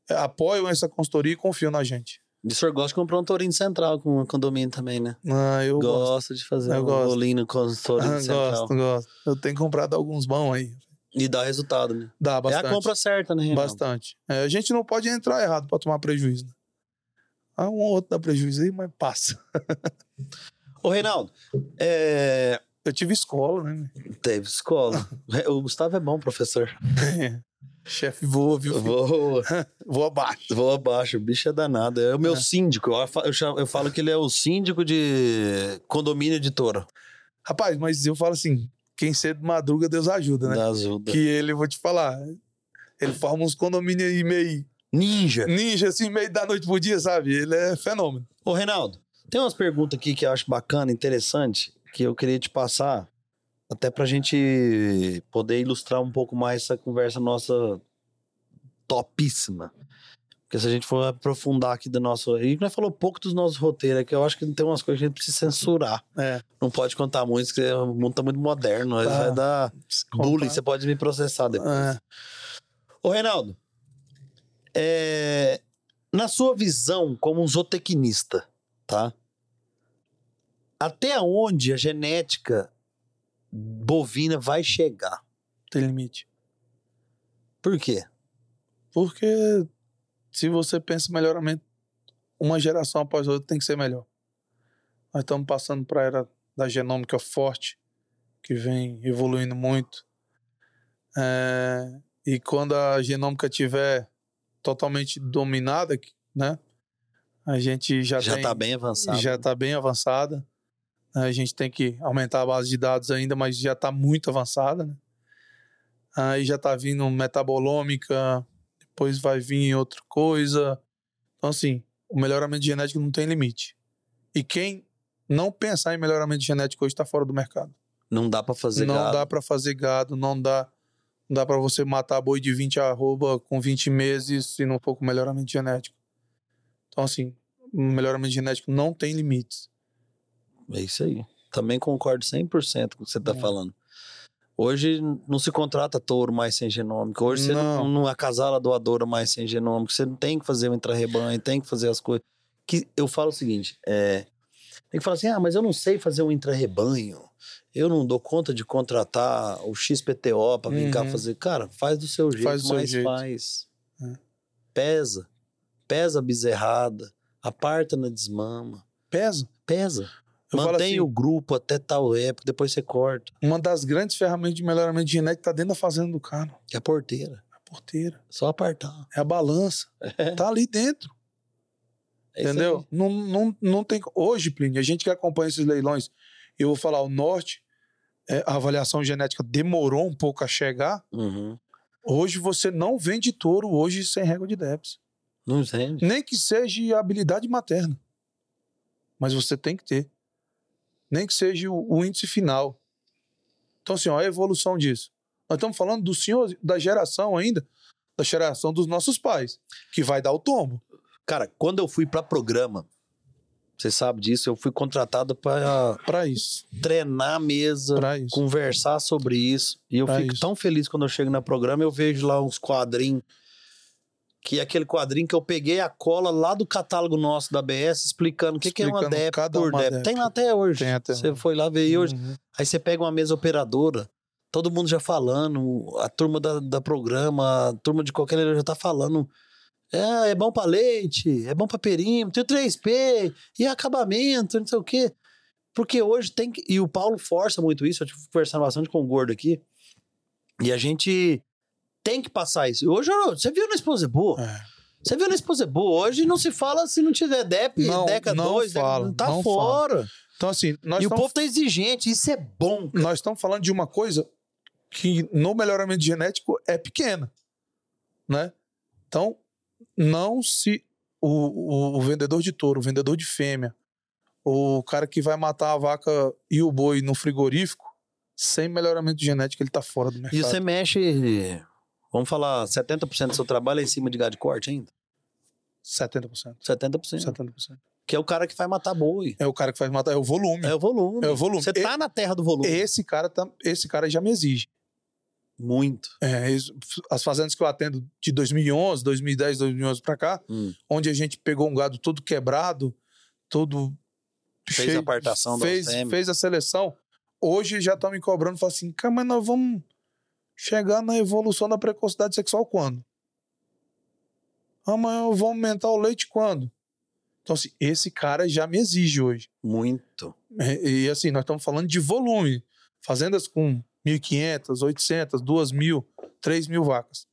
Speaker 2: apoiam essa consultoria e confiam na gente.
Speaker 1: O senhor gosta de comprar um tourinho central com um condomínio também, né?
Speaker 2: Ah, eu gosto.
Speaker 1: Gosta de fazer
Speaker 2: Eu
Speaker 1: um
Speaker 2: gosto.
Speaker 1: bolinho com o tourinho
Speaker 2: Ah,
Speaker 1: central.
Speaker 2: gosto, gosto. Eu tenho comprado alguns bons aí.
Speaker 1: E dá resultado, né?
Speaker 2: Dá bastante.
Speaker 1: É a compra certa, né, Renan?
Speaker 2: Bastante. É, a gente não pode entrar errado para tomar prejuízo. Né? Ah, um ou outro dá prejuízo aí, mas passa.
Speaker 1: Ô, Reinaldo, é...
Speaker 2: Eu tive escola, né?
Speaker 1: teve escola. o Gustavo é bom, professor.
Speaker 2: Chefe voa, viu?
Speaker 1: Vou,
Speaker 2: Voa abaixo.
Speaker 1: vou abaixo, o bicho é danado. É o meu
Speaker 2: É.
Speaker 1: síndico. Eu, fa- eu chamo- eu falo que ele é o síndico de condomínio de touro.
Speaker 2: Rapaz, mas eu falo assim, quem cedo madruga, Deus ajuda, né?
Speaker 1: Da ajuda.
Speaker 2: Que ele, vou te falar, ele forma uns condomínios aí meio
Speaker 1: Ninja.
Speaker 2: ninja, assim, meio da noite pro dia, sabe? Ele é fenômeno.
Speaker 1: Ô, Reinaldo, tem umas perguntas aqui que eu acho bacana, interessante, que eu queria te passar, até pra gente poder ilustrar um pouco mais essa conversa nossa topíssima. Porque se a gente for aprofundar aqui do nosso. E nós falou pouco dos nossos roteiros, é que eu acho que tem umas coisas que a gente precisa censurar.
Speaker 2: É.
Speaker 1: Não pode contar muito, porque o mundo tá muito moderno. Aí
Speaker 2: Tá.
Speaker 1: vai dar bullying, você pode me processar depois.
Speaker 2: É.
Speaker 1: Ô, Reinaldo, é, na sua visão como um zootecnista, tá? Até onde a genética bovina vai chegar?
Speaker 2: Tem limite.
Speaker 1: Por quê?
Speaker 2: Porque se você pensa em melhoramento, uma geração após outra tem que ser melhor. Nós estamos passando para a era da genômica forte, que vem evoluindo muito. É, e quando a genômica tiver totalmente dominada, né? A gente já, tem,
Speaker 1: tá bem avançado.
Speaker 2: já está bem avançada. A gente tem que aumentar a base de dados ainda, mas já está muito avançada. Né? Aí já está vindo metabolômica, depois vai vir outra coisa. Então, assim, o melhoramento genético não tem limite. E quem não pensar em melhoramento genético hoje está fora do mercado.
Speaker 1: Não dá pra fazer
Speaker 2: não
Speaker 1: gado.
Speaker 2: dá para fazer gado, não dá, não dá para você matar boi de 20 arroba com 20 meses se não for com melhoramento genético. Então, assim, melhoramento genético não tem limites.
Speaker 1: É isso aí. Também concordo 100% com o que você tá
Speaker 2: É.
Speaker 1: falando. Hoje não se contrata touro mais sem genômica. Hoje você não,
Speaker 2: Não.
Speaker 1: acasala doadora mais sem genômica. Você não tem que fazer o intra-rebanho, tem que fazer as coisas. Que eu falo o seguinte: é, Tem que falar assim: ah, mas eu não sei fazer um intra-rebanho. Eu não dou conta de contratar o XPTO pra vir cá
Speaker 2: Uhum.
Speaker 1: fazer. Cara, faz do seu jeito,
Speaker 2: Faz do seu
Speaker 1: mas
Speaker 2: jeito.
Speaker 1: faz.
Speaker 2: É.
Speaker 1: Pesa. Pesa a bezerrada. Aparta na desmama.
Speaker 2: Pesa.
Speaker 1: Pesa.
Speaker 2: Eu
Speaker 1: Mantém
Speaker 2: assim,
Speaker 1: o grupo até tal época, depois você corta.
Speaker 2: Uma das grandes ferramentas de melhoramento genético tá dentro da fazenda do cara.
Speaker 1: É a porteira.
Speaker 2: É a porteira.
Speaker 1: Só apartar.
Speaker 2: É a balança. Tá ali dentro.
Speaker 1: É
Speaker 2: entendeu? Não, não, não tem. Hoje, Plínio, a gente que acompanha esses leilões, eu vou falar, o norte, é, a avaliação genética demorou um pouco a chegar.
Speaker 1: Uhum.
Speaker 2: Hoje você não vende touro hoje sem régua de débito.
Speaker 1: Não entende?
Speaker 2: Nem que seja habilidade materna. Mas você tem que ter. Nem que seja o, o índice final. Então, assim, ó, a evolução disso. Nós estamos falando do senhor, da geração ainda, da geração dos nossos pais, que vai dar o tombo.
Speaker 1: Cara, quando eu fui pra programa, você sabe disso, eu fui contratado para
Speaker 2: Para isso.
Speaker 1: treinar a mesa,
Speaker 2: Para
Speaker 1: conversar sobre isso. E eu
Speaker 2: Pra
Speaker 1: fico
Speaker 2: isso.
Speaker 1: tão feliz quando eu chego no programa, eu vejo lá uns quadrinhos. Que é aquele quadrinho que eu peguei a cola lá do catálogo nosso da BS, explicando o que, que é uma DEP por
Speaker 2: uma
Speaker 1: DEP.
Speaker 2: DEP.
Speaker 1: Tem lá até hoje.
Speaker 2: Tem até
Speaker 1: Você foi lá ver e hoje.
Speaker 2: Uhum.
Speaker 1: Aí você pega uma mesa operadora, todo mundo já falando, a turma da, da programa, a turma de qualquer leilão já tá falando. É, é bom pra leite, é bom pra perímetro, e o 3P, e acabamento, não sei o quê. Porque hoje tem que. E o Paulo força muito isso, eu tive conversando bastante com o Gordo aqui. E a gente tem que passar isso. Hoje, você viu na Esposa Boa?
Speaker 2: É.
Speaker 1: Você viu na Esposa Boa? Hoje não se fala se não tiver DEP,
Speaker 2: Não,
Speaker 1: DECA
Speaker 2: não
Speaker 1: 2,
Speaker 2: fala,
Speaker 1: DECA, tá
Speaker 2: não
Speaker 1: fora.
Speaker 2: Então, assim, nós
Speaker 1: E o
Speaker 2: estamos
Speaker 1: povo tá exigente, isso é bom.
Speaker 2: nós estamos falando de uma coisa que no melhoramento genético é pequena, né? Então, não se o, o, o vendedor de touro, o vendedor de fêmea, o cara que vai matar a vaca e o boi no frigorífico, sem melhoramento genético, ele tá fora do mercado.
Speaker 1: E você mexe, vamos falar, 70% do seu trabalho é em cima de gado de corte ainda?
Speaker 2: 70%.
Speaker 1: 70%.
Speaker 2: 70%.
Speaker 1: Que é o cara que vai matar boi.
Speaker 2: É o cara que faz matar, é o volume.
Speaker 1: É o volume.
Speaker 2: É o volume.
Speaker 1: Você tá na terra do volume.
Speaker 2: Esse cara tá, esse cara já me exige.
Speaker 1: Muito.
Speaker 2: É, as fazendas que eu atendo de 2011, 2010, 2011 pra cá,
Speaker 1: Hum.
Speaker 2: onde a gente pegou um gado todo quebrado, todo
Speaker 1: Fez a apartação
Speaker 2: fez, fez a seleção. Hoje já estão me cobrando, falam assim, cara, mas nós vamos chegar na evolução da precocidade sexual quando? Ah, mas eu vou aumentar o leite quando? Então, assim, esse cara já me exige hoje.
Speaker 1: Muito.
Speaker 2: E, e, assim, nós estamos falando de volume. Fazendas com 1.500, 800, 2.000, 3.000 vacas.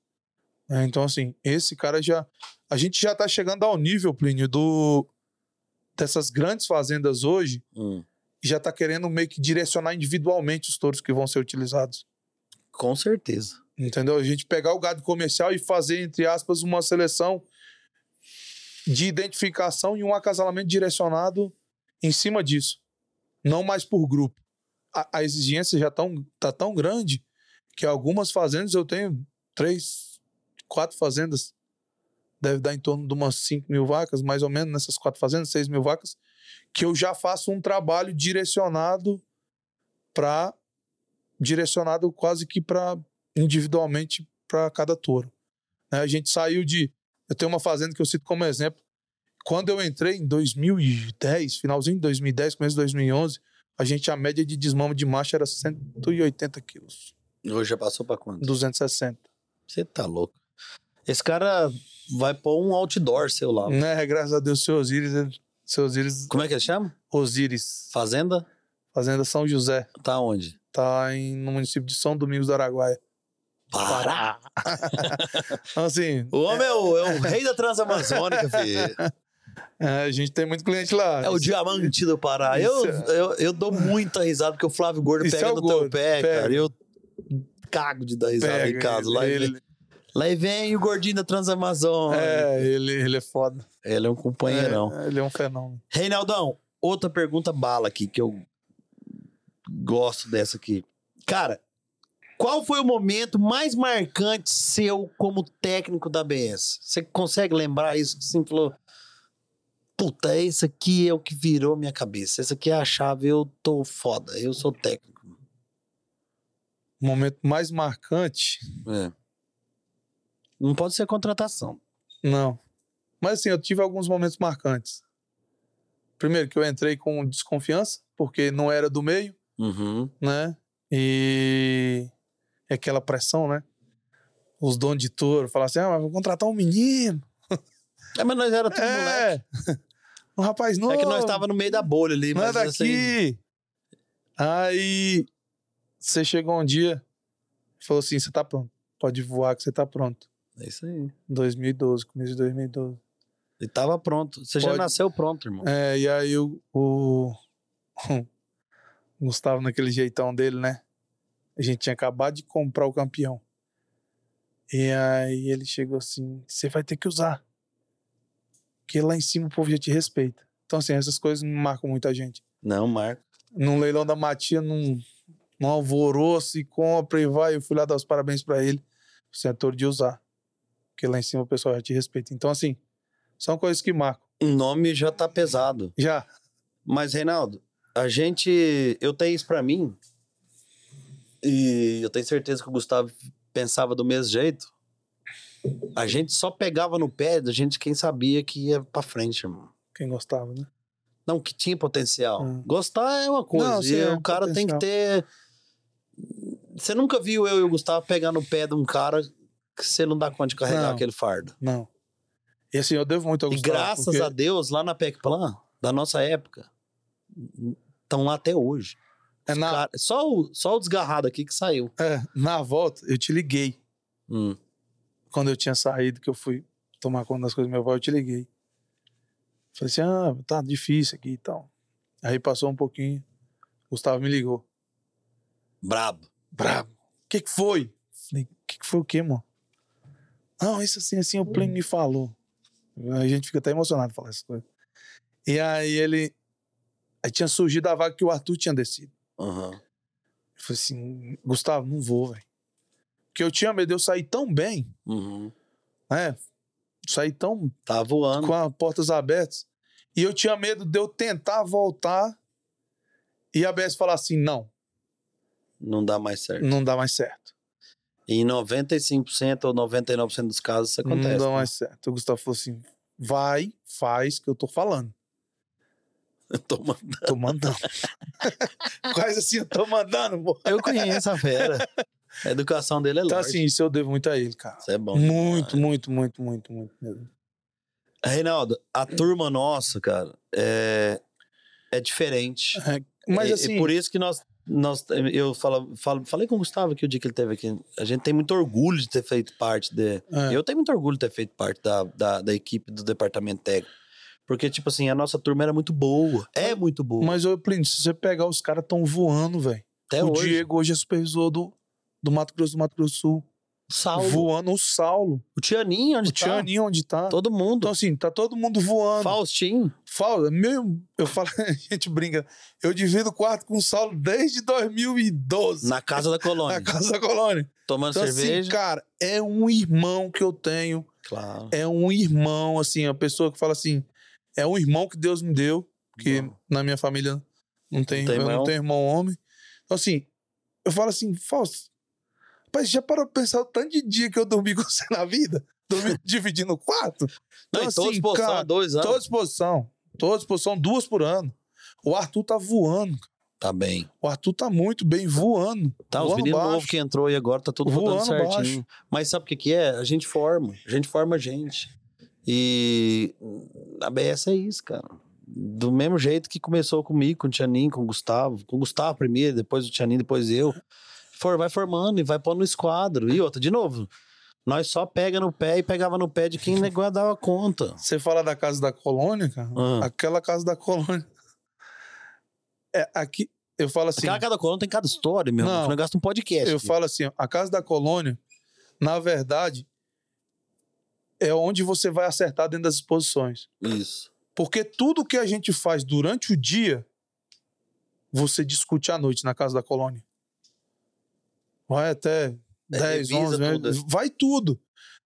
Speaker 2: É, então, assim, esse cara já. A gente já está chegando ao nível, Plínio, do, dessas grandes fazendas hoje,
Speaker 1: Hum.
Speaker 2: e já está querendo meio que direcionar individualmente os touros que vão ser utilizados.
Speaker 1: Com certeza.
Speaker 2: Entendeu? A gente pegar o gado comercial e fazer, entre aspas, uma seleção de identificação e um acasalamento direcionado em cima disso. Não mais por grupo. A, a exigência já tão, tá tão grande que algumas fazendas eu tenho três, quatro fazendas. Deve dar em torno de umas 5 mil vacas, mais ou menos, nessas quatro fazendas, 6 mil vacas, que eu já faço um trabalho direcionado para direcionado quase que para individualmente para cada touro. Né, A gente saiu de. Eu tenho uma fazenda que eu cito como exemplo. Quando eu entrei em 2010, finalzinho de 2010, começo de 2011, a gente, a média de desmama de macho era 180 quilos,
Speaker 1: Hoje já passou pra quanto?
Speaker 2: 260.
Speaker 1: Você tá louco. Esse cara vai pôr um outdoor seu lá.
Speaker 2: Né, graças a Deus, seu Osíris, seu Osíris,
Speaker 1: Como é que ele chama?
Speaker 2: Osíris,
Speaker 1: Fazenda?
Speaker 2: Fazenda São José,
Speaker 1: Tá onde?
Speaker 2: Tá em, no município de São Domingos do Araguaia.
Speaker 1: Pará.
Speaker 2: Então, assim,
Speaker 1: O homem é o, é o rei da Transamazônica, filho.
Speaker 2: é, a gente tem muito cliente lá.
Speaker 1: É o diamante do Pará. Eu,
Speaker 2: Isso
Speaker 1: eu, eu dou muita risada porque o Flávio Gordo
Speaker 2: Isso
Speaker 1: pega
Speaker 2: é
Speaker 1: no
Speaker 2: Gordo,
Speaker 1: teu pé,
Speaker 2: pega.
Speaker 1: cara. Eu cago de dar risada
Speaker 2: Pega,
Speaker 1: em casa. Lá,
Speaker 2: ele,
Speaker 1: ele, lá vem o gordinho da Transamazônica.
Speaker 2: É, ele, ele é foda.
Speaker 1: Ele é um companheirão.
Speaker 2: É, ele é um fenômeno.
Speaker 1: Reinaldão, outra pergunta bala aqui que eu gosto dessa aqui. Cara, qual foi o momento mais marcante seu como técnico da BS? Você consegue lembrar isso? Que você falou, puta, esse aqui é o que virou minha cabeça. Essa aqui é a chave, eu tô foda, eu sou técnico.
Speaker 2: O momento mais marcante,
Speaker 1: É. Não pode ser contratação.
Speaker 2: não. Mas assim, eu tive alguns momentos marcantes. Primeiro que eu entrei com desconfiança, porque não era do meio,
Speaker 1: Uhum.
Speaker 2: né? E é aquela pressão, né? Os donos de touro falam assim: ah, mas vou contratar um menino.
Speaker 1: É, mas nós era tudo moleque.
Speaker 2: É. Um rapaz novo.
Speaker 1: É que nós estava no meio da bolha ali,
Speaker 2: é
Speaker 1: mas assim,
Speaker 2: daqui. Aí você chegou um dia e falou assim: você tá pronto. Pode voar que você tá pronto.
Speaker 1: é isso aí.
Speaker 2: 2012, começo de 2012.
Speaker 1: Ele tava pronto. Você já
Speaker 2: Pode-
Speaker 1: nasceu pronto, irmão.
Speaker 2: É, e aí o, o Gustavo, naquele jeitão dele, né? A gente tinha acabado de comprar o campeão. E aí ele chegou assim: você vai ter que usar. Porque lá em cima o povo já te respeita. Então, assim, essas coisas não marcam muita gente.
Speaker 1: Não, Marco.
Speaker 2: num leilão da Matia, num, num alvoroço e compra e vai. Eu fui lá dar os parabéns pra ele. Você é ator de usar. Porque lá em cima o pessoal já te respeita. Então, assim, são coisas que marcam.
Speaker 1: O nome já tá pesado.
Speaker 2: Já.
Speaker 1: Mas, Reinaldo, a gente. Eu tenho isso pra mim. E eu tenho certeza que o Gustavo pensava do mesmo jeito. A gente só pegava no pé da gente quem sabia que ia pra frente, irmão.
Speaker 2: Quem gostava, né?
Speaker 1: Não, que tinha potencial.
Speaker 2: Hum.
Speaker 1: Gostar é uma coisa.
Speaker 2: Não, sim,
Speaker 1: e
Speaker 2: é
Speaker 1: o cara tem que ter. Você nunca viu eu e o Gustavo pegar no pé de um cara que você não dá conta de carregar
Speaker 2: Não.
Speaker 1: aquele fardo.
Speaker 2: Não. E assim, eu devo muito ao
Speaker 1: E
Speaker 2: Gustavo.
Speaker 1: graças
Speaker 2: porque-
Speaker 1: a Deus, lá na PEC Plan, da nossa época, estão lá até hoje.
Speaker 2: É na,
Speaker 1: cara- só, o, só o desgarrado aqui que saiu.
Speaker 2: é, na volta, eu te liguei.
Speaker 1: Hum.
Speaker 2: Quando eu tinha saído, que eu fui tomar conta das coisas do meu avô, eu te liguei. Falei assim, ah, tá difícil aqui e tal. Aí passou um pouquinho, Gustavo me ligou.
Speaker 1: Brabo.
Speaker 2: Brabo. O que que foi? Falei, o que que foi o quê, mano? Não, isso assim, assim, o Plínio me falou. A gente fica até emocionado de falar essas coisas. E aí ele... Aí tinha surgido a vaga que o Arthur tinha descido.
Speaker 1: Aham.
Speaker 2: Eu falei assim, Gustavo, não vou, velho. Porque eu tinha medo de eu sair tão bem,
Speaker 1: Uhum.
Speaker 2: né? Sair tão
Speaker 1: Tá voando.
Speaker 2: com as portas abertas. E eu tinha medo de eu tentar voltar e a BS falar assim, não,
Speaker 1: Não dá mais certo.
Speaker 2: não dá mais certo.
Speaker 1: E em 95% ou 99% dos casos isso acontece.
Speaker 2: Não dá
Speaker 1: né?
Speaker 2: mais certo. O Gustavo falou assim: vai, faz que eu tô falando.
Speaker 1: Eu tô mandando.
Speaker 2: Tô mandando. Quase assim, eu tô mandando, pô.
Speaker 1: Eu conheço a fera. A educação dele é
Speaker 2: Então,
Speaker 1: lógica.
Speaker 2: assim, isso eu devo muito a ele, cara.
Speaker 1: Isso é bom.
Speaker 2: Muito, muito, muito, muito, muito mesmo.
Speaker 1: Reinaldo, a turma nossa, cara, é, é diferente.
Speaker 2: Mas
Speaker 1: E-
Speaker 2: assim,
Speaker 1: E por isso que nós. nós eu falo, falo- falei com o Gustavo aqui o dia que ele teve aqui. A gente tem muito orgulho de ter feito parte de.
Speaker 2: É.
Speaker 1: Eu tenho muito orgulho de ter feito parte da, da, da equipe do departamento técnico. Porque, tipo assim, a nossa turma era muito boa. É muito boa.
Speaker 2: mas ô, Plínio, se você pegar, os caras tão voando, velho.
Speaker 1: Até
Speaker 2: O
Speaker 1: hoje.
Speaker 2: Diego hoje é supervisor do, do Mato Grosso do Mato Grosso do Sul.
Speaker 1: Saulo.
Speaker 2: Voando o Saulo.
Speaker 1: O Tianinho, onde
Speaker 2: o
Speaker 1: tá?
Speaker 2: Tianinho, onde tá.
Speaker 1: Todo mundo.
Speaker 2: Então, assim, tá todo mundo voando.
Speaker 1: Faustinho.
Speaker 2: Fala, meu, eu falo, a gente brinca. Eu divido o quarto com o Saulo desde 2012.
Speaker 1: Na casa da colônia.
Speaker 2: na casa da colônia.
Speaker 1: Tomando
Speaker 2: Então,
Speaker 1: cerveja.
Speaker 2: assim, cara, é um irmão que eu tenho.
Speaker 1: Claro.
Speaker 2: É um irmão, assim, a pessoa que fala assim, é um irmão que Deus me deu, porque
Speaker 1: Bom.
Speaker 2: na minha família não tem,
Speaker 1: tem
Speaker 2: eu
Speaker 1: irmão?
Speaker 2: não tenho irmão homem. Então, assim, eu falo assim, Fausto, rapaz, já parou pra pensar o tanto de dia que eu dormi com você na vida? Dormi dividindo quarto?
Speaker 1: Não,
Speaker 2: Então,
Speaker 1: todos
Speaker 2: assim, cara,
Speaker 1: dois anos.
Speaker 2: Toda disposição. Toda disposição, duas por ano. O Arthur tá voando.
Speaker 1: Tá bem.
Speaker 2: O Arthur tá muito bem, voando.
Speaker 1: Tá, os
Speaker 2: voando
Speaker 1: meninos
Speaker 2: baixo.
Speaker 1: novos que entrou e agora tá tudo
Speaker 2: Voando
Speaker 1: rodando certinho.
Speaker 2: baixo.
Speaker 1: Mas sabe o que que é? A gente forma. A gente forma a gente. E a BS é isso, cara. Do mesmo jeito que começou comigo, com o Tianinho, com o Gustavo. Com o Gustavo primeiro, depois o Tianinho, depois eu. For, vai formando e vai pondo no esquadro. E outra, de novo, nós só pega no pé e pegava no pé de quem negócio dava conta.
Speaker 2: Você fala da casa da colônia, cara?
Speaker 1: Ah.
Speaker 2: Aquela casa da colônia. É, aqui, eu falo assim.
Speaker 1: Aquela cada coluna tem cada história, meu.
Speaker 2: Não.
Speaker 1: irmão. Nós gasta um podcast.
Speaker 2: Eu
Speaker 1: aqui.
Speaker 2: falo assim, a casa da colônia, na verdade, é onde você vai acertar dentro das exposições.
Speaker 1: Isso.
Speaker 2: Porque tudo que a gente faz durante o dia, você discute à noite na casa da colônia. Vai até 10,
Speaker 1: É, revisa
Speaker 2: 11, né?
Speaker 1: tudo.
Speaker 2: vai tudo.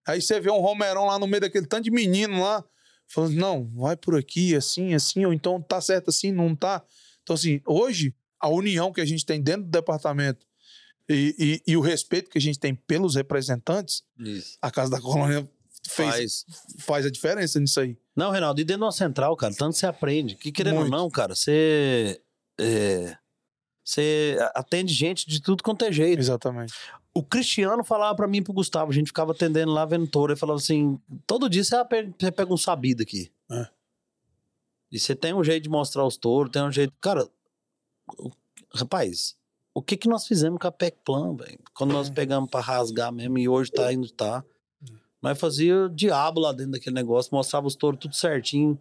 Speaker 2: Aí você vê um Romerão lá no meio daquele tanto de menino lá, falando, não, vai por aqui, assim, assim, ou então tá certo assim, não tá. Então, assim, hoje, a união que a gente tem dentro do departamento e, e- e o respeito que a gente tem pelos representantes,
Speaker 1: Isso.
Speaker 2: a Casa da Colônia fez,
Speaker 1: Faz.
Speaker 2: faz a diferença nisso aí.
Speaker 1: Não, Reinaldo, e dentro de uma central, cara, tanto você aprende. Que querendo
Speaker 2: Muito.
Speaker 1: ou não, cara, você. é, você atende gente de tudo quanto é jeito.
Speaker 2: Exatamente.
Speaker 1: O Cristiano falava pra mim e pro Gustavo, a gente ficava atendendo lá, vendo touro, ele falava assim: todo dia você pe- você pega um sabido aqui.
Speaker 2: É.
Speaker 1: E você tem um jeito de mostrar os touros, tem um jeito. Cara, o- rapaz, o que que nós fizemos com a PEC Plan, velho? Quando nós pegamos pra rasgar mesmo e hoje tá indo, tá. Nós fazia diabo lá dentro daquele negócio, mostrava os touros tudo certinho.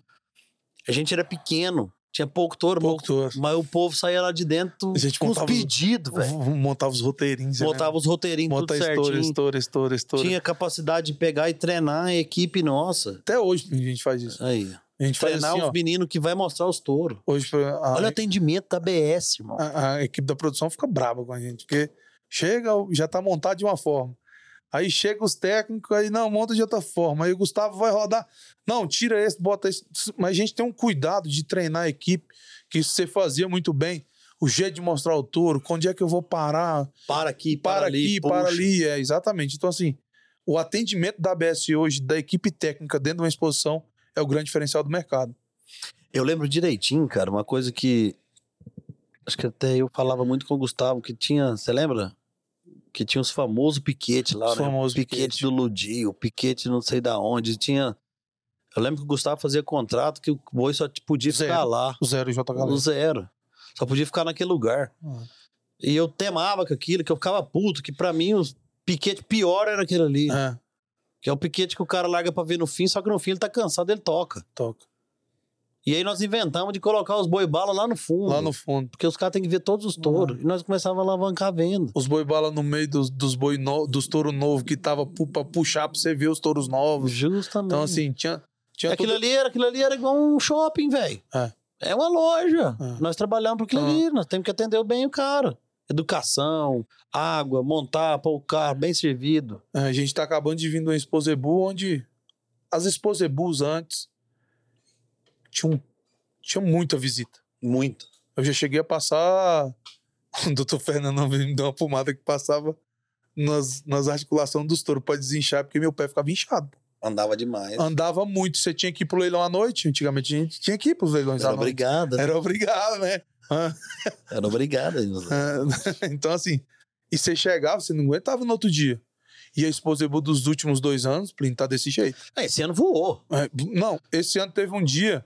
Speaker 1: A gente era pequeno, tinha pouco touro,
Speaker 2: Pouco touro.
Speaker 1: mas o povo saía lá de dentro
Speaker 2: A gente
Speaker 1: com os
Speaker 2: montava os-
Speaker 1: pedidos, velho.
Speaker 2: Montava os roteirinhos. você
Speaker 1: Botava os roteirinhos
Speaker 2: lembra?
Speaker 1: tudo
Speaker 2: Monta história,
Speaker 1: certinho.
Speaker 2: história, história, história.
Speaker 1: Tinha capacidade de pegar e treinar a equipe nossa.
Speaker 2: Até hoje a gente faz isso.
Speaker 1: Aí.
Speaker 2: A gente faz
Speaker 1: Treinar
Speaker 2: assim,
Speaker 1: os meninos que vai mostrar os touros.
Speaker 2: Hoje a,
Speaker 1: Olha o atendimento da BS, irmão.
Speaker 2: a, a equipe da produção fica brava com a gente, porque chega, já tá montado de uma forma. Aí chega os técnicos, aí não, monta de outra forma. Aí o Gustavo vai rodar. Não, tira esse, bota esse. Mas a gente tem um cuidado de treinar a equipe, que isso você fazia muito bem. O jeito de mostrar o touro, onde é que eu vou parar,
Speaker 1: Para aqui, para,
Speaker 2: para
Speaker 1: ali,
Speaker 2: aqui, para ali. É, exatamente. Então, assim, o atendimento da ABS hoje, da equipe técnica dentro de uma exposição, é o grande diferencial do mercado.
Speaker 1: Eu lembro direitinho, cara, uma coisa que. Acho que até eu falava muito com o Gustavo, que tinha. Você lembra? Que tinha os famosos piquetes lá,
Speaker 2: Os
Speaker 1: né?
Speaker 2: famosos
Speaker 1: piquete
Speaker 2: piquete.
Speaker 1: do Ludi, o piquete não sei da onde. Tinha. Eu lembro que o Gustavo fazia contrato que o boi só podia
Speaker 2: Zero.
Speaker 1: ficar lá.
Speaker 2: O zero J. Galera.
Speaker 1: zero. Só podia ficar naquele lugar.
Speaker 2: Ah.
Speaker 1: E eu temava com aquilo, que eu ficava puto, que pra mim os piquete pior era aquele ali.
Speaker 2: É,
Speaker 1: Que é o piquete que o cara larga pra ver no fim, só que no fim ele tá cansado, ele toca.
Speaker 2: toca.
Speaker 1: E aí nós inventamos de colocar os boi bala lá no fundo.
Speaker 2: Lá no fundo.
Speaker 1: Porque os caras têm que ver todos os touros. E nós começávamos a alavancar a venda.
Speaker 2: Os boi bala no meio dos, dos boi no, dos touros novos que tava pu, pra puxar pra você ver os touros novos.
Speaker 1: Justamente.
Speaker 2: Então, assim, tinha. tinha
Speaker 1: aquilo,
Speaker 2: tudo-
Speaker 1: ali era, aquilo ali era igual um shopping, velho.
Speaker 2: É.
Speaker 1: É uma loja.
Speaker 2: É.
Speaker 1: Nós trabalhamos por aquilo
Speaker 2: Ah.
Speaker 1: ali. Nós temos que atender bem o cara. Educação, água, montar, pôr o carro bem servido.
Speaker 2: A gente tá acabando de vir de uma Exposebu onde as Exposebus antes tinham, tinham muita visita.
Speaker 1: Muito.
Speaker 2: Eu já cheguei a passar. O doutor Fernando me deu uma pomada que passava nas, nas articulações dos touros pra desinchar, porque meu pé ficava inchado.
Speaker 1: Andava demais.
Speaker 2: Andava muito. Você tinha que ir pro leilão à noite. Antigamente a gente tinha que ir pros leilões à
Speaker 1: Era
Speaker 2: noite.
Speaker 1: obrigado. né?
Speaker 2: Era obrigado, né? Ah,
Speaker 1: Era obrigado.
Speaker 2: Ah, então, assim, e você chegava, você não aguentava no outro dia. E a Exposebu dos últimos dois anos, Plínio, tá desse jeito.
Speaker 1: É, esse ano voou.
Speaker 2: É, não, esse ano teve um dia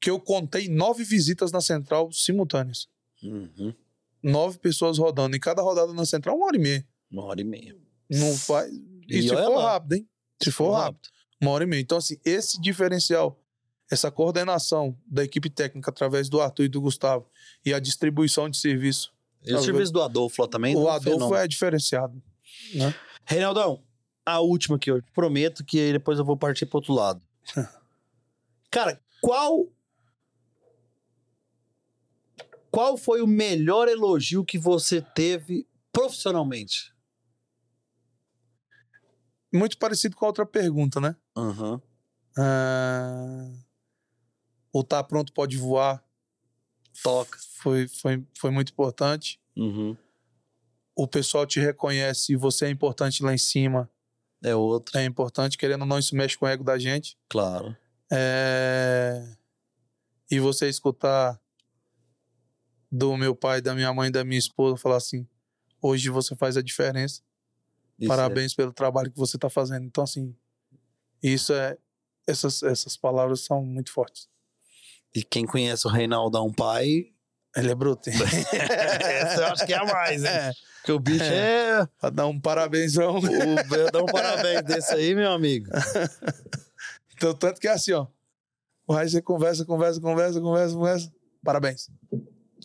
Speaker 2: que eu contei nove visitas na central simultâneas.
Speaker 1: Uhum.
Speaker 2: Nove pessoas rodando. E cada rodada na central, uma hora e meia.
Speaker 1: Uma hora e meia.
Speaker 2: Não faz. E,
Speaker 1: E
Speaker 2: se for
Speaker 1: lá.
Speaker 2: rápido, hein? Se for rápido, uma hora e meia. Então, assim, esse diferencial, essa coordenação da equipe técnica através do Arthur e do Gustavo e a distribuição de serviço.
Speaker 1: E o serviço do Adolfo lá também?
Speaker 2: o
Speaker 1: não
Speaker 2: Adolfo
Speaker 1: fenômeno.
Speaker 2: é diferenciado. Né?
Speaker 1: Reinaldão, a última que eu prometo que aí depois eu vou partir pro outro lado. Cara, qual. Qual foi o melhor elogio que você teve profissionalmente?
Speaker 2: Muito parecido com a outra pergunta, né?
Speaker 1: Aham.
Speaker 2: Ah, o tá pronto pode voar
Speaker 1: Toca.
Speaker 2: foi, foi, foi muito importante.
Speaker 1: Uhum.
Speaker 2: O pessoal te reconhece e você é importante lá em cima.
Speaker 1: É outro,
Speaker 2: É importante, querendo ou não, isso mexe com o ego da gente.
Speaker 1: claro.
Speaker 2: É... E você escutar do meu pai, da minha mãe, da minha esposa falar assim: hoje você faz a diferença.
Speaker 1: Isso
Speaker 2: Parabéns pelo trabalho que você está fazendo. Então, assim, isso é. Essas, essas palavras são muito fortes.
Speaker 1: é- E quem conhece o Reinaldão pai.
Speaker 2: Ele é bruto. hein?
Speaker 1: Essa eu acho que é a mais, hein?
Speaker 2: É,
Speaker 1: Porque o bicho é.
Speaker 2: pra dar um parabéns.
Speaker 1: O... Dá um parabéns desse aí, meu amigo.
Speaker 2: Então, tanto que é assim, ó. O você conversa, conversa, conversa, conversa, conversa. Parabéns.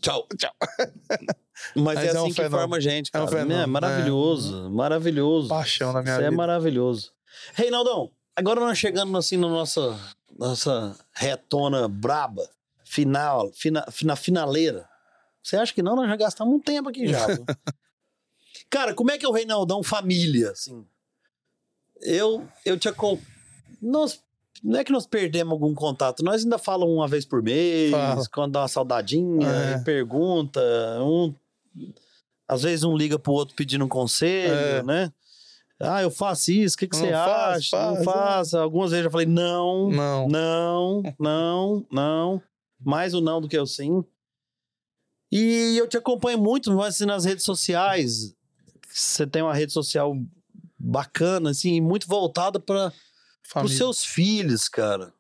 Speaker 1: Tchau.
Speaker 2: Tchau.
Speaker 1: Mas,
Speaker 2: Mas
Speaker 1: é
Speaker 2: é
Speaker 1: assim
Speaker 2: um
Speaker 1: que
Speaker 2: fenômeno.
Speaker 1: forma a gente,
Speaker 2: É um
Speaker 1: cara.
Speaker 2: fenômeno,
Speaker 1: É maravilhoso, maravilhoso.
Speaker 2: Paixão na minha
Speaker 1: Isso é
Speaker 2: vida.
Speaker 1: maravilhoso. Reinaldão, agora nós chegando assim na nossa, nossa retona braba, final, fina, na finaleira. Você acha que não? Nós já gastamos um tempo aqui já. Cara, como é que é o Reinaldão família, assim? Eu, eu tinha... Con... Nós, não é que nós perdemos algum contato, nós ainda falamos uma vez por mês,
Speaker 2: Fala.
Speaker 1: quando dá uma saudadinha,
Speaker 2: É.
Speaker 1: e pergunta, um... Às vezes um liga pro outro pedindo um conselho,
Speaker 2: É.
Speaker 1: né? Ah, eu faço isso, o que, que
Speaker 2: Não
Speaker 1: você
Speaker 2: faz,
Speaker 1: acha?
Speaker 2: faz,
Speaker 1: não
Speaker 2: é.
Speaker 1: faça. Algumas vezes eu falei, não,
Speaker 2: Não.
Speaker 1: não, não, não. Mais o não do que o sim. E eu te acompanho muito mas, assim, nas redes sociais. Você tem uma rede social bacana, assim, muito voltada para os
Speaker 2: Família.
Speaker 1: seus filhos, cara.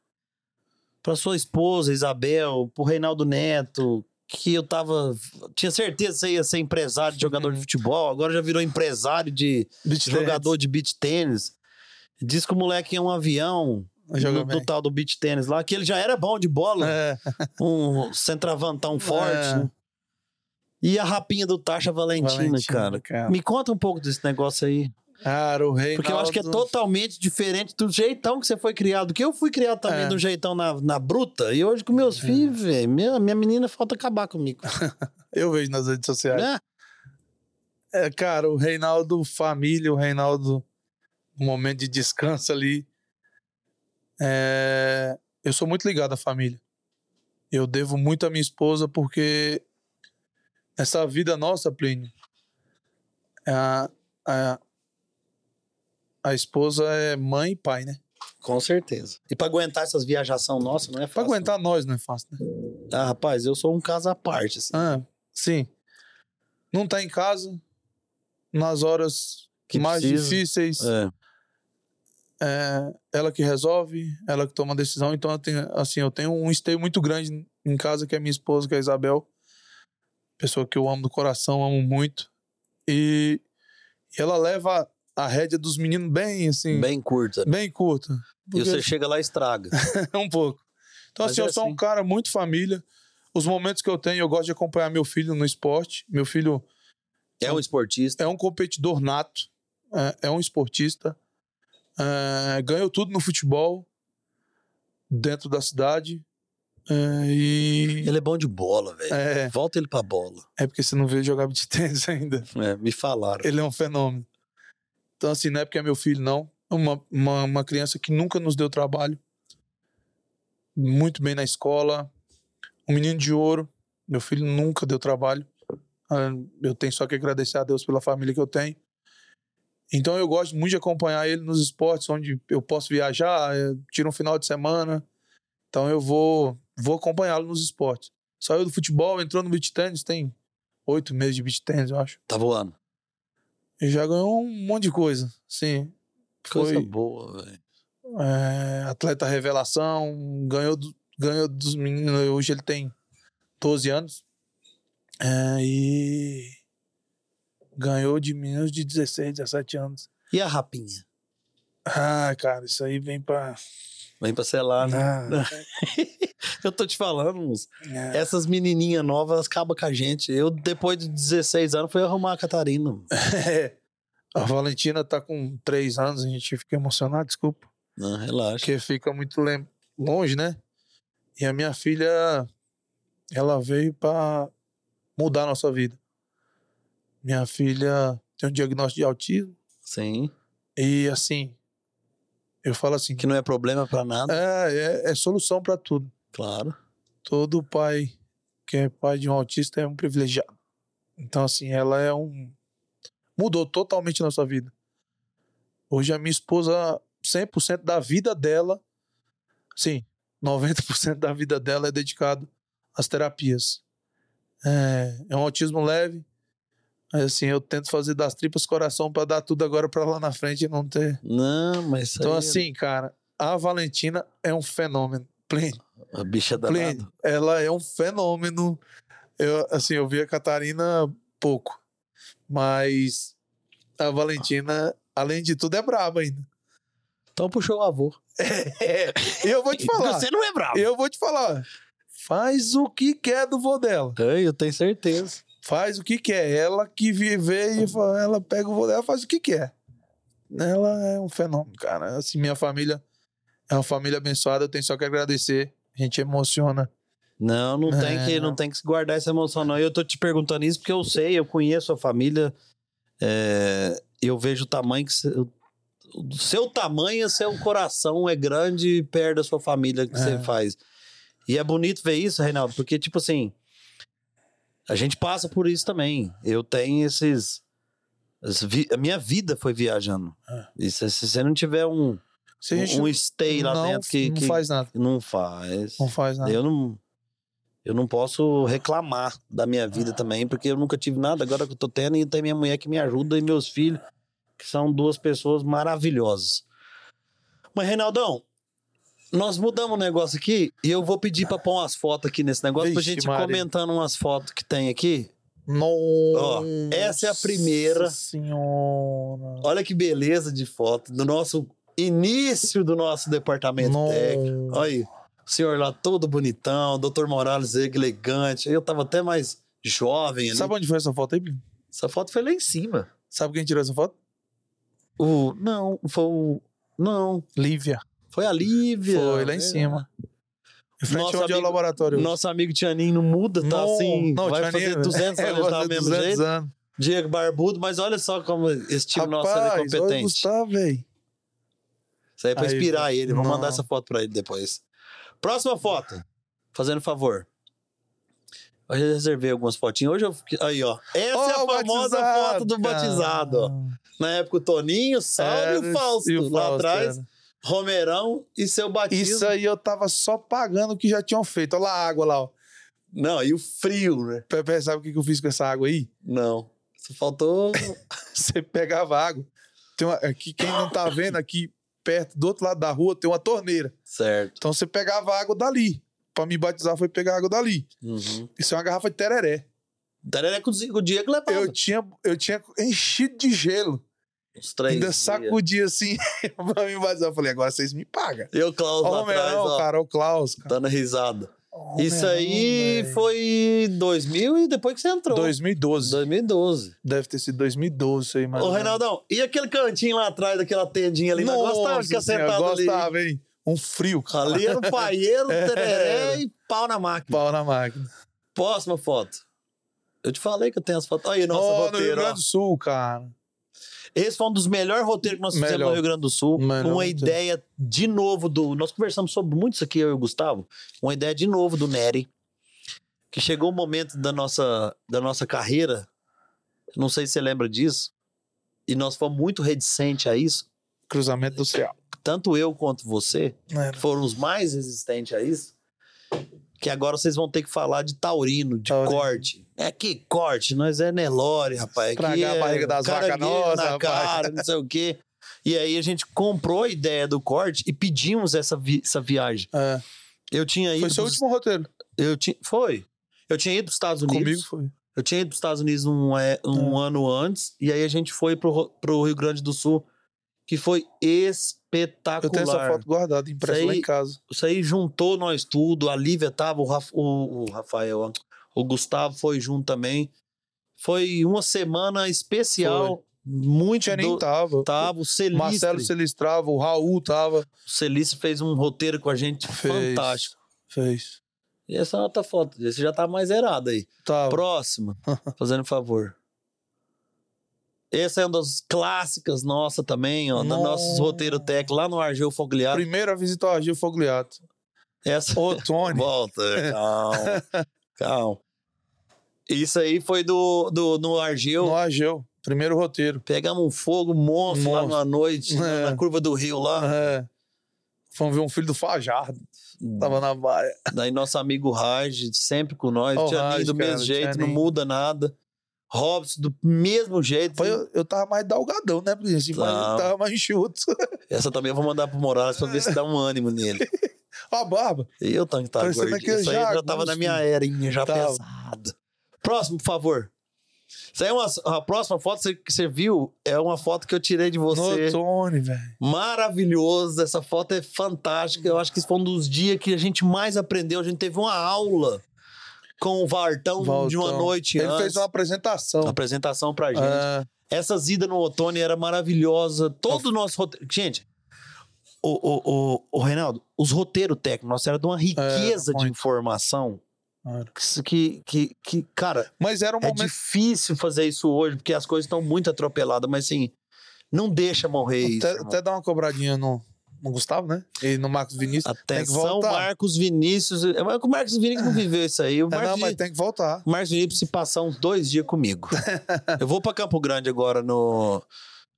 Speaker 1: Para sua esposa, Isabel, pro Reinaldo Neto, que eu tava. Tinha certeza que você ia ser empresário de jogador de futebol, agora já virou empresário de
Speaker 2: Beach
Speaker 1: jogador de beach tênis. Diz que o moleque é um avião no, do tal do beach tênis lá, que ele já era bom de bola,
Speaker 2: É.
Speaker 1: um centravantão forte.
Speaker 2: É.
Speaker 1: né? E a rapinha do Tasha Valentina,
Speaker 2: Valentina,
Speaker 1: cara.
Speaker 2: cara.
Speaker 1: Me conta um pouco desse negócio aí.
Speaker 2: Cara, o Reinaldo...
Speaker 1: Porque eu acho que é totalmente diferente do jeitão que você foi criado. Que eu fui criado também
Speaker 2: É.
Speaker 1: um jeitão na, na bruta. E hoje com meus filhos, velho, minha, minha menina falta acabar comigo.
Speaker 2: Eu vejo nas redes sociais.
Speaker 1: né?
Speaker 2: É, cara, o Reinaldo família, o Reinaldo um momento de descanso ali. É, eu sou muito ligado à família. Eu devo muito à minha esposa porque essa vida nossa, Plínio, a, a, a esposa é mãe e pai, né?
Speaker 1: Com certeza. E pra aguentar essas viajação nossa, não é
Speaker 2: Pra
Speaker 1: fácil.
Speaker 2: aguentar nós não é fácil, né?
Speaker 1: Ah, rapaz, eu sou um caso à parte. Assim,
Speaker 2: Ah, sim. Não tá em casa nas horas
Speaker 1: Que
Speaker 2: mais
Speaker 1: precisa.
Speaker 2: difíceis.
Speaker 1: É.
Speaker 2: é ela que resolve, ela que toma a decisão. Então, eu tenho, assim, eu tenho um esteio muito grande em casa, que é minha esposa, que é a Isabel. Pessoa que eu amo do coração, amo muito. E ela leva a rédea dos meninos bem, assim, bem,
Speaker 1: Bem curta.
Speaker 2: curta.
Speaker 1: E
Speaker 2: Porque-
Speaker 1: você chega lá e estraga.
Speaker 2: um pouco. Então,
Speaker 1: Mas
Speaker 2: assim,
Speaker 1: é
Speaker 2: eu sou um
Speaker 1: assim.
Speaker 2: cara muito família. Os momentos que eu tenho, eu gosto de acompanhar meu filho no esporte. Meu filho
Speaker 1: É um esportista.
Speaker 2: é um competidor nato, é, é um esportista, é, ganhou tudo no futebol dentro da cidade. é, e
Speaker 1: Ele é bom de bola, velho.
Speaker 2: é,
Speaker 1: Volta ele pra bola.
Speaker 2: é porque você não vê jogar de tênis ainda.
Speaker 1: É, me falaram.
Speaker 2: Ele é um fenômeno. Então, assim, não é porque é meu filho, não. É uma, uma, uma criança que nunca nos deu trabalho. Muito bem na escola. Um menino de ouro. Meu filho nunca deu trabalho. Ah, Eu tenho só que agradecer a Deus pela família que eu tenho. Então eu gosto muito de acompanhar ele nos esportes, onde eu posso viajar, eh, tiro um final de semana. Então eu vou, vou acompanhá-lo nos esportes. Saiu do futebol, entrou no beach tennis, tem oito meses de beach tennis, eu acho.
Speaker 1: Tá voando.
Speaker 2: E já ganhou um monte de coisa. Sim.
Speaker 1: Coisa
Speaker 2: Foi
Speaker 1: boa, velho.
Speaker 2: é, atleta revelação, ganhou, do- ganhou dos meninos. Hoje ele tem 12 anos. É, e ganhou de meninos de 16, 17 anos.
Speaker 1: E a rapinha?
Speaker 2: Ah, cara, isso aí vem pra.
Speaker 1: Vem pra selar, né?
Speaker 2: Ah,
Speaker 1: Eu tô te falando, moço.
Speaker 2: é.
Speaker 1: Essas menininhas novas acabam com a gente. Eu, depois de 16 anos, fui arrumar a Catarina.
Speaker 2: É. A Valentina tá com 3 anos, a gente fica emocionado, desculpa.
Speaker 1: Não, relaxa.
Speaker 2: Porque fica muito longe, né? E a minha filha, ela veio pra mudar a nossa vida. Minha filha tem um diagnóstico de autismo
Speaker 1: Sim.
Speaker 2: e assim, eu falo assim,
Speaker 1: Que não é problema pra nada.
Speaker 2: é, é, é solução pra tudo.
Speaker 1: Claro.
Speaker 2: Todo pai que é pai de um autista é um privilegiado. Então assim, ela é um mudou totalmente a nossa vida. Hoje a minha esposa 100% da vida dela, sim, 90% da vida dela é dedicado às terapias. É, é um autismo leve. Assim, eu tento fazer das tripas coração para dar tudo agora para lá na frente e não ter.
Speaker 1: Não, mas
Speaker 2: Então,
Speaker 1: aí,
Speaker 2: assim, cara, a Valentina é um fenômeno. Pleno.
Speaker 1: A bicha danada.
Speaker 2: Ela é um fenômeno. Eu, assim, eu vi a Catarina pouco. Mas a Valentina, além de tudo, é braba ainda.
Speaker 1: Então puxou o avô.
Speaker 2: É, e eu vou te falar.
Speaker 1: Você não é bravo.
Speaker 2: Eu vou te falar. Faz o que quer do vô dela.
Speaker 1: Ei, Eu tenho certeza.
Speaker 2: Faz o que quer. Ela que vive e fa- ela pega o vô dela, faz o que quer. Ela é um fenômeno, cara. Assim, minha família é uma família abençoada. Eu tenho só que agradecer. A gente emociona.
Speaker 1: Não, não tem,
Speaker 2: É,
Speaker 1: que, não
Speaker 2: não.
Speaker 1: tem que se guardar essa emoção, não. Eu tô te perguntando isso porque eu sei, eu conheço a família. é, eu vejo o tamanho que. Você, o seu tamanho, seu coração é grande perto da sua família que você
Speaker 2: É.
Speaker 1: faz. E é bonito ver isso, Reinaldo, porque, tipo assim, a gente passa por isso também. Eu tenho esses. Vi- A minha vida foi viajando.
Speaker 2: É.
Speaker 1: E se, se você não tiver um,
Speaker 2: gente
Speaker 1: um stay lá
Speaker 2: não,
Speaker 1: dentro que,
Speaker 2: não
Speaker 1: que
Speaker 2: faz nada.
Speaker 1: não faz.
Speaker 2: Não faz nada.
Speaker 1: Eu não, eu não posso reclamar da minha vida também, porque eu nunca tive nada. Agora que eu tô tendo, e tem minha mulher que me ajuda e meus filhos, que são duas pessoas maravilhosas. Mas, Reinaldão, nós mudamos o negócio aqui e eu vou pedir pra pôr umas fotos aqui nesse negócio pra
Speaker 2: Vixe,
Speaker 1: gente
Speaker 2: Maria.
Speaker 1: comentando umas fotos que tem aqui.
Speaker 2: Nossa
Speaker 1: essa é a primeira.
Speaker 2: senhora.
Speaker 1: Olha que beleza de foto do nosso início do nosso departamento técnico.
Speaker 2: Nossa.
Speaker 1: Olha aí, o senhor lá todo bonitão, doutor Morales elegante. Eu tava até mais jovem ali.
Speaker 2: Sabe onde foi essa foto aí, Plínio?
Speaker 1: Essa foto foi lá em cima.
Speaker 2: Sabe quem tirou essa foto?
Speaker 1: O, não, foi o. Não,
Speaker 2: Lívia.
Speaker 1: Foi a Lívia.
Speaker 2: Foi lá em
Speaker 1: É.
Speaker 2: cima. Em frente
Speaker 1: Nosso
Speaker 2: onde é o
Speaker 1: amigo-
Speaker 2: laboratório.
Speaker 1: Nosso amigo Tianinho não muda, tá
Speaker 2: Não,
Speaker 1: assim.
Speaker 2: não,
Speaker 1: vai
Speaker 2: Tianinho-
Speaker 1: fazer 200
Speaker 2: é,
Speaker 1: anos, ele tá mesmo
Speaker 2: 200
Speaker 1: jeito.
Speaker 2: anos.
Speaker 1: Diego Barbudo, mas olha só como esse time nosso é
Speaker 2: Rapaz, olha o
Speaker 1: competente.
Speaker 2: Gustavo, velho.
Speaker 1: Isso aí é pra
Speaker 2: Aí,
Speaker 1: inspirar ele. Vou
Speaker 2: não.
Speaker 1: mandar essa foto pra ele depois. Próxima foto. Fazendo favor. Eu já reservei algumas fotinhas. Hoje eu. fiquei- Aí, ó. Essa é a famosa
Speaker 2: batizado,
Speaker 1: foto do batizado, ó. Na época o Toninho, Saulo e o Fausto.
Speaker 2: e o
Speaker 1: lá
Speaker 2: Fausto,
Speaker 1: atrás,
Speaker 2: era.
Speaker 1: Romerão e seu batismo.
Speaker 2: Isso aí eu tava só pagando o que já tinham feito. Olha lá a água lá, ó.
Speaker 1: Não, e o frio, né?
Speaker 2: Pepe, sabe o que que eu fiz com essa água aí?
Speaker 1: Não. Só faltou.
Speaker 2: Você pegava água. Tem uma, aqui, quem não tá vendo, aqui perto, do outro lado da rua, tem uma torneira.
Speaker 1: certo.
Speaker 2: Então você pegava água dali. Pra me batizar foi pegar água dali.
Speaker 1: Uhum.
Speaker 2: Isso é uma garrafa de tereré.
Speaker 1: Tereré com o Diego levava.
Speaker 2: Eu tinha, eu tinha enchido de gelo.
Speaker 1: Uns três.
Speaker 2: ainda
Speaker 1: dias.
Speaker 2: sacudia assim pra me batizar. Eu falei, agora vocês me pagam.
Speaker 1: E o Klaus
Speaker 2: Ó,
Speaker 1: lá atrás, ó.
Speaker 2: cara, o Klaus. Cara.
Speaker 1: Dando risada.
Speaker 2: Ó,
Speaker 1: Isso aí
Speaker 2: velho.
Speaker 1: foi 2000 e depois que você entrou.
Speaker 2: 2012.
Speaker 1: 2012.
Speaker 2: Deve ter sido 2012 isso aí, mas.
Speaker 1: Ô, Reinaldão, e aquele cantinho lá atrás daquela tendinha ali? Não gostava de ficar sentado ali.
Speaker 2: gostava, hein? Um frio, cara.
Speaker 1: Ali era o paieiro,
Speaker 2: É.
Speaker 1: tereré e pau na máquina.
Speaker 2: Pau na máquina.
Speaker 1: Próxima foto. Eu te falei que eu tenho as fotos. Aí, nosso
Speaker 2: Ó, no Rio
Speaker 1: roteiro.
Speaker 2: Grande do Sul, cara.
Speaker 1: Esse foi um dos melhores roteiros que nós fizemos
Speaker 2: Melhor.
Speaker 1: no Rio Grande do Sul.
Speaker 2: Melhor
Speaker 1: uma ideia de novo do. Nós conversamos sobre muito isso aqui, eu e o Gustavo. Uma ideia de novo do Nery. Que chegou o momento da nossa, da nossa carreira. Não sei se você lembra disso. E nós fomos muito reticentes a isso.
Speaker 2: Cruzamento do céu.
Speaker 1: Tanto eu quanto você
Speaker 2: Era.
Speaker 1: foram os mais resistentes a isso. Que agora vocês vão ter que falar de taurino, de
Speaker 2: Taurino.
Speaker 1: corte. É que corte, nós é Nelore, rapaz.
Speaker 2: Estragar
Speaker 1: é
Speaker 2: a barriga das vacas nossas,
Speaker 1: na
Speaker 2: rapaz.
Speaker 1: cara, não sei o quê. E aí a gente comprou a ideia do corte e pedimos essa, vi- essa viagem.
Speaker 2: É.
Speaker 1: Eu tinha ido.
Speaker 2: Foi seu
Speaker 1: pros-
Speaker 2: último roteiro.
Speaker 1: eu tinha, foi. Eu tinha ido para os Estados Unidos.
Speaker 2: Comigo foi.
Speaker 1: Eu tinha ido para os Estados Unidos um, é, um ano antes. E aí a gente foi pro, pro Rio Grande do Sul, que foi espetacular.
Speaker 2: Eu tenho essa foto guardada, impressa
Speaker 1: Isso
Speaker 2: lá
Speaker 1: aí-
Speaker 2: em casa.
Speaker 1: Isso aí juntou nós tudo. A Lívia tava, o, o- o Rafael, o Gustavo foi junto também. Foi uma semana especial. Muito
Speaker 2: Tinha nem
Speaker 1: do...
Speaker 2: tava.
Speaker 1: Tava o Celistre.
Speaker 2: Marcelo Celistrava, o Raul tava.
Speaker 1: O Celistre fez um roteiro com a gente
Speaker 2: Fez.
Speaker 1: fantástico.
Speaker 2: Fez.
Speaker 1: E essa é outra foto. Esse já tá mais zerado aí.
Speaker 2: Tava.
Speaker 1: Próxima. Fazendo favor. Essa é uma das clássicas nossa também, ó.
Speaker 2: Nossa.
Speaker 1: nossos roteiro técnico lá no Argel Fogliato.
Speaker 2: Primeira visita ao Argil Fogliato.
Speaker 1: Essa.
Speaker 2: Ô, Tony.
Speaker 1: Volta, calma. calma. Isso aí foi do, do, no Argel.
Speaker 2: no Argel. Primeiro roteiro.
Speaker 1: Pegamos um fogo monstro, lá
Speaker 2: Monstro.
Speaker 1: noite, na-
Speaker 2: É.
Speaker 1: na curva do rio lá.
Speaker 2: É. Fomos ver um filho do Fajardo. Tava na baia.
Speaker 1: Daí nosso amigo Raj, sempre com nós.
Speaker 2: O
Speaker 1: Tianinho
Speaker 2: Raj,
Speaker 1: do mesmo jeito, não muda nada. Robson do mesmo jeito.
Speaker 2: Foi, eu, eu tava mais dalgadão, né, Plínio? Assim, mas eu tava mais enxuto.
Speaker 1: Essa também eu vou mandar pro Morales pra ver se dá um ânimo nele.
Speaker 2: Ó, a barba.
Speaker 1: Eu tanto que tá gordinho. Isso aí já
Speaker 2: jagunço,
Speaker 1: tava na minha
Speaker 2: filho.
Speaker 1: erinha, já
Speaker 2: Tava.
Speaker 1: pesada. Próximo, por favor. Isso aí é uma, a próxima foto que você- viu é uma foto que eu tirei de você.
Speaker 2: Tony, velho.
Speaker 1: Maravilhoso. Essa foto é fantástica. Eu acho que esse foi um dos dias que a gente mais aprendeu. A gente teve uma aula com o Vartão, de uma noite
Speaker 2: Ele
Speaker 1: antes.
Speaker 2: fez uma apresentação.
Speaker 1: Uma apresentação pra gente.
Speaker 2: É,
Speaker 1: Essas idas no outono era maravilhosa. Todo o nosso roteiro. Gente, o, o, o, o Reinaldo, os roteiros técnicos, nossa, era de uma riqueza de
Speaker 2: muito.
Speaker 1: informação que, que, que, cara,
Speaker 2: Mas era um
Speaker 1: é
Speaker 2: momento.
Speaker 1: difícil fazer isso hoje, porque as coisas estão muito atropeladas, mas assim, não deixa morrer isso.
Speaker 2: Até,
Speaker 1: irmão.
Speaker 2: até dar uma cobradinha no, no Gustavo, né? E no Marcos Vinícius.
Speaker 1: Atenção. Marcos Vinícius. É, mas O Marcos Vinícius não viveu isso aí. O
Speaker 2: É,
Speaker 1: Marcos,
Speaker 2: não, mas tem que voltar.
Speaker 1: o Marcos Vinícius se passar uns dois dias comigo. eu vou pra Campo Grande agora no.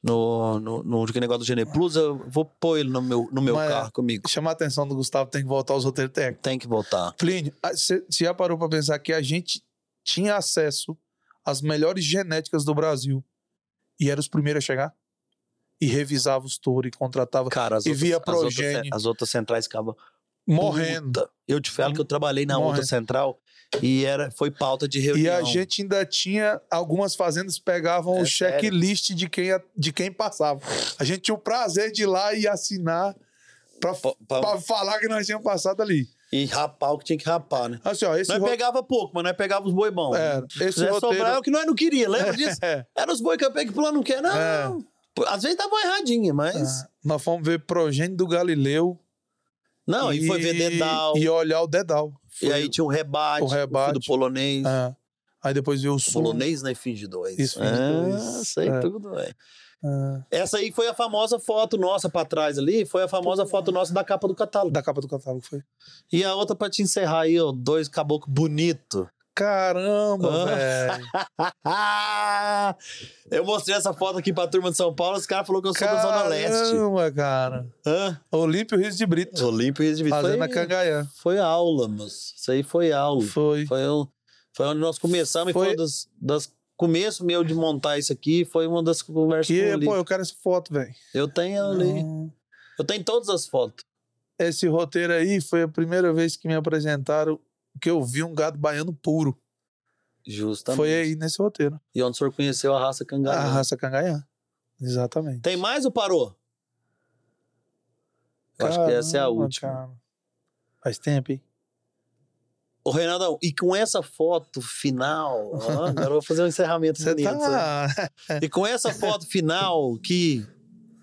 Speaker 1: No, no, no negócio do Gene Plus, eu vou pôr ele no meu, no meu
Speaker 2: Mas-
Speaker 1: carro comigo.
Speaker 2: Chama a atenção do Gustavo, tem que voltar aos roteiros técnicos.
Speaker 1: Tem que voltar.
Speaker 2: Plínio, você já parou pra pensar que a gente tinha acesso às melhores genéticas do Brasil e era os primeiros a chegar? E revisava os touros e contratava,
Speaker 1: Cara,
Speaker 2: E
Speaker 1: outras,
Speaker 2: via
Speaker 1: as outras, as outras centrais ficavam
Speaker 2: morrendo.
Speaker 1: Puta, Eu te falo que eu trabalhei na
Speaker 2: Morrendo.
Speaker 1: outra central e era, foi pauta de reunião.
Speaker 2: E a gente ainda tinha, algumas fazendas pegavam
Speaker 1: É
Speaker 2: o checklist de quem, de quem passava. A gente tinha o prazer de ir lá e assinar pra,
Speaker 1: Pa- pa-
Speaker 2: pra falar que nós tínhamos passado ali.
Speaker 1: E rapar o que tinha que rapar, né?
Speaker 2: Assim, ó, esse,
Speaker 1: Nós
Speaker 2: ro-
Speaker 1: pegava pouco, mas nós pegava os boi bons.
Speaker 2: é,
Speaker 1: Se
Speaker 2: esse roteiro...
Speaker 1: sobrar é o que nós não queria, lembra disso?
Speaker 2: É,
Speaker 1: Era os boi que eu peguei que o plano não quer, não.
Speaker 2: É.
Speaker 1: Às vezes tava erradinha, mas.
Speaker 2: é. Nós fomos ver Progênio do Galileu.
Speaker 1: Não, e, foi ver Dedal.
Speaker 2: E
Speaker 1: E,
Speaker 2: olhar o Dedal. Foi-
Speaker 1: aí tinha o rebate,
Speaker 2: o rebate.
Speaker 1: do polonês.
Speaker 2: é. Aí depois veio o Sul.
Speaker 1: polonês na Finge 2.
Speaker 2: Isso, Finge dois.
Speaker 1: sei
Speaker 2: É.
Speaker 1: tudo, velho.
Speaker 2: É,
Speaker 1: Essa aí foi a famosa foto nossa pra trás ali, foi a famosa foto nossa da capa do catálogo.
Speaker 2: da capa do catálogo foi.
Speaker 1: E a outra pra te encerrar aí, ó, dois caboclos bonito.
Speaker 2: Caramba,
Speaker 1: Ah.
Speaker 2: velho.
Speaker 1: eu mostrei essa foto aqui pra turma de São Paulo, os caras falaram que eu sou da Zona Leste.
Speaker 2: Caramba, cara.
Speaker 1: Hã?
Speaker 2: Olímpio Rio de Brito.
Speaker 1: Olímpio Rio de Janeiro.
Speaker 2: Fazendo a
Speaker 1: foi,
Speaker 2: Cangaia.
Speaker 1: foi aula, moço. Isso aí foi aula.
Speaker 2: Foi.
Speaker 1: Foi, um- foi onde nós começamos
Speaker 2: Foi-
Speaker 1: e foi das, das começo meu de montar isso aqui, foi uma das conversas
Speaker 2: Que,
Speaker 1: com o
Speaker 2: pô, eu quero essa foto, velho.
Speaker 1: Eu tenho ali. Eu tenho todas as fotos.
Speaker 2: Esse roteiro aí foi a primeira vez que me apresentaram que eu vi um gado baiano puro.
Speaker 1: Justamente.
Speaker 2: Foi aí nesse roteiro.
Speaker 1: E onde o senhor conheceu a raça cangará.
Speaker 2: A raça Cangaiá. Exatamente.
Speaker 1: Tem mais ou parou? Eu acho que essa é a
Speaker 2: Caramba,
Speaker 1: última.
Speaker 2: cara. Faz tempo, hein?
Speaker 1: Ô, Reinaldão, e com essa foto final, ó, agora eu vou fazer um encerramento
Speaker 2: Você
Speaker 1: bonito.
Speaker 2: tá.
Speaker 1: E com essa foto final que,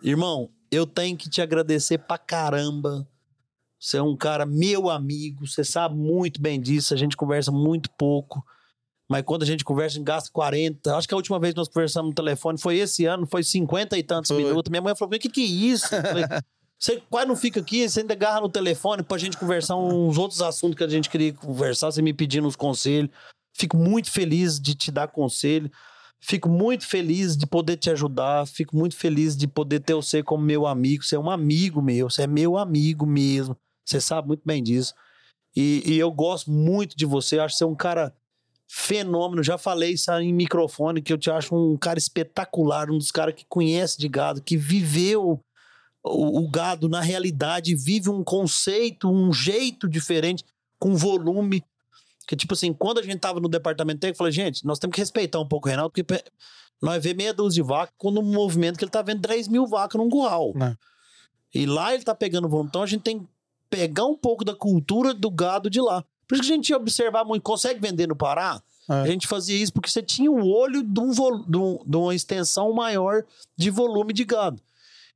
Speaker 1: irmão, eu tenho que te agradecer pra caramba. Você é um cara meu amigo, você sabe muito bem disso, a gente conversa muito pouco. Mas quando a gente conversa, a gente gasta 40. Acho que a última vez que nós conversamos no telefone foi esse ano, foi 50 e tantos
Speaker 2: Foi.
Speaker 1: minutos. Minha mãe falou: o que, que é isso? Falei, você quase não fica aqui, você ainda agarra no telefone pra gente conversar uns outros assuntos que a gente queria conversar, você me pedindo uns conselhos. Fico muito feliz de te dar conselho. Fico muito feliz de poder te ajudar. Fico muito feliz de poder ter você como meu amigo. Você é um amigo meu. Você é meu amigo mesmo. Você sabe muito bem disso. E, e eu gosto muito de você. Acho que você é um cara fenômeno. Já falei isso em microfone, que eu te acho um cara espetacular. Um dos caras que conhece de gado, que viveu o, o gado na realidade, vive um conceito, um jeito diferente, com volume. Que, tipo assim, quando a gente tava no departamento técnico, eu falei, gente, nós temos que respeitar um pouco o Reinaldo, porque nós vemos meia dúzia de vaca, quando um movimento que ele tá vendo 3 mil vacas num curral.
Speaker 2: Né.
Speaker 1: E lá ele tá pegando volume. Então a gente tem que pegar um pouco da cultura do gado de lá. Por isso que a gente ia observar muito. Consegue vender no Pará?
Speaker 2: É.
Speaker 1: A gente fazia isso porque você tinha o olho de, um vol- de um- de uma extensão maior de volume de gado.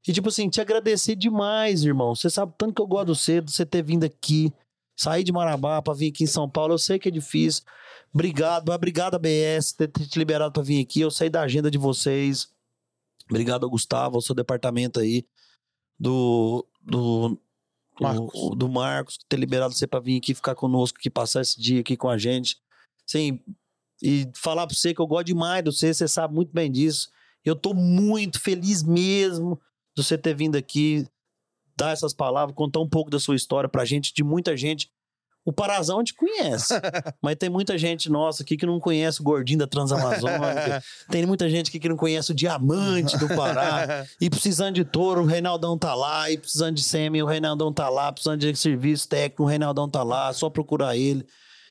Speaker 1: E, tipo assim, te agradecer demais, irmão. Você sabe tanto que eu gosto de você, de você ter vindo aqui, sair de Marabá pra vir aqui em São Paulo. Eu sei que é difícil. Obrigado, obrigado ABS ter ter te liberado pra vir aqui. Eu sei da agenda de vocês. Obrigado ao Gustavo, ao seu departamento aí, do, do, do-
Speaker 2: Marcos.
Speaker 1: do Marcos, ter liberado você pra vir aqui ficar conosco, aqui, passar esse dia aqui com a gente. Sim, e falar pra você que eu gosto demais de você, você sabe muito bem disso. Eu tô muito feliz mesmo de você ter vindo aqui, dar essas palavras, contar um pouco da sua história pra gente, de muita gente. O Parazão gente conhece, mas tem muita gente nossa aqui que não conhece o Gordinho da Transamazônica, tem muita gente aqui que não conhece o Diamante do Pará, e precisando de touro, o Reinaldão tá lá, e precisando de sêmen, o Reinaldão tá lá, precisando de serviço técnico, o Reinaldão tá lá, só procurar ele.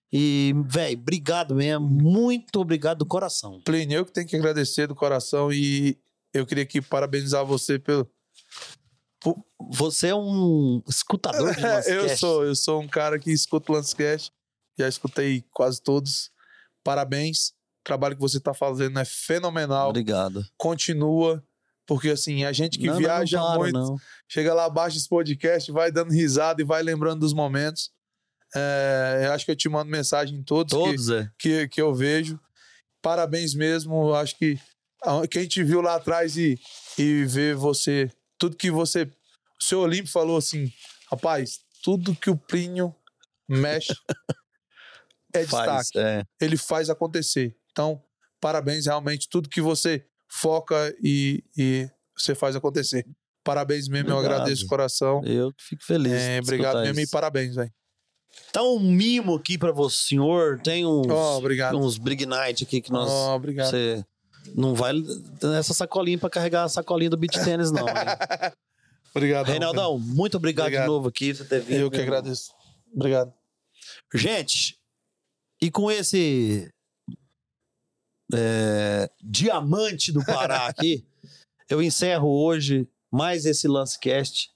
Speaker 1: E, velho, obrigado mesmo, muito obrigado do coração.
Speaker 2: Plínio, eu que tenho que agradecer do coração e eu queria aqui parabenizar você pelo.
Speaker 1: Você é um escutador de nosso
Speaker 2: eu sou, eu sou um cara que escuta o Lancecast, já escutei quase todos. Parabéns. O trabalho que você está fazendo é fenomenal.
Speaker 1: Obrigado.
Speaker 2: Continua, porque assim, a gente que
Speaker 1: Não, não,
Speaker 2: viaja
Speaker 1: não para,
Speaker 2: muito,
Speaker 1: não.
Speaker 2: chega lá, baixa esse podcast, vai dando risada e vai lembrando dos momentos. É, eu acho que eu te mando mensagem em todos, que-
Speaker 1: Todos, é.
Speaker 2: que, que eu vejo. Parabéns mesmo. Acho que quem te viu lá atrás e, e vê você, tudo que você. O seu Olímpio falou assim: rapaz, tudo que o Plínio mexe é
Speaker 1: Faz,
Speaker 2: destaque.
Speaker 1: é.
Speaker 2: Ele faz acontecer. Então, parabéns, realmente, tudo que você foca e, e você faz acontecer. Parabéns mesmo, eu
Speaker 1: Obrigado.
Speaker 2: agradeço o coração.
Speaker 1: Eu fico feliz.
Speaker 2: É,
Speaker 1: de
Speaker 2: obrigado mesmo e
Speaker 1: isso.
Speaker 2: parabéns, velho.
Speaker 1: Tá um mimo aqui pra você, senhor. Tem uns,
Speaker 2: Ó, obrigado.
Speaker 1: uns Brig Night aqui que nós.
Speaker 2: Ó, obrigado.
Speaker 1: Você não vai nessa sacolinha pra carregar a sacolinha do beach tênis, não.
Speaker 2: Obrigado.
Speaker 1: Reinaldão, muito obrigado,
Speaker 2: Obrigado.
Speaker 1: de novo aqui por você ter vindo.
Speaker 2: Eu que agradeço. Obrigado.
Speaker 1: Gente, e com esse é, diamante do Pará aqui, eu encerro hoje mais esse Lancecast.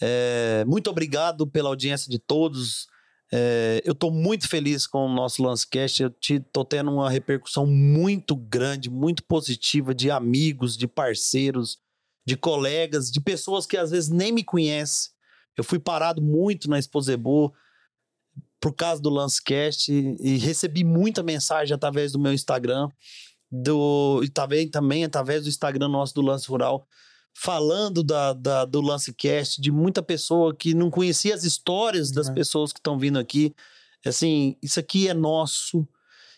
Speaker 1: É, muito obrigado pela audiência de todos. É, eu estou muito feliz com o nosso Lancecast. Eu estou tendo uma repercussão muito grande, muito positiva de amigos, de parceiros, de colegas, de pessoas que às vezes nem me conhecem. Eu fui parado muito na Exposebo por causa do Lancecast e recebi muita mensagem através do meu Instagram do, e também, também através do Instagram nosso do Lance Rural, falando da, da- do Lancecast, de muita pessoa que não conhecia as histórias das
Speaker 2: É.
Speaker 1: pessoas que estão vindo aqui. Assim, isso aqui é nosso,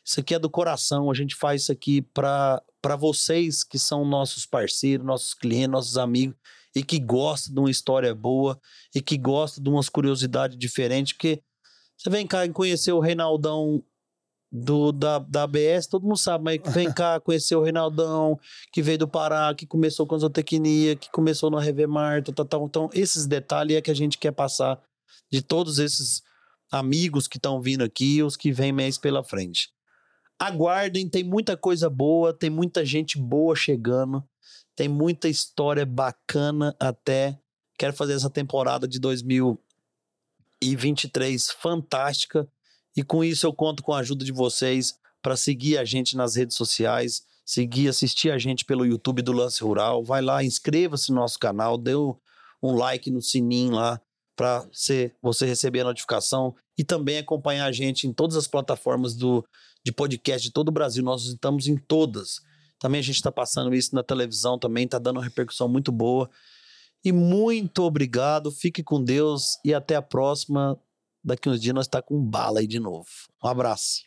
Speaker 1: isso aqui é do coração, a gente faz isso aqui para vocês que são nossos parceiros, nossos clientes, nossos amigos e que gostam de uma história boa e que gostam de umas curiosidades diferentes, porque você vem cá e conhecer o Reinaldão do, da, da ABS, todo mundo sabe, mas vem cá conhecer o Reinaldão, que veio do Pará, que começou com zootecnia, que começou no Revemar, tal, tal, tal. Então, esses detalhes é que a gente quer passar de todos esses amigos que estão vindo aqui os que vêm mês pela frente. Aguardem, tem muita coisa boa, tem muita gente boa chegando, tem muita história bacana até. Quero fazer essa temporada de 2023 fantástica. E com isso eu conto com a ajuda de vocês para seguir a gente nas redes sociais, seguir, assistir a gente pelo YouTube do Lance Rural. Vai lá, inscreva-se no nosso canal, dê um like no sininho lá para você receber a notificação e também acompanhar a gente em todas as plataformas do, de podcast de todo o Brasil. Nós estamos em todas. Também a gente está passando isso na televisão também, está dando uma repercussão muito boa. E muito obrigado, fique com Deus e até a próxima. Daqui uns dias nós está com bala aí de novo. Um abraço.